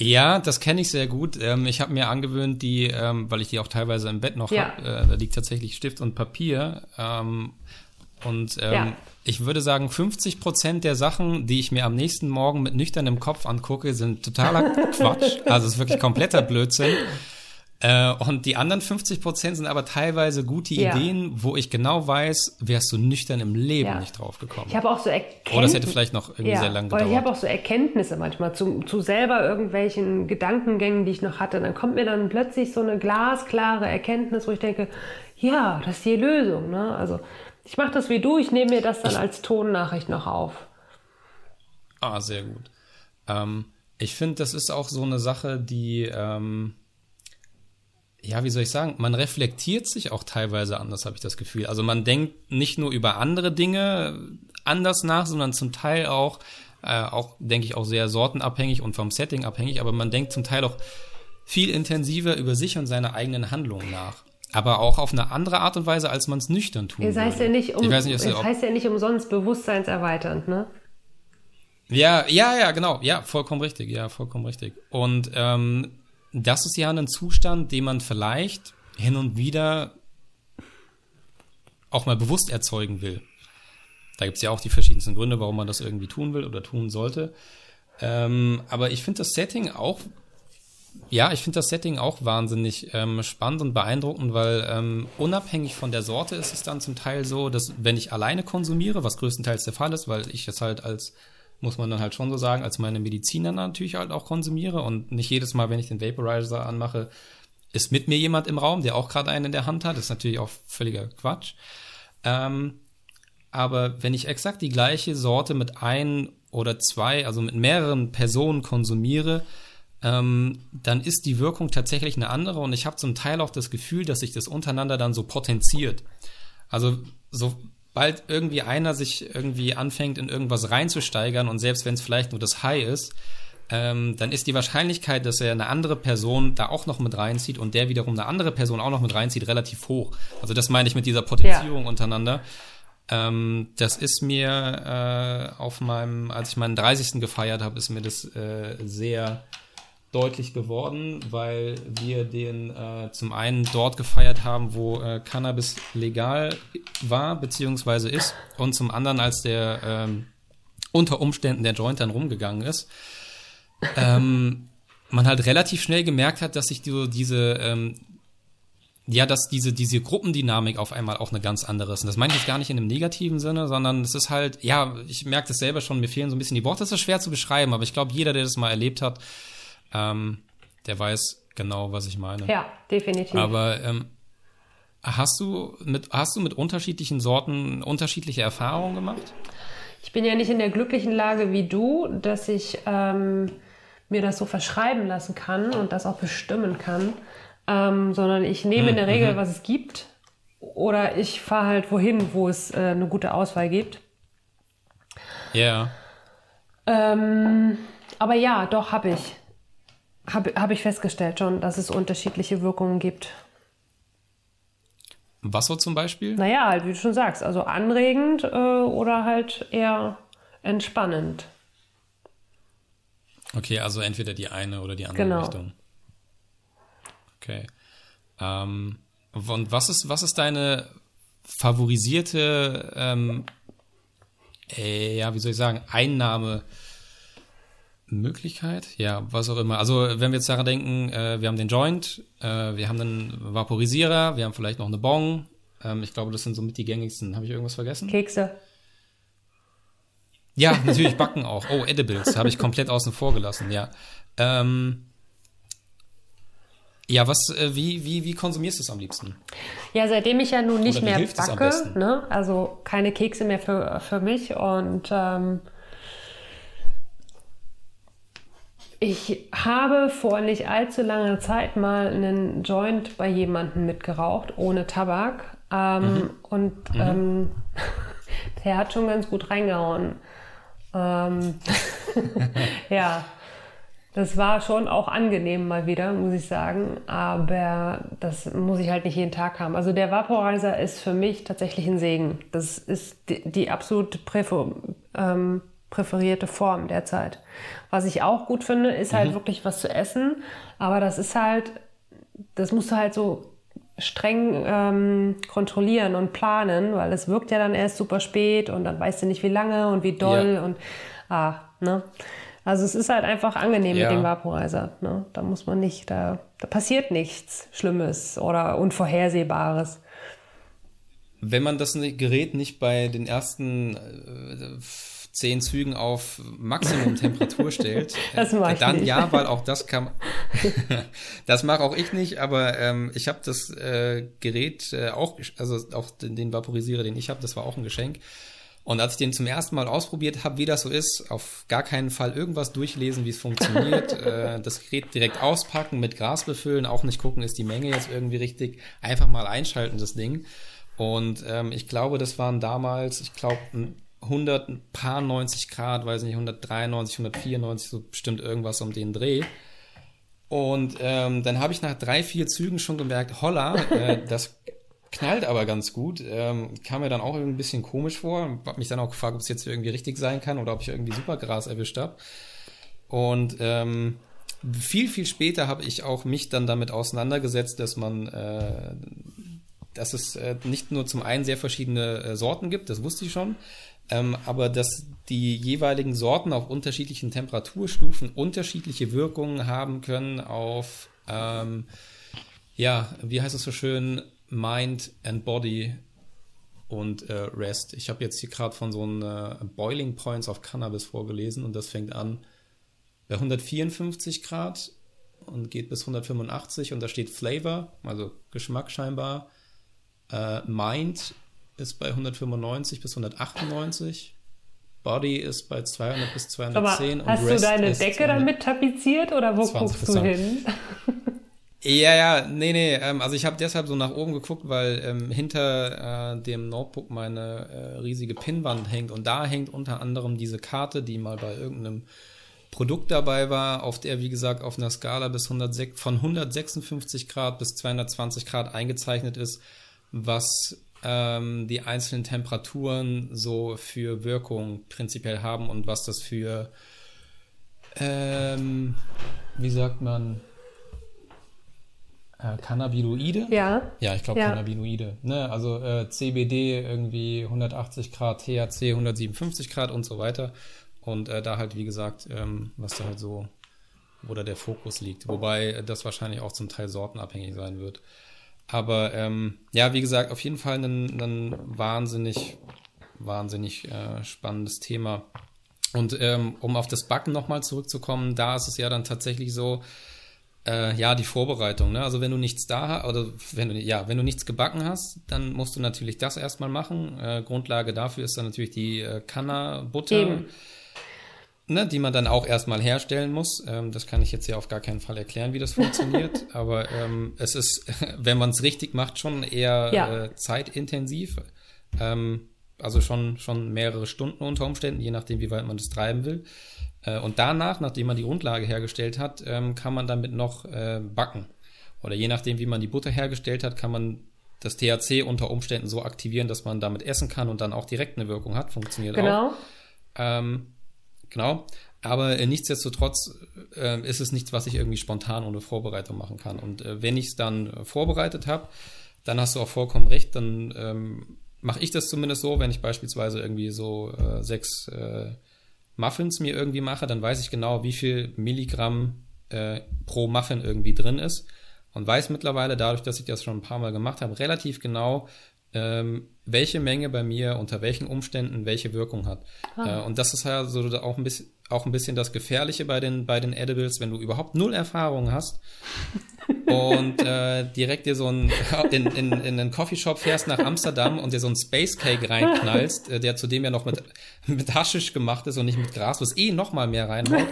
Ja, das kenne ich sehr gut. Ähm, ich habe mir angewöhnt, die, ähm, weil ich die auch teilweise im Bett noch ja. habe, äh, da liegt tatsächlich Stift und Papier. Ähm, und ähm, ja. ich würde sagen, 50 Prozent der Sachen, die ich mir am nächsten Morgen mit nüchternem Kopf angucke, sind totaler [LAUGHS] Quatsch. Also es ist wirklich kompletter Blödsinn. Äh, und die anderen 50 Prozent sind aber teilweise gute ja. Ideen, wo ich genau weiß, wärst du nüchtern im Leben ja. nicht drauf gekommen. Ich habe auch so Erkenntnisse. Oder es hätte vielleicht noch irgendwie ja. sehr lange gedauert. Oder ich habe auch so Erkenntnisse manchmal zu, zu selber irgendwelchen Gedankengängen, die ich noch hatte. Dann kommt mir dann plötzlich so eine glasklare Erkenntnis, wo ich denke, ja, das ist die Lösung. Ne? Also ich mache das wie du, ich nehme mir das dann ich, als Tonnachricht noch auf. Ah, sehr gut. Ähm, ich finde, das ist auch so eine Sache, die ähm, ja, wie soll ich sagen, man reflektiert sich auch teilweise anders, habe ich das Gefühl. Also man denkt nicht nur über andere Dinge anders nach, sondern zum Teil auch, äh, auch denke ich auch sehr sortenabhängig und vom Setting abhängig, aber man denkt zum Teil auch viel intensiver über sich und seine eigenen Handlungen nach. Aber auch auf eine andere Art und Weise, als man es nüchtern tut. Das heißt ja nicht, um, ich weiß nicht, es heißt ja nicht umsonst bewusstseinserweiternd, ne? Ja, ja, ja, genau. Ja, vollkommen richtig. Ja, vollkommen richtig. Und ähm, das ist ja ein Zustand, den man vielleicht hin und wieder auch mal bewusst erzeugen will. Da gibt es ja auch die verschiedensten Gründe, warum man das irgendwie tun will oder tun sollte. Ähm, aber ich finde das Setting auch, ja, ich finde das Setting auch wahnsinnig ähm, spannend und beeindruckend, weil ähm, unabhängig von der Sorte ist es dann zum Teil so, dass wenn ich alleine konsumiere, was größtenteils der Fall ist, weil ich es halt als muss man dann halt schon so sagen, als meine Mediziner natürlich halt auch konsumiere und nicht jedes Mal, wenn ich den Vaporizer anmache, ist mit mir jemand im Raum, der auch gerade einen in der Hand hat. Das ist natürlich auch völliger Quatsch. Ähm, aber wenn ich exakt die gleiche Sorte mit ein oder zwei, also mit mehreren Personen konsumiere, ähm, dann ist die Wirkung tatsächlich eine andere und ich habe zum Teil auch das Gefühl, dass sich das untereinander dann so potenziert. Also so sobald irgendwie einer sich irgendwie anfängt, in irgendwas reinzusteigern und selbst wenn es vielleicht nur das High ist, ähm, dann ist die Wahrscheinlichkeit, dass er eine andere Person da auch noch mit reinzieht und der wiederum eine andere Person auch noch mit reinzieht, relativ hoch. Also das meine ich mit dieser Potenzierung ja. untereinander. Ähm, das ist mir äh, auf meinem, als ich meinen 30. gefeiert habe, ist mir das äh, sehr deutlich geworden, weil wir den äh, zum einen dort gefeiert haben, wo äh, Cannabis legal war beziehungsweise ist und zum anderen, als der ähm, unter Umständen der Joint dann rumgegangen ist, ähm, man halt relativ schnell gemerkt hat, dass sich die, diese ähm, ja, dass diese, diese Gruppendynamik auf einmal auch eine ganz andere ist. Und das meine ich jetzt gar nicht in einem negativen Sinne, sondern es ist halt, ja, ich merke das selber schon, mir fehlen so ein bisschen die Worte. Das ist schwer zu beschreiben, aber ich glaube, jeder, der das mal erlebt hat, ähm, der weiß genau, was ich meine. Ja, definitiv. Aber ähm, hast du mit hast du mit unterschiedlichen Sorten unterschiedliche Erfahrungen gemacht? Ich bin ja nicht in der glücklichen Lage wie du, dass ich ähm, mir das so verschreiben lassen kann und das auch bestimmen kann, ähm, sondern ich nehme hm, in der Regel, mhm. was es gibt, oder ich fahre halt wohin, wo es äh, eine gute Auswahl gibt. Ja. Yeah. Ähm, aber ja, doch habe ich. Habe hab ich festgestellt schon, dass es unterschiedliche Wirkungen gibt. Was so zum Beispiel? Naja, halt, wie du schon sagst, also anregend äh, oder halt eher entspannend. Okay, also entweder die eine oder die andere genau. Richtung. Okay. Ähm, und was ist, was ist deine favorisierte, ähm, äh, ja, wie soll ich sagen, Einnahme? Möglichkeit, ja, was auch immer. Also wenn wir jetzt daran denken, äh, wir haben den Joint, äh, wir haben einen Vaporisierer, wir haben vielleicht noch eine Bong, Ähm, ich glaube, das sind somit die gängigsten. Habe ich irgendwas vergessen? Kekse. Ja, [LAUGHS] natürlich Backen auch. Oh, Edibles habe ich komplett außen vor gelassen, ja. Ähm, ja, was, äh, wie, wie, wie konsumierst du es am liebsten? Ja, seitdem ich ja nun nicht mehr backe, ne? also keine Kekse mehr für, für mich und ähm, ich habe vor nicht allzu langer Zeit mal einen Joint bei jemandem mitgeraucht, ohne Tabak. Ähm, Mhm. Und Ähm, [LAUGHS] der hat schon ganz gut reingehauen. Ähm, [LAUGHS] ja, das war schon auch angenehm mal wieder, muss ich sagen. Aber das muss ich halt nicht jeden Tag haben. Also der Vaporizer ist für mich tatsächlich ein Segen. Das ist die, die absolut präfer, ähm, präferierte Form derzeit. Was ich auch gut finde, ist halt wirklich was zu essen. Aber das ist halt, das musst du halt so streng ähm, kontrollieren und planen, weil es wirkt ja dann erst super spät und dann weißt du nicht, wie lange und wie doll Ja. und ah, ne? Also es ist halt einfach angenehm Ja. mit dem Vaporizer. Ne? Da muss man nicht, da, da passiert nichts Schlimmes oder Unvorhersehbares. Wenn man das Gerät nicht bei den ersten äh, zehn Zügen auf Maximum Temperatur stellt, [LAUGHS] Das mach äh, ich dann nicht. ja, weil auch das kann. [LAUGHS] das mache auch ich nicht, aber ähm, ich habe das äh, Gerät äh, auch, also auch den, den Vaporisierer, den ich habe, das war auch ein Geschenk. Und als ich den zum ersten Mal ausprobiert habe, wie das so ist, auf gar keinen Fall irgendwas durchlesen, wie es funktioniert, [LAUGHS] äh, das Gerät direkt auspacken, mit Gras befüllen, auch nicht gucken, ist die Menge jetzt irgendwie richtig, einfach mal einschalten, das Ding. Und ähm, ich glaube, das waren damals, ich glaube, ein 100, ein paar 90 Grad, weiß nicht, 193, 194, so bestimmt irgendwas um den Dreh. Und ähm, dann habe ich nach drei, vier Zügen schon gemerkt, holla, äh, [LAUGHS] das knallt aber ganz gut. Ähm, kam mir dann auch irgendwie ein bisschen komisch vor. Hab mich dann auch gefragt, ob es jetzt irgendwie richtig sein kann oder ob ich irgendwie Supergras erwischt habe. Und ähm, viel, viel später habe ich auch mich dann damit auseinandergesetzt, dass man, äh, dass es äh, nicht nur zum einen sehr verschiedene äh, Sorten gibt, das wusste ich schon, ähm, aber dass die jeweiligen Sorten auf unterschiedlichen Temperaturstufen unterschiedliche Wirkungen haben können auf, ähm, ja, wie heißt es so schön, Mind and Body und äh, Rest. Ich habe jetzt hier gerade von so einem äh, Boiling Points of Cannabis vorgelesen und das fängt an bei 154 Grad und geht bis 185 und da steht Flavor, also Geschmack scheinbar. Äh, Mind ist bei 195 bis 198. Body ist bei 200 bis Aber 210 hast und du Rest deine Decke 200 damit tapeziert oder wo 20 guckst du hin? [LAUGHS] Ja, ja, nee, nee. Ähm, also ich habe deshalb so nach oben geguckt, weil ähm, hinter äh, dem Notebook meine äh, riesige Pinnwand hängt und da hängt unter anderem diese Karte, die mal bei irgendeinem Produkt dabei war, auf der, wie gesagt, auf einer Skala bis 106, von 156 Grad bis 220 Grad eingezeichnet ist, was ähm, die einzelnen Temperaturen so für Wirkung prinzipiell haben und was das für, ähm, wie sagt man, äh, Cannabinoide? Ja. Ja, ich glaube Ja. Cannabinoide. Ne? Also äh, CBD irgendwie 180 Grad, THC 157 Grad und so weiter. Und äh, da halt, wie gesagt, ähm, was da halt so, wo da der Fokus liegt. Wobei äh, das wahrscheinlich auch zum Teil sortenabhängig sein wird. Aber ähm, ja, wie gesagt, auf jeden Fall ein, ein wahnsinnig, wahnsinnig äh, spannendes Thema. Und ähm, um auf das Backen nochmal zurückzukommen, da ist es ja dann tatsächlich so, äh, ja, die Vorbereitung. Ne? Also wenn du nichts da hast, oder wenn du, ja, wenn du nichts gebacken hast, dann musst du natürlich das erstmal machen. Äh, Grundlage dafür ist dann natürlich die äh, Canna-Butter, Eben. Ne, die man dann auch erstmal herstellen muss. Ähm, das kann ich jetzt hier auf gar keinen Fall erklären, wie das funktioniert. [LAUGHS] Aber ähm, es ist, [LAUGHS] wenn man es richtig macht, schon eher Ja. äh, zeitintensiv. Ähm, also schon, schon mehrere Stunden unter Umständen, je nachdem, wie weit man das treiben will. Äh, und danach, nachdem man die Grundlage hergestellt hat, ähm, kann man damit noch äh, backen. Oder je nachdem, wie man die Butter hergestellt hat, kann man das THC unter Umständen so aktivieren, dass man damit essen kann und dann auch direkt eine Wirkung hat. Funktioniert auch. Genau. Ähm, genau. Aber äh, nichtsdestotrotz äh, ist es nichts, was ich irgendwie spontan ohne Vorbereitung machen kann. Und äh, wenn ich es dann äh, vorbereitet habe, dann hast du auch vollkommen recht. Dann ähm, mache ich das zumindest so, wenn ich beispielsweise irgendwie so äh, sechs äh, Muffins mir irgendwie mache, dann weiß ich genau, wie viel Milligramm pro Muffin irgendwie drin ist. Und weiß mittlerweile, dadurch, dass ich das schon ein paar Mal gemacht habe, relativ genau, ähm, welche Menge bei mir unter welchen Umständen welche Wirkung hat. Ah. Äh, und das ist ja so auch ein bisschen auch ein bisschen das Gefährliche bei den bei den Edibles, wenn du überhaupt null Erfahrung hast [LAUGHS] und äh, direkt dir so ein [LAUGHS] in, in, in einen Coffeeshop fährst nach Amsterdam und dir so einen Space Cake reinknallst, äh, der zudem ja noch mit [LAUGHS] mit Haschisch gemacht ist und nicht mit Gras, was eh noch mal mehr reinhaut.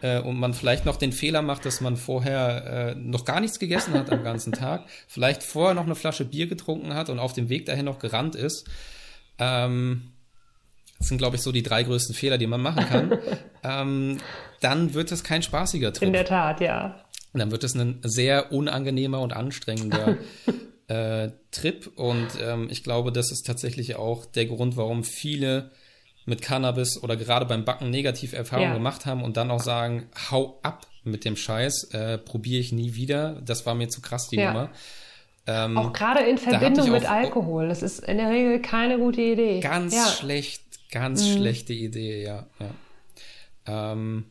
Äh, und man vielleicht noch den Fehler macht, dass man vorher äh, noch gar nichts gegessen hat am ganzen Tag, [LAUGHS] vielleicht vorher noch eine Flasche Bier getrunken hat und auf dem Weg dahin noch gerannt ist. Ähm, das sind, glaube ich, so die drei größten Fehler, die man machen kann. [LAUGHS] ähm, dann wird es kein spaßiger Trip. In der Tat, ja. Und dann wird es ein sehr unangenehmer und anstrengender [LAUGHS] äh, Trip. Und ähm, ich glaube, das ist tatsächlich auch der Grund, warum viele mit Cannabis oder gerade beim Backen negativ Erfahrungen ja. gemacht haben und dann auch sagen, hau ab mit dem Scheiß, äh, probiere ich nie wieder. Das war mir zu krass, die ja. Nummer. Ähm, auch gerade in Verbindung mit Alkohol. Das ist in der Regel keine gute Idee. Ganz ja. schlecht Ganz mhm. schlechte Idee, ja. Ja. Ähm,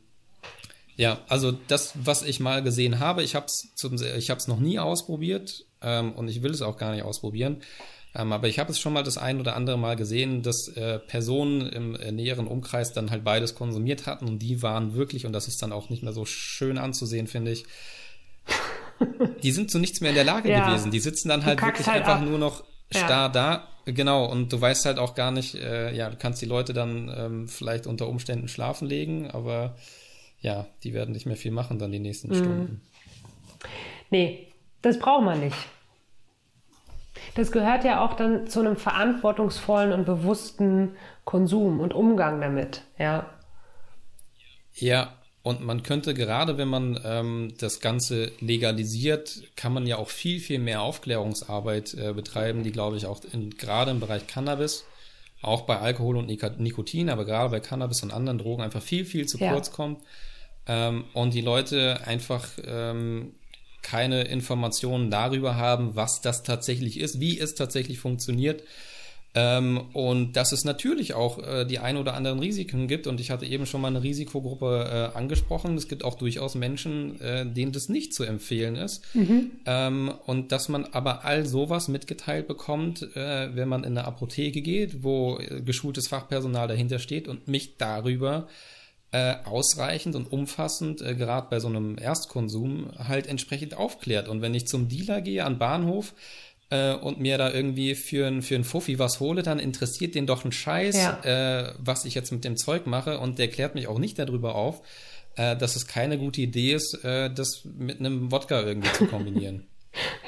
ja, also das, was ich mal gesehen habe, ich habe es ich hab's noch nie ausprobiert ähm, und ich will es auch gar nicht ausprobieren. Ähm, aber ich habe es schon mal das ein oder andere Mal gesehen, dass äh, Personen im äh, näheren Umkreis dann halt beides konsumiert hatten und die waren wirklich, und das ist dann auch nicht mehr so schön anzusehen, finde ich, [LAUGHS] die sind zu nichts mehr in der Lage ja. gewesen. Die sitzen dann halt wirklich halt einfach ab. nur noch starr ja. da. Genau, und du weißt halt auch gar nicht, äh, ja, du kannst die Leute dann ähm, vielleicht unter Umständen schlafen legen, aber ja, die werden nicht mehr viel machen dann die nächsten mhm. Stunden. Nee, das braucht man nicht. Das gehört ja auch dann zu einem verantwortungsvollen und bewussten Konsum und Umgang damit, ja. Ja, und man könnte gerade, wenn man ähm, das Ganze legalisiert, kann man ja auch viel, viel mehr Aufklärungsarbeit äh, betreiben, die, glaube ich, auch in, gerade im Bereich Cannabis, auch bei Alkohol und Nikotin, aber gerade bei Cannabis und anderen Drogen einfach viel, viel zu ja. kurz kommt. Ähm, und die Leute einfach ähm, keine Informationen darüber haben, was das tatsächlich ist, wie es tatsächlich funktioniert ähm, und dass es natürlich auch äh, die ein oder anderen Risiken gibt. Und ich hatte eben schon mal eine Risikogruppe äh, angesprochen. Es gibt auch durchaus Menschen, äh, denen das nicht zu empfehlen ist. Mhm. Ähm, und dass man aber all sowas mitgeteilt bekommt, äh, wenn man in eine Apotheke geht, wo äh, geschultes Fachpersonal dahinter steht und mich darüber äh, ausreichend und umfassend, äh, gerade bei so einem Erstkonsum, halt entsprechend aufklärt. Und wenn ich zum Dealer gehe an Bahnhof, äh, und mir da irgendwie für ein, für ein Fuffi was hole, dann interessiert den doch ein Scheiß, ja. äh, was ich jetzt mit dem Zeug mache und der klärt mich auch nicht darüber auf, äh, dass es keine gute Idee ist, äh, das mit einem Wodka irgendwie zu kombinieren.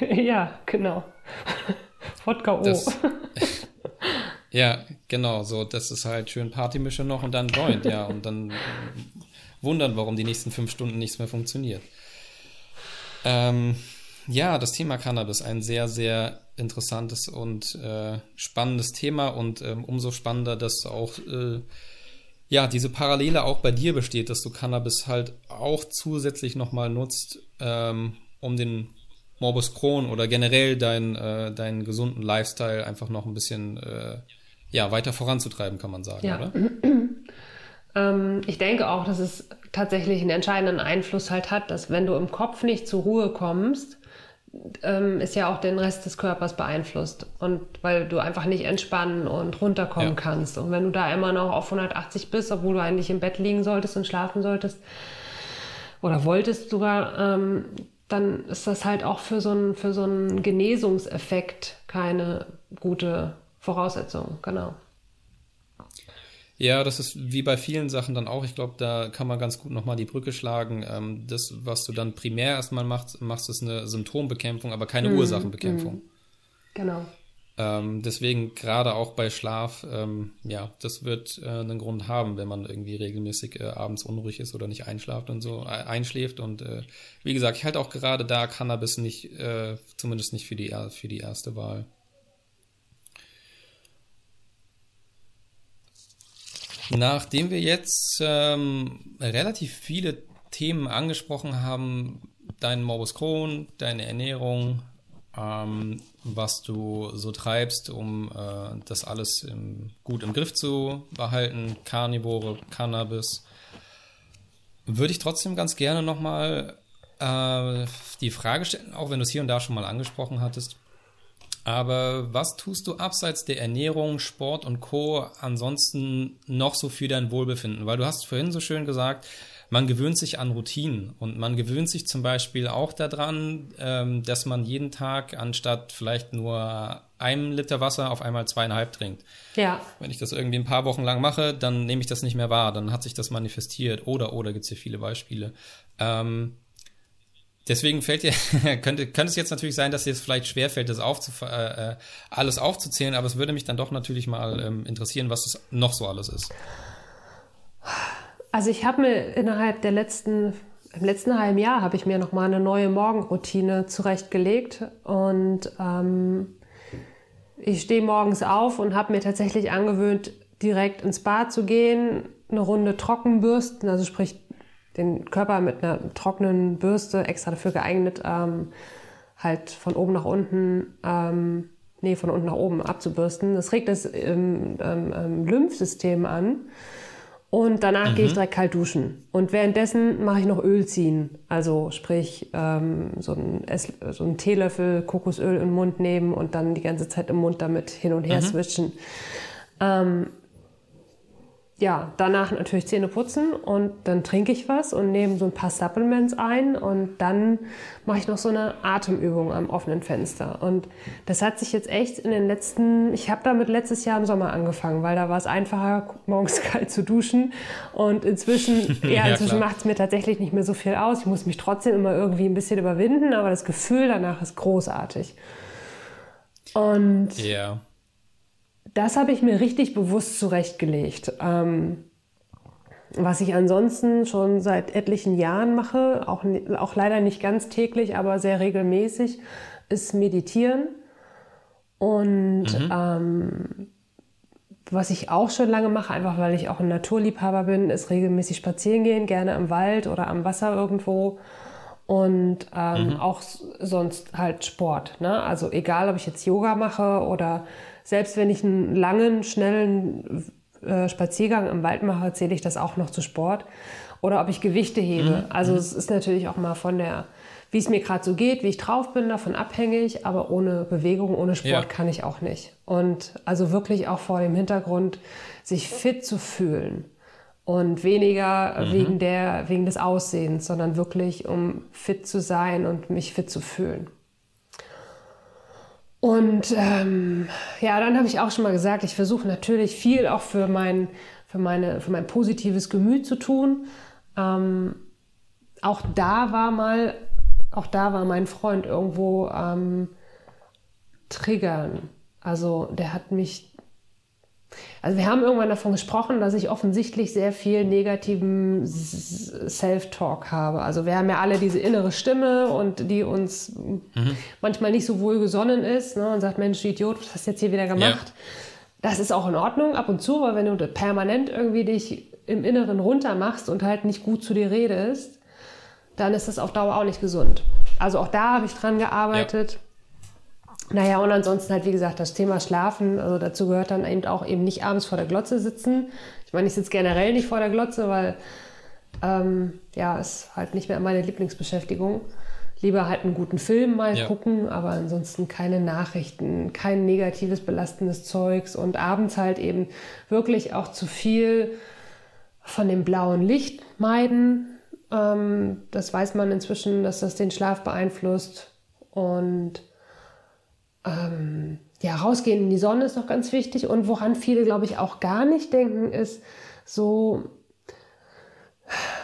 [LAUGHS] ja, genau. [LAUGHS] Wodka O. Das, [LAUGHS] ja, genau, so, das ist halt schön Partymische noch und dann Joint, ja, und dann wundern, warum die nächsten fünf Stunden nichts mehr funktioniert. Ähm, ja, das Thema Cannabis, ein sehr, sehr interessantes und äh, spannendes Thema und ähm, umso spannender, dass auch äh, ja diese Parallele auch bei dir besteht, dass du Cannabis halt auch zusätzlich nochmal nutzt, ähm, um den Morbus Crohn oder generell deinen äh, deinen gesunden Lifestyle einfach noch ein bisschen äh, ja weiter voranzutreiben, kann man sagen, ja. oder? [CLEARS THROAT] Ähm, ich denke auch, dass es tatsächlich einen entscheidenden Einfluss halt hat, dass wenn du im Kopf nicht zur Ruhe kommst, ähm, ist ja auch den Rest des Körpers beeinflusst. Und weil du einfach nicht entspannen und runterkommen ja. kannst. Und wenn du da immer noch auf 180 bist, obwohl du eigentlich im Bett liegen solltest und schlafen solltest oder wolltest sogar, ähm, dann ist das halt auch für so einen, für so einen Genesungseffekt keine gute Voraussetzung. Genau. Ja, das ist wie bei vielen Sachen dann auch. Ich glaube, da kann man ganz gut nochmal die Brücke schlagen. Ähm, das, was du dann primär erstmal machst, machst ist eine Symptombekämpfung, aber keine mm, Ursachenbekämpfung. Mm. Genau. Ähm, deswegen gerade auch bei Schlaf, ähm, ja, das wird äh, einen Grund haben, wenn man irgendwie regelmäßig äh, abends unruhig ist oder nicht einschlaft und so, äh, einschläft. Und äh, wie gesagt, ich halte auch gerade da Cannabis nicht, äh, zumindest nicht für die, für die erste Wahl. Nachdem wir jetzt ähm, relativ viele Themen angesprochen haben, deinen Morbus Crohn, deine Ernährung, ähm, was du so treibst, um äh, das alles im, gut im Griff zu behalten, Carnivore, Cannabis, würde ich trotzdem ganz gerne nochmal äh, die Frage stellen, auch wenn du es hier und da schon mal angesprochen hattest, Aber was tust du abseits der Ernährung, Sport und Co. ansonsten noch so für dein Wohlbefinden? Weil du hast vorhin so schön gesagt, man gewöhnt sich an Routinen und man gewöhnt sich zum Beispiel auch daran, ähm, dass man jeden Tag anstatt vielleicht nur einem Liter Wasser auf einmal zweieinhalb trinkt. Ja. Wenn ich das irgendwie ein paar Wochen lang mache, dann nehme ich das nicht mehr wahr, dann hat sich das manifestiert. Oder, oder gibt es hier viele Beispiele. Ähm, Deswegen fällt dir, [LAUGHS] könnte, könnte es jetzt natürlich sein, dass dir es vielleicht schwerfällt, das aufzuf äh, äh, alles aufzuzählen, aber es würde mich dann doch natürlich mal ähm, interessieren, was das noch so alles ist. Also ich habe mir innerhalb der letzten, im letzten halben Jahr habe ich mir nochmal eine neue Morgenroutine zurechtgelegt und ähm, ich stehe morgens auf und habe mir tatsächlich angewöhnt, direkt ins Bad zu gehen, eine Runde trocken bürsten, also sprich den Körper mit einer trockenen Bürste extra dafür geeignet, ähm, halt von oben nach unten, ähm, nee, von unten nach oben abzubürsten. Das regt das ähm, ähm, Lymphsystem an. Und danach mhm. gehe ich direkt kalt duschen. Und währenddessen mache ich noch Öl ziehen. Also sprich, ähm, so, ein so einen Teelöffel Kokosöl im Mund nehmen und dann die ganze Zeit im Mund damit hin und her mhm. switchen. Ähm, ja, danach natürlich Zähne putzen und dann trinke ich was und nehme so ein paar Supplements ein und dann mache ich noch so eine Atemübung am offenen Fenster. Und das hat sich jetzt echt in den letzten, ich habe damit letztes Jahr im Sommer angefangen, weil da war es einfacher, [LAUGHS] morgens kalt zu duschen. Und inzwischen, [LAUGHS] ja, inzwischen macht es mir tatsächlich nicht mehr so viel aus. Ich muss mich trotzdem immer irgendwie ein bisschen überwinden, aber das Gefühl danach ist großartig. Und ja das habe ich mir richtig bewusst zurechtgelegt. Ähm, was ich ansonsten schon seit etlichen Jahren mache, auch, auch leider nicht ganz täglich, aber sehr regelmäßig, ist meditieren. Und mhm. ähm, was ich auch schon lange mache, einfach weil ich auch ein Naturliebhaber bin, ist regelmäßig spazieren gehen, gerne im Wald oder am Wasser irgendwo. Und ähm, mhm. auch sonst halt Sport. Ne? Also egal, ob ich jetzt Yoga mache oder selbst wenn ich einen langen, schnellen äh, Spaziergang im Wald mache, zähle ich das auch noch zu Sport. Oder ob ich Gewichte hebe. Mhm. Also mhm. es ist natürlich auch mal von der, wie es mir gerade so geht, wie ich drauf bin, davon abhängig. Aber ohne Bewegung, ohne Sport ja. kann ich auch nicht. Und also wirklich auch vor dem Hintergrund, sich fit zu fühlen. Und weniger mhm. wegen, der, wegen des Aussehens, sondern wirklich, um fit zu sein und mich fit zu fühlen. Und ähm, ja, dann habe ich auch schon mal gesagt, ich versuche natürlich viel auch für mein, für meine, für mein positives Gemüt zu tun. Ähm, auch da war mal, auch da war mein Freund irgendwo ähm, triggern. Also der hat mich also wir haben irgendwann davon gesprochen, dass ich offensichtlich sehr viel negativen Self-Talk habe. Also wir haben ja alle diese innere Stimme und die uns mhm. manchmal nicht so wohl gesonnen ist ne, und sagt, Mensch, du Idiot, was hast du jetzt hier wieder gemacht? Ja. Das ist auch in Ordnung ab und zu, weil wenn du permanent irgendwie dich im Inneren runter machst und halt nicht gut zu dir redest, dann ist das auf Dauer auch nicht gesund. Also auch da habe ich dran gearbeitet. Ja. Naja, und ansonsten halt, wie gesagt, das Thema Schlafen, also dazu gehört dann eben auch eben nicht abends vor der Glotze sitzen. Ich meine, ich sitze generell nicht vor der Glotze, weil ähm, ja, ist halt nicht mehr meine Lieblingsbeschäftigung. Lieber halt einen guten Film mal ja. gucken, aber ansonsten keine Nachrichten, kein negatives, belastendes Zeugs und abends halt eben wirklich auch zu viel von dem blauen Licht meiden. Ähm, das weiß man inzwischen, dass das den Schlaf beeinflusst und ähm, ja, rausgehen in die Sonne ist noch ganz wichtig. Und woran viele, glaube ich, auch gar nicht denken, ist so,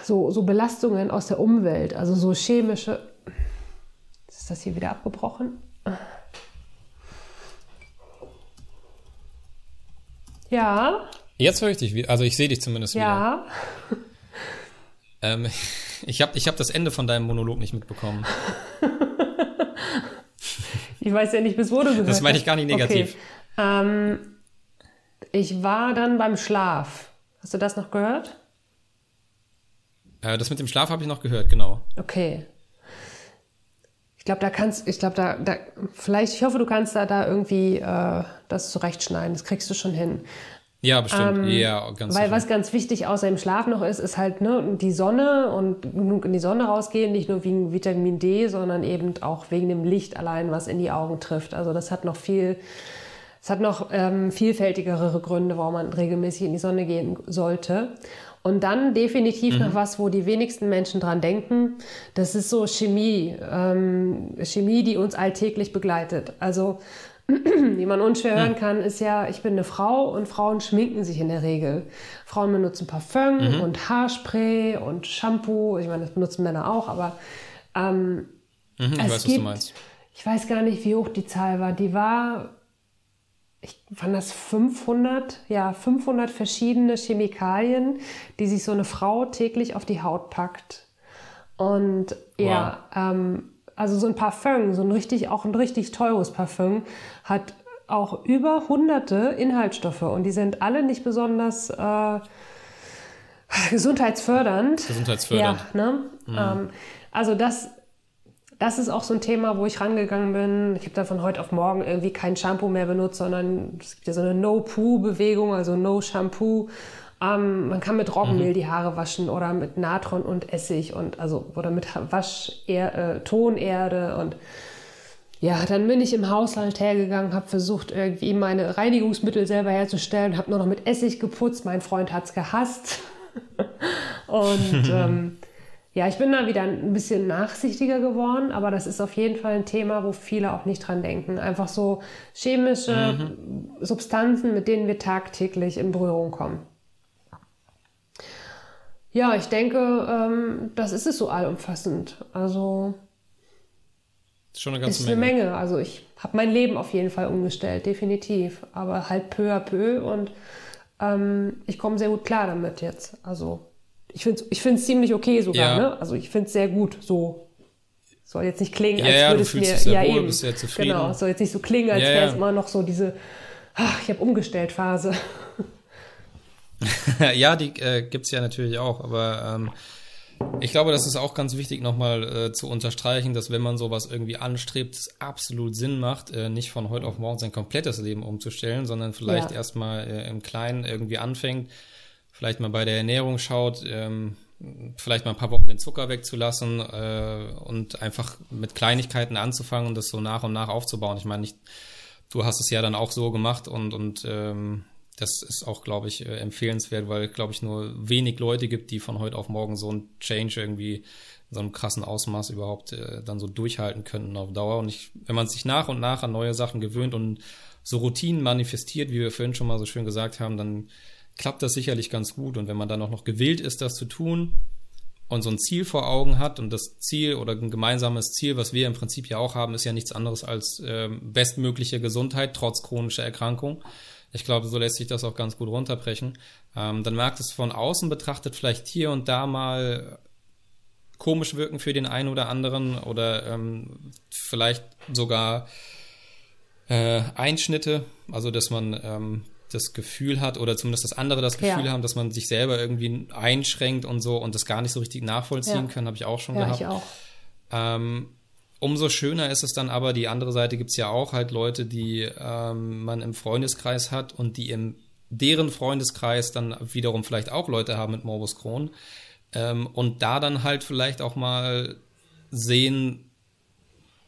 so, so Belastungen aus der Umwelt, also so chemische. Ist das hier wieder abgebrochen? Ja. Jetzt höre ich dich wieder. Also ich sehe dich zumindest ja. wieder. Ähm, [LAUGHS] ich habe ich hab das Ende von deinem Monolog nicht mitbekommen. [LAUGHS] Ich weiß ja nicht, bis wo du gehört Das meine ich gar nicht negativ. Okay. Ähm, ich war dann beim Schlaf. Hast du das noch gehört? Äh, das mit dem Schlaf habe ich noch gehört, genau. Okay. Ich glaube, da kannst, ich glaube, da, da, vielleicht, ich hoffe, du kannst da, da irgendwie äh, das zurechtschneiden. Das kriegst du schon hin. Ja, bestimmt. Ähm, ja, ganz Weil sicher. was ganz wichtig außer im Schlaf noch ist, ist halt ne, die Sonne und genug in die Sonne rausgehen, nicht nur wegen Vitamin D, sondern eben auch wegen dem Licht allein, was in die Augen trifft. Also das hat noch viel, es hat noch ähm, vielfältigere Gründe, warum man regelmäßig in die Sonne gehen sollte. Und dann definitiv mhm. noch was, wo die wenigsten Menschen dran denken. Das ist so Chemie, ähm, Chemie, die uns alltäglich begleitet. Also [CLEARS THROAT] wie man unschwer hören kann, ist ja, ich bin eine Frau und Frauen schminken sich in der Regel. Frauen benutzen Parfum mhm. und Haarspray und Shampoo. Ich meine, das benutzen Männer auch, aber ähm, mhm, ich weiß, gibt. Ich weiß gar nicht, wie hoch die Zahl war. Die war, ich fand das 500, ja, 500 verschiedene Chemikalien, die sich so eine Frau täglich auf die Haut packt. Und wow. ja, ähm, also so ein Parfum, so ein richtig, auch ein richtig teures Parfum, hat auch über hunderte Inhaltsstoffe und die sind alle nicht besonders äh, gesundheitsfördernd. Gesundheitsfördernd. Ja, ne? Mhm. Ähm, also das, das ist auch so ein Thema, wo ich rangegangen bin. Ich habe da von heute auf morgen irgendwie kein Shampoo mehr benutzt, sondern es gibt ja so eine No-Poo-Bewegung, also No-Shampoo. Ähm, man kann mit Roggenmehl mhm. die Haare waschen oder mit Natron und Essig und also oder mit Wasch äh, Tonerde und ja, dann bin ich im Haushalt hergegangen, habe versucht irgendwie meine Reinigungsmittel selber herzustellen, habe nur noch mit Essig geputzt. Mein Freund hat es gehasst [LAUGHS] und [LAUGHS] ähm, ja, ich bin da wieder ein bisschen nachsichtiger geworden, aber das ist auf jeden Fall ein Thema, wo viele auch nicht dran denken. Einfach so chemische mhm. Substanzen, mit denen wir tagtäglich in Berührung kommen. Ja, ich denke, ähm, das ist es so allumfassend. Also schon eine ganze ist Menge. eine Menge. Also ich habe mein Leben auf jeden Fall umgestellt, definitiv. Aber halt peu à peu und ähm, ich komme sehr gut klar damit jetzt. Also ich finde es ich ziemlich okay sogar. Ja. Ne? Also ich finde es sehr gut so. Soll jetzt nicht klingen, als ja, würde es mir ja, ja wohl, eben. Bist sehr zufrieden. Genau, soll jetzt nicht so klingen, als wäre es immer noch so diese, ach, ich habe umgestellt Phase. [LAUGHS] ja, die äh, gibt ja natürlich auch, aber ähm, ich glaube, das ist auch ganz wichtig nochmal äh, zu unterstreichen, dass wenn man sowas irgendwie anstrebt, es absolut Sinn macht, äh, nicht von heute auf morgen sein komplettes Leben umzustellen, sondern vielleicht ja. erstmal äh, im Kleinen irgendwie anfängt, vielleicht mal bei der Ernährung schaut, ähm, vielleicht mal ein paar Wochen den Zucker wegzulassen äh, und einfach mit Kleinigkeiten anzufangen und das so nach und nach aufzubauen. Ich meine, nicht, du hast es ja dann auch so gemacht und, und ähm, das ist auch, glaube ich, äh, empfehlenswert, weil, glaube ich, nur wenig Leute gibt, die von heute auf morgen so ein Change irgendwie in so einem krassen Ausmaß überhaupt äh, dann so durchhalten könnten auf Dauer. Und ich, wenn man sich nach und nach an neue Sachen gewöhnt und so Routinen manifestiert, wie wir vorhin schon mal so schön gesagt haben, dann klappt das sicherlich ganz gut. Und wenn man dann auch noch gewillt ist, das zu tun und so ein Ziel vor Augen hat und das Ziel oder ein gemeinsames Ziel, was wir im Prinzip ja auch haben, ist ja nichts anderes als äh, bestmögliche Gesundheit trotz chronischer Erkrankung ich glaube, so lässt sich das auch ganz gut runterbrechen. Ähm, dann mag es von außen betrachtet vielleicht hier und da mal komisch wirken für den einen oder anderen oder ähm, vielleicht sogar äh, Einschnitte, also dass man ähm, das Gefühl hat oder zumindest das andere das Gefühl ja. haben, dass man sich selber irgendwie einschränkt und so und das gar nicht so richtig nachvollziehen ja. kann, habe ich auch schon ja, gehabt. Ich auch. Ähm, Umso schöner ist es dann aber, die andere Seite gibt es ja auch halt Leute, die ähm, man im Freundeskreis hat und die in deren Freundeskreis dann wiederum vielleicht auch Leute haben mit Morbus Crohn ähm, und da dann halt vielleicht auch mal sehen,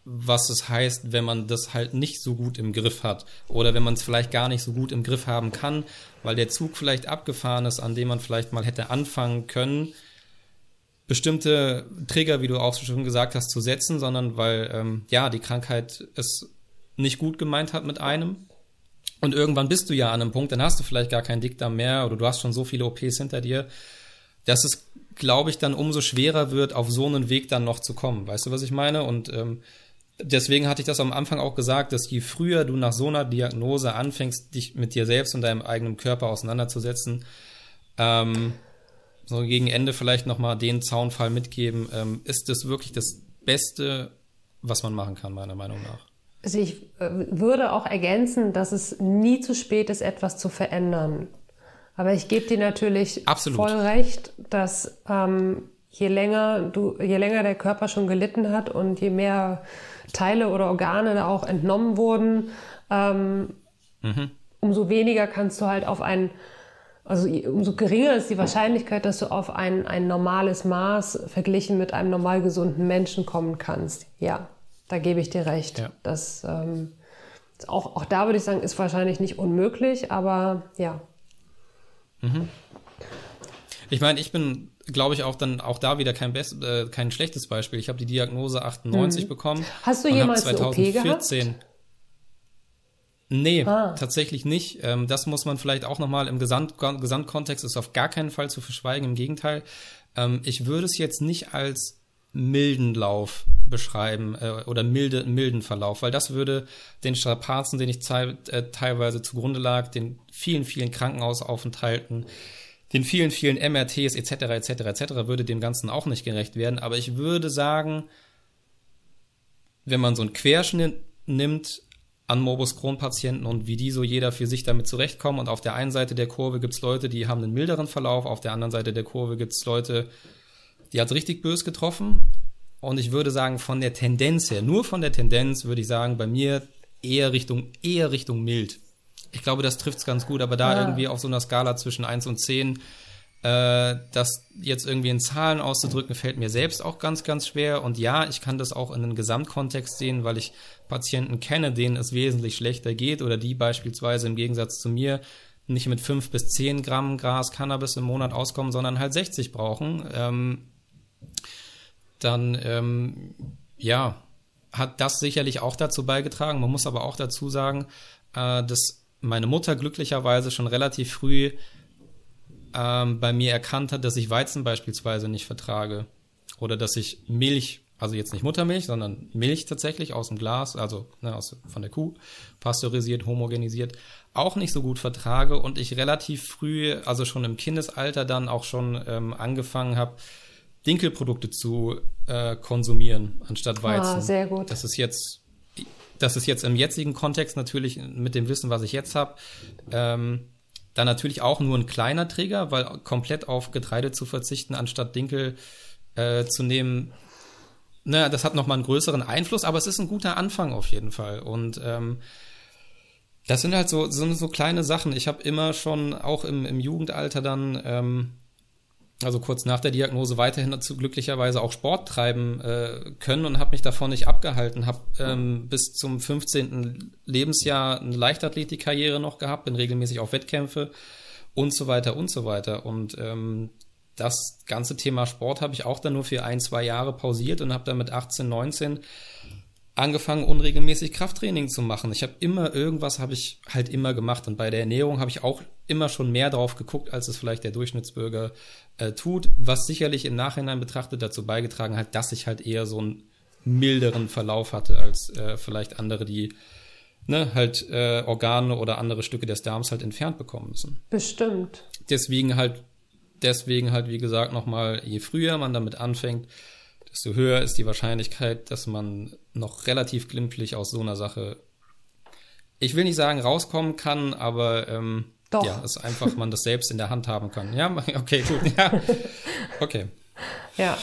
was es heißt, wenn man das halt nicht so gut im Griff hat oder wenn man es vielleicht gar nicht so gut im Griff haben kann, weil der Zug vielleicht abgefahren ist, an dem man vielleicht mal hätte anfangen können bestimmte Trigger, wie du auch schon gesagt hast, zu setzen, sondern weil ähm, ja die Krankheit es nicht gut gemeint hat mit einem. Und irgendwann bist du ja an einem Punkt, dann hast du vielleicht gar keinen Dickdarm mehr oder du hast schon so viele OPs hinter dir, dass es, glaube ich, dann umso schwerer wird, auf so einen Weg dann noch zu kommen. Weißt du, was ich meine? Und ähm, deswegen hatte ich das am Anfang auch gesagt, dass je früher du nach so einer Diagnose anfängst, dich mit dir selbst und deinem eigenen Körper auseinanderzusetzen, ähm, so gegen Ende vielleicht nochmal den Zaunfall mitgeben. Ähm, ist das wirklich das Beste, was man machen kann, meiner Meinung nach? Also ich äh, würde auch ergänzen, dass es nie zu spät ist, etwas zu verändern. Aber ich gebe dir natürlich Absolut. voll recht, dass ähm, je länger du, je länger der Körper schon gelitten hat und je mehr Teile oder Organe da auch entnommen wurden, ähm, mhm umso weniger kannst du halt auf ein, also umso geringer ist die Wahrscheinlichkeit, dass du auf ein, ein normales Maß verglichen mit einem normal gesunden Menschen kommen kannst. Ja, da gebe ich dir recht. Ja. Das, ähm, auch, auch da würde ich sagen, ist wahrscheinlich nicht unmöglich, aber ja. Mhm. Ich meine, ich bin, glaube ich, auch dann auch da wieder kein, best, äh, kein schlechtes Beispiel. Ich habe die Diagnose 98 mhm. bekommen. Hast du jemals 2014, eine OP gehabt? Nee, ah. tatsächlich nicht. Ähm, das muss man vielleicht auch nochmal im Gesamt Gesamtkontext ist auf gar keinen Fall zu verschweigen. Im Gegenteil, ähm, ich würde es jetzt nicht als milden Lauf beschreiben äh, oder milde, milden Verlauf, weil das würde den Strapazen, den ich äh, teilweise zugrunde lag, den vielen, vielen Krankenhausaufenthalten, den vielen, vielen MRTs etc. etc. etc. würde dem Ganzen auch nicht gerecht werden. Aber ich würde sagen, wenn man so einen Querschnitt nimmt an Morbus Crohn-Patienten und wie die so jeder für sich damit zurechtkommen. Und auf der einen Seite der Kurve gibt es Leute, die haben einen milderen Verlauf, auf der anderen Seite der Kurve gibt es Leute, die hat es richtig bös getroffen. Und ich würde sagen, von der Tendenz her, nur von der Tendenz würde ich sagen, bei mir eher Richtung, eher Richtung mild. Ich glaube, das trifft es ganz gut, aber da ja. irgendwie auf so einer Skala zwischen 1 und 10, äh, das jetzt irgendwie in Zahlen auszudrücken, fällt mir selbst auch ganz, ganz schwer. Und ja, ich kann das auch in einem Gesamtkontext sehen, weil ich Patienten kenne, denen es wesentlich schlechter geht oder die beispielsweise im Gegensatz zu mir nicht mit 5 bis 10 Gramm Gras Cannabis im Monat auskommen, sondern halt 60 brauchen. Ähm, dann, ähm, ja, hat das sicherlich auch dazu beigetragen. Man muss aber auch dazu sagen, äh, dass meine Mutter glücklicherweise schon relativ früh ähm, bei mir erkannt hat, dass ich Weizen beispielsweise nicht vertrage. Oder dass ich Milch, also jetzt nicht Muttermilch, sondern Milch tatsächlich aus dem Glas, also ne, aus, von der Kuh, pasteurisiert, homogenisiert, auch nicht so gut vertrage und ich relativ früh, also schon im Kindesalter dann auch schon ähm, angefangen habe, Dinkelprodukte zu äh, konsumieren anstatt ah, Weizen. Ah, sehr gut. Das ist jetzt das ist jetzt im jetzigen Kontext natürlich mit dem Wissen, was ich jetzt habe, ähm, dann natürlich auch nur ein kleiner Träger, weil komplett auf Getreide zu verzichten, anstatt Dinkel äh, zu nehmen, naja, das hat nochmal einen größeren Einfluss, aber es ist ein guter Anfang auf jeden Fall. Und ähm, das sind halt so, so, so kleine Sachen. Ich habe immer schon, auch im, im Jugendalter dann, ähm, also kurz nach der Diagnose weiterhin dazu glücklicherweise auch Sport treiben äh, können und habe mich davon nicht abgehalten. Habe ähm, bis zum 15. Lebensjahr eine Leichtathletikkarriere noch gehabt, bin regelmäßig auf Wettkämpfe und so weiter und so weiter. Und ähm, das ganze Thema Sport habe ich auch dann nur für ein, zwei Jahre pausiert und habe dann mit 18, 19 angefangen, unregelmäßig Krafttraining zu machen. Ich habe immer irgendwas habe ich halt immer gemacht und bei der Ernährung habe ich auch immer schon mehr drauf geguckt, als es vielleicht der Durchschnittsbürger äh, tut, was sicherlich im Nachhinein betrachtet dazu beigetragen hat, dass ich halt eher so einen milderen Verlauf hatte als äh, vielleicht andere, die ne, halt äh, Organe oder andere Stücke des Darms halt entfernt bekommen müssen. Bestimmt. Deswegen halt, deswegen halt, wie gesagt, nochmal, je früher man damit anfängt, desto höher ist die Wahrscheinlichkeit, dass man noch relativ glimpflich aus so einer Sache, ich will nicht sagen rauskommen kann, aber ähm, Doch. ja, es einfach man das selbst in der Hand haben kann. Ja, [LAUGHS] okay, gut, ja, okay. Ja,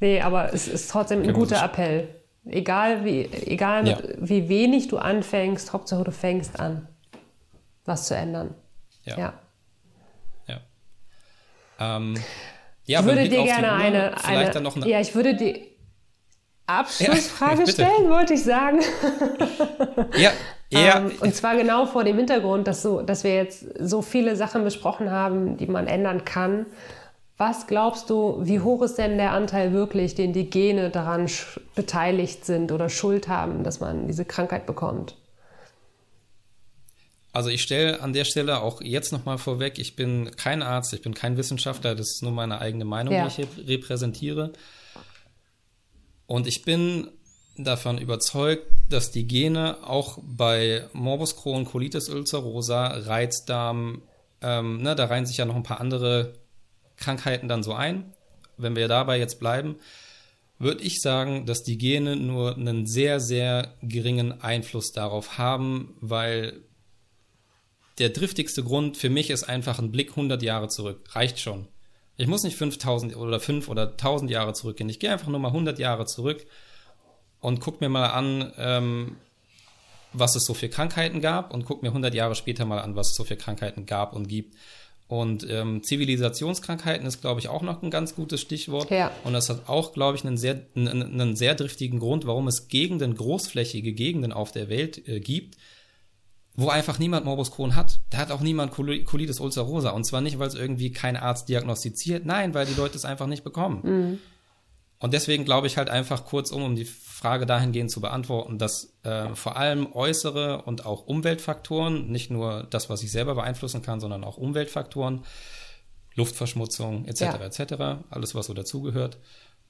nee, aber es ist trotzdem ein guter Appell. Egal wie, egal ja. wie wenig du anfängst, Hauptsache du fängst an, was zu ändern. Ja. Ja. ja. Ähm, ja, ich würde dir gerne eine, eine, eine, ja, ich würde die Abschlussfrage [LAUGHS] ja, stellen, wollte ich sagen. ja, ja. Ähm, und zwar genau vor dem Hintergrund, dass, so, dass wir jetzt so viele Sachen besprochen haben, die man ändern kann. Was glaubst du, wie hoch ist denn der Anteil wirklich, den die Gene daran beteiligt sind oder Schuld haben, dass man diese Krankheit bekommt? Also ich stelle an der Stelle auch jetzt nochmal vorweg, ich bin kein Arzt, ich bin kein Wissenschaftler, das ist nur meine eigene Meinung, ja. die ich repräsentiere. Und ich bin davon überzeugt, dass die Gene auch bei Morbus Crohn, Colitis ulcerosa, Reizdarm, ähm, ne, da reihen sich ja noch ein paar andere Krankheiten dann so ein. Wenn wir dabei jetzt bleiben, würde ich sagen, dass die Gene nur einen sehr, sehr geringen Einfluss darauf haben, weil der driftigste Grund für mich ist einfach ein Blick 100 Jahre zurück. Reicht schon. Ich muss nicht 5000 oder 5 oder 1000 Jahre zurückgehen. Ich gehe einfach nur mal 100 Jahre zurück und guck mir mal an, ähm, was es so für Krankheiten gab und gucke mir 100 Jahre später mal an, was es so für Krankheiten gab und gibt. Und ähm, Zivilisationskrankheiten ist, glaube ich, auch noch ein ganz gutes Stichwort. Ja. Und das hat auch, glaube ich, einen sehr, einen, einen sehr driftigen Grund, warum es Gegenden, großflächige Gegenden auf der Welt äh, gibt, wo einfach niemand Morbus Crohn hat. Da hat auch niemand Colitis ulcerosa. Und zwar nicht, weil es irgendwie kein Arzt diagnostiziert, nein, weil die Leute es einfach nicht bekommen. Mhm. Und deswegen glaube ich halt einfach kurzum, um die Frage dahingehend zu beantworten, dass äh, vor allem äußere und auch Umweltfaktoren, nicht nur das, was ich selber beeinflussen kann, sondern auch Umweltfaktoren, Luftverschmutzung etc. Ja. etc., alles, was so dazugehört,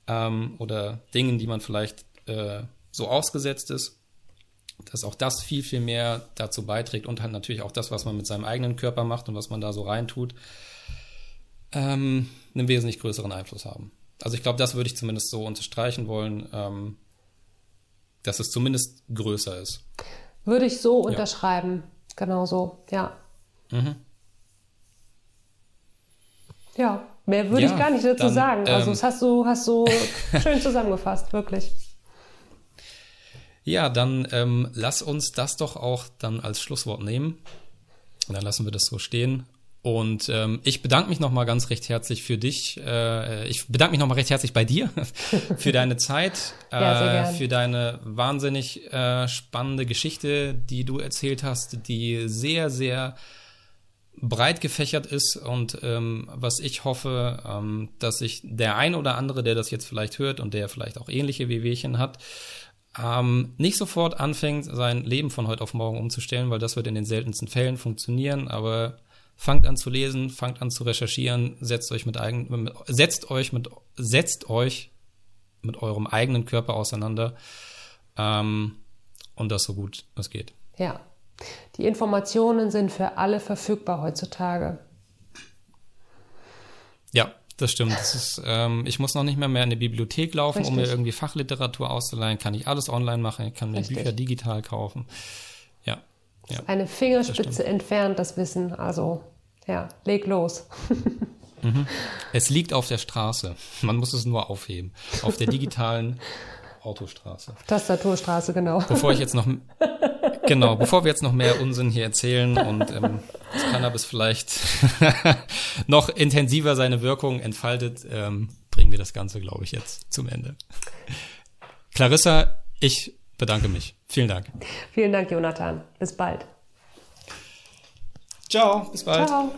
ähm, oder Dingen, die man vielleicht äh, so ausgesetzt ist, dass auch das viel, viel mehr dazu beiträgt und halt natürlich auch das, was man mit seinem eigenen Körper macht und was man da so reintut, ähm, einen wesentlich größeren Einfluss haben. Also ich glaube, das würde ich zumindest so unterstreichen wollen, ähm, dass es zumindest größer ist. Würde ich so unterschreiben. Ja. Genau so, ja. Mhm. Ja, mehr würde ja, ich gar nicht dazu dann, sagen. Also ähm, das hast du, hast du [LAUGHS] schön zusammengefasst, wirklich. Ja, dann ähm, lass uns das doch auch dann als Schlusswort nehmen. Und dann lassen wir das so stehen. Und ähm, ich bedanke mich nochmal ganz recht herzlich für dich. Äh, ich bedanke mich nochmal recht herzlich bei dir [LAUGHS] für deine Zeit, [LAUGHS] ja, äh, für deine wahnsinnig äh, spannende Geschichte, die du erzählt hast, die sehr, sehr breit gefächert ist und ähm, was ich hoffe, ähm, dass sich der ein oder andere, der das jetzt vielleicht hört und der vielleicht auch ähnliche Wehwehchen hat, ähm, nicht sofort anfängt, sein Leben von heute auf morgen umzustellen, weil das wird in den seltensten Fällen funktionieren, aber Fangt an zu lesen, fangt an zu recherchieren, setzt euch mit eigen, setzt euch mit, setzt euch mit eurem eigenen Körper auseinander ähm, und das so gut es geht. Ja, die Informationen sind für alle verfügbar heutzutage. Ja, das stimmt. Das ist, ähm, ich muss noch nicht mehr mehr in die Bibliothek laufen, Richtig. um mir irgendwie Fachliteratur auszuleihen. Kann ich alles online machen. Ich kann mir Richtig. Bücher digital kaufen. Ja. Eine Fingerspitze entfernt, das Wissen. Also, ja, leg los. [LAUGHS] mhm. Es liegt auf der Straße. Man muss es nur aufheben. Auf der digitalen Autostraße. Tastaturstraße, genau. Bevor ich jetzt noch, [LAUGHS] genau, bevor wir jetzt noch mehr Unsinn hier erzählen und ähm, das Cannabis vielleicht [LAUGHS] noch intensiver seine Wirkung entfaltet, ähm, bringen wir das Ganze, glaube ich, jetzt zum Ende. Clarissa, ich bedanke mich. Vielen Dank. Vielen Dank, Jonathan. Bis bald. Ciao, bis bald. Ciao.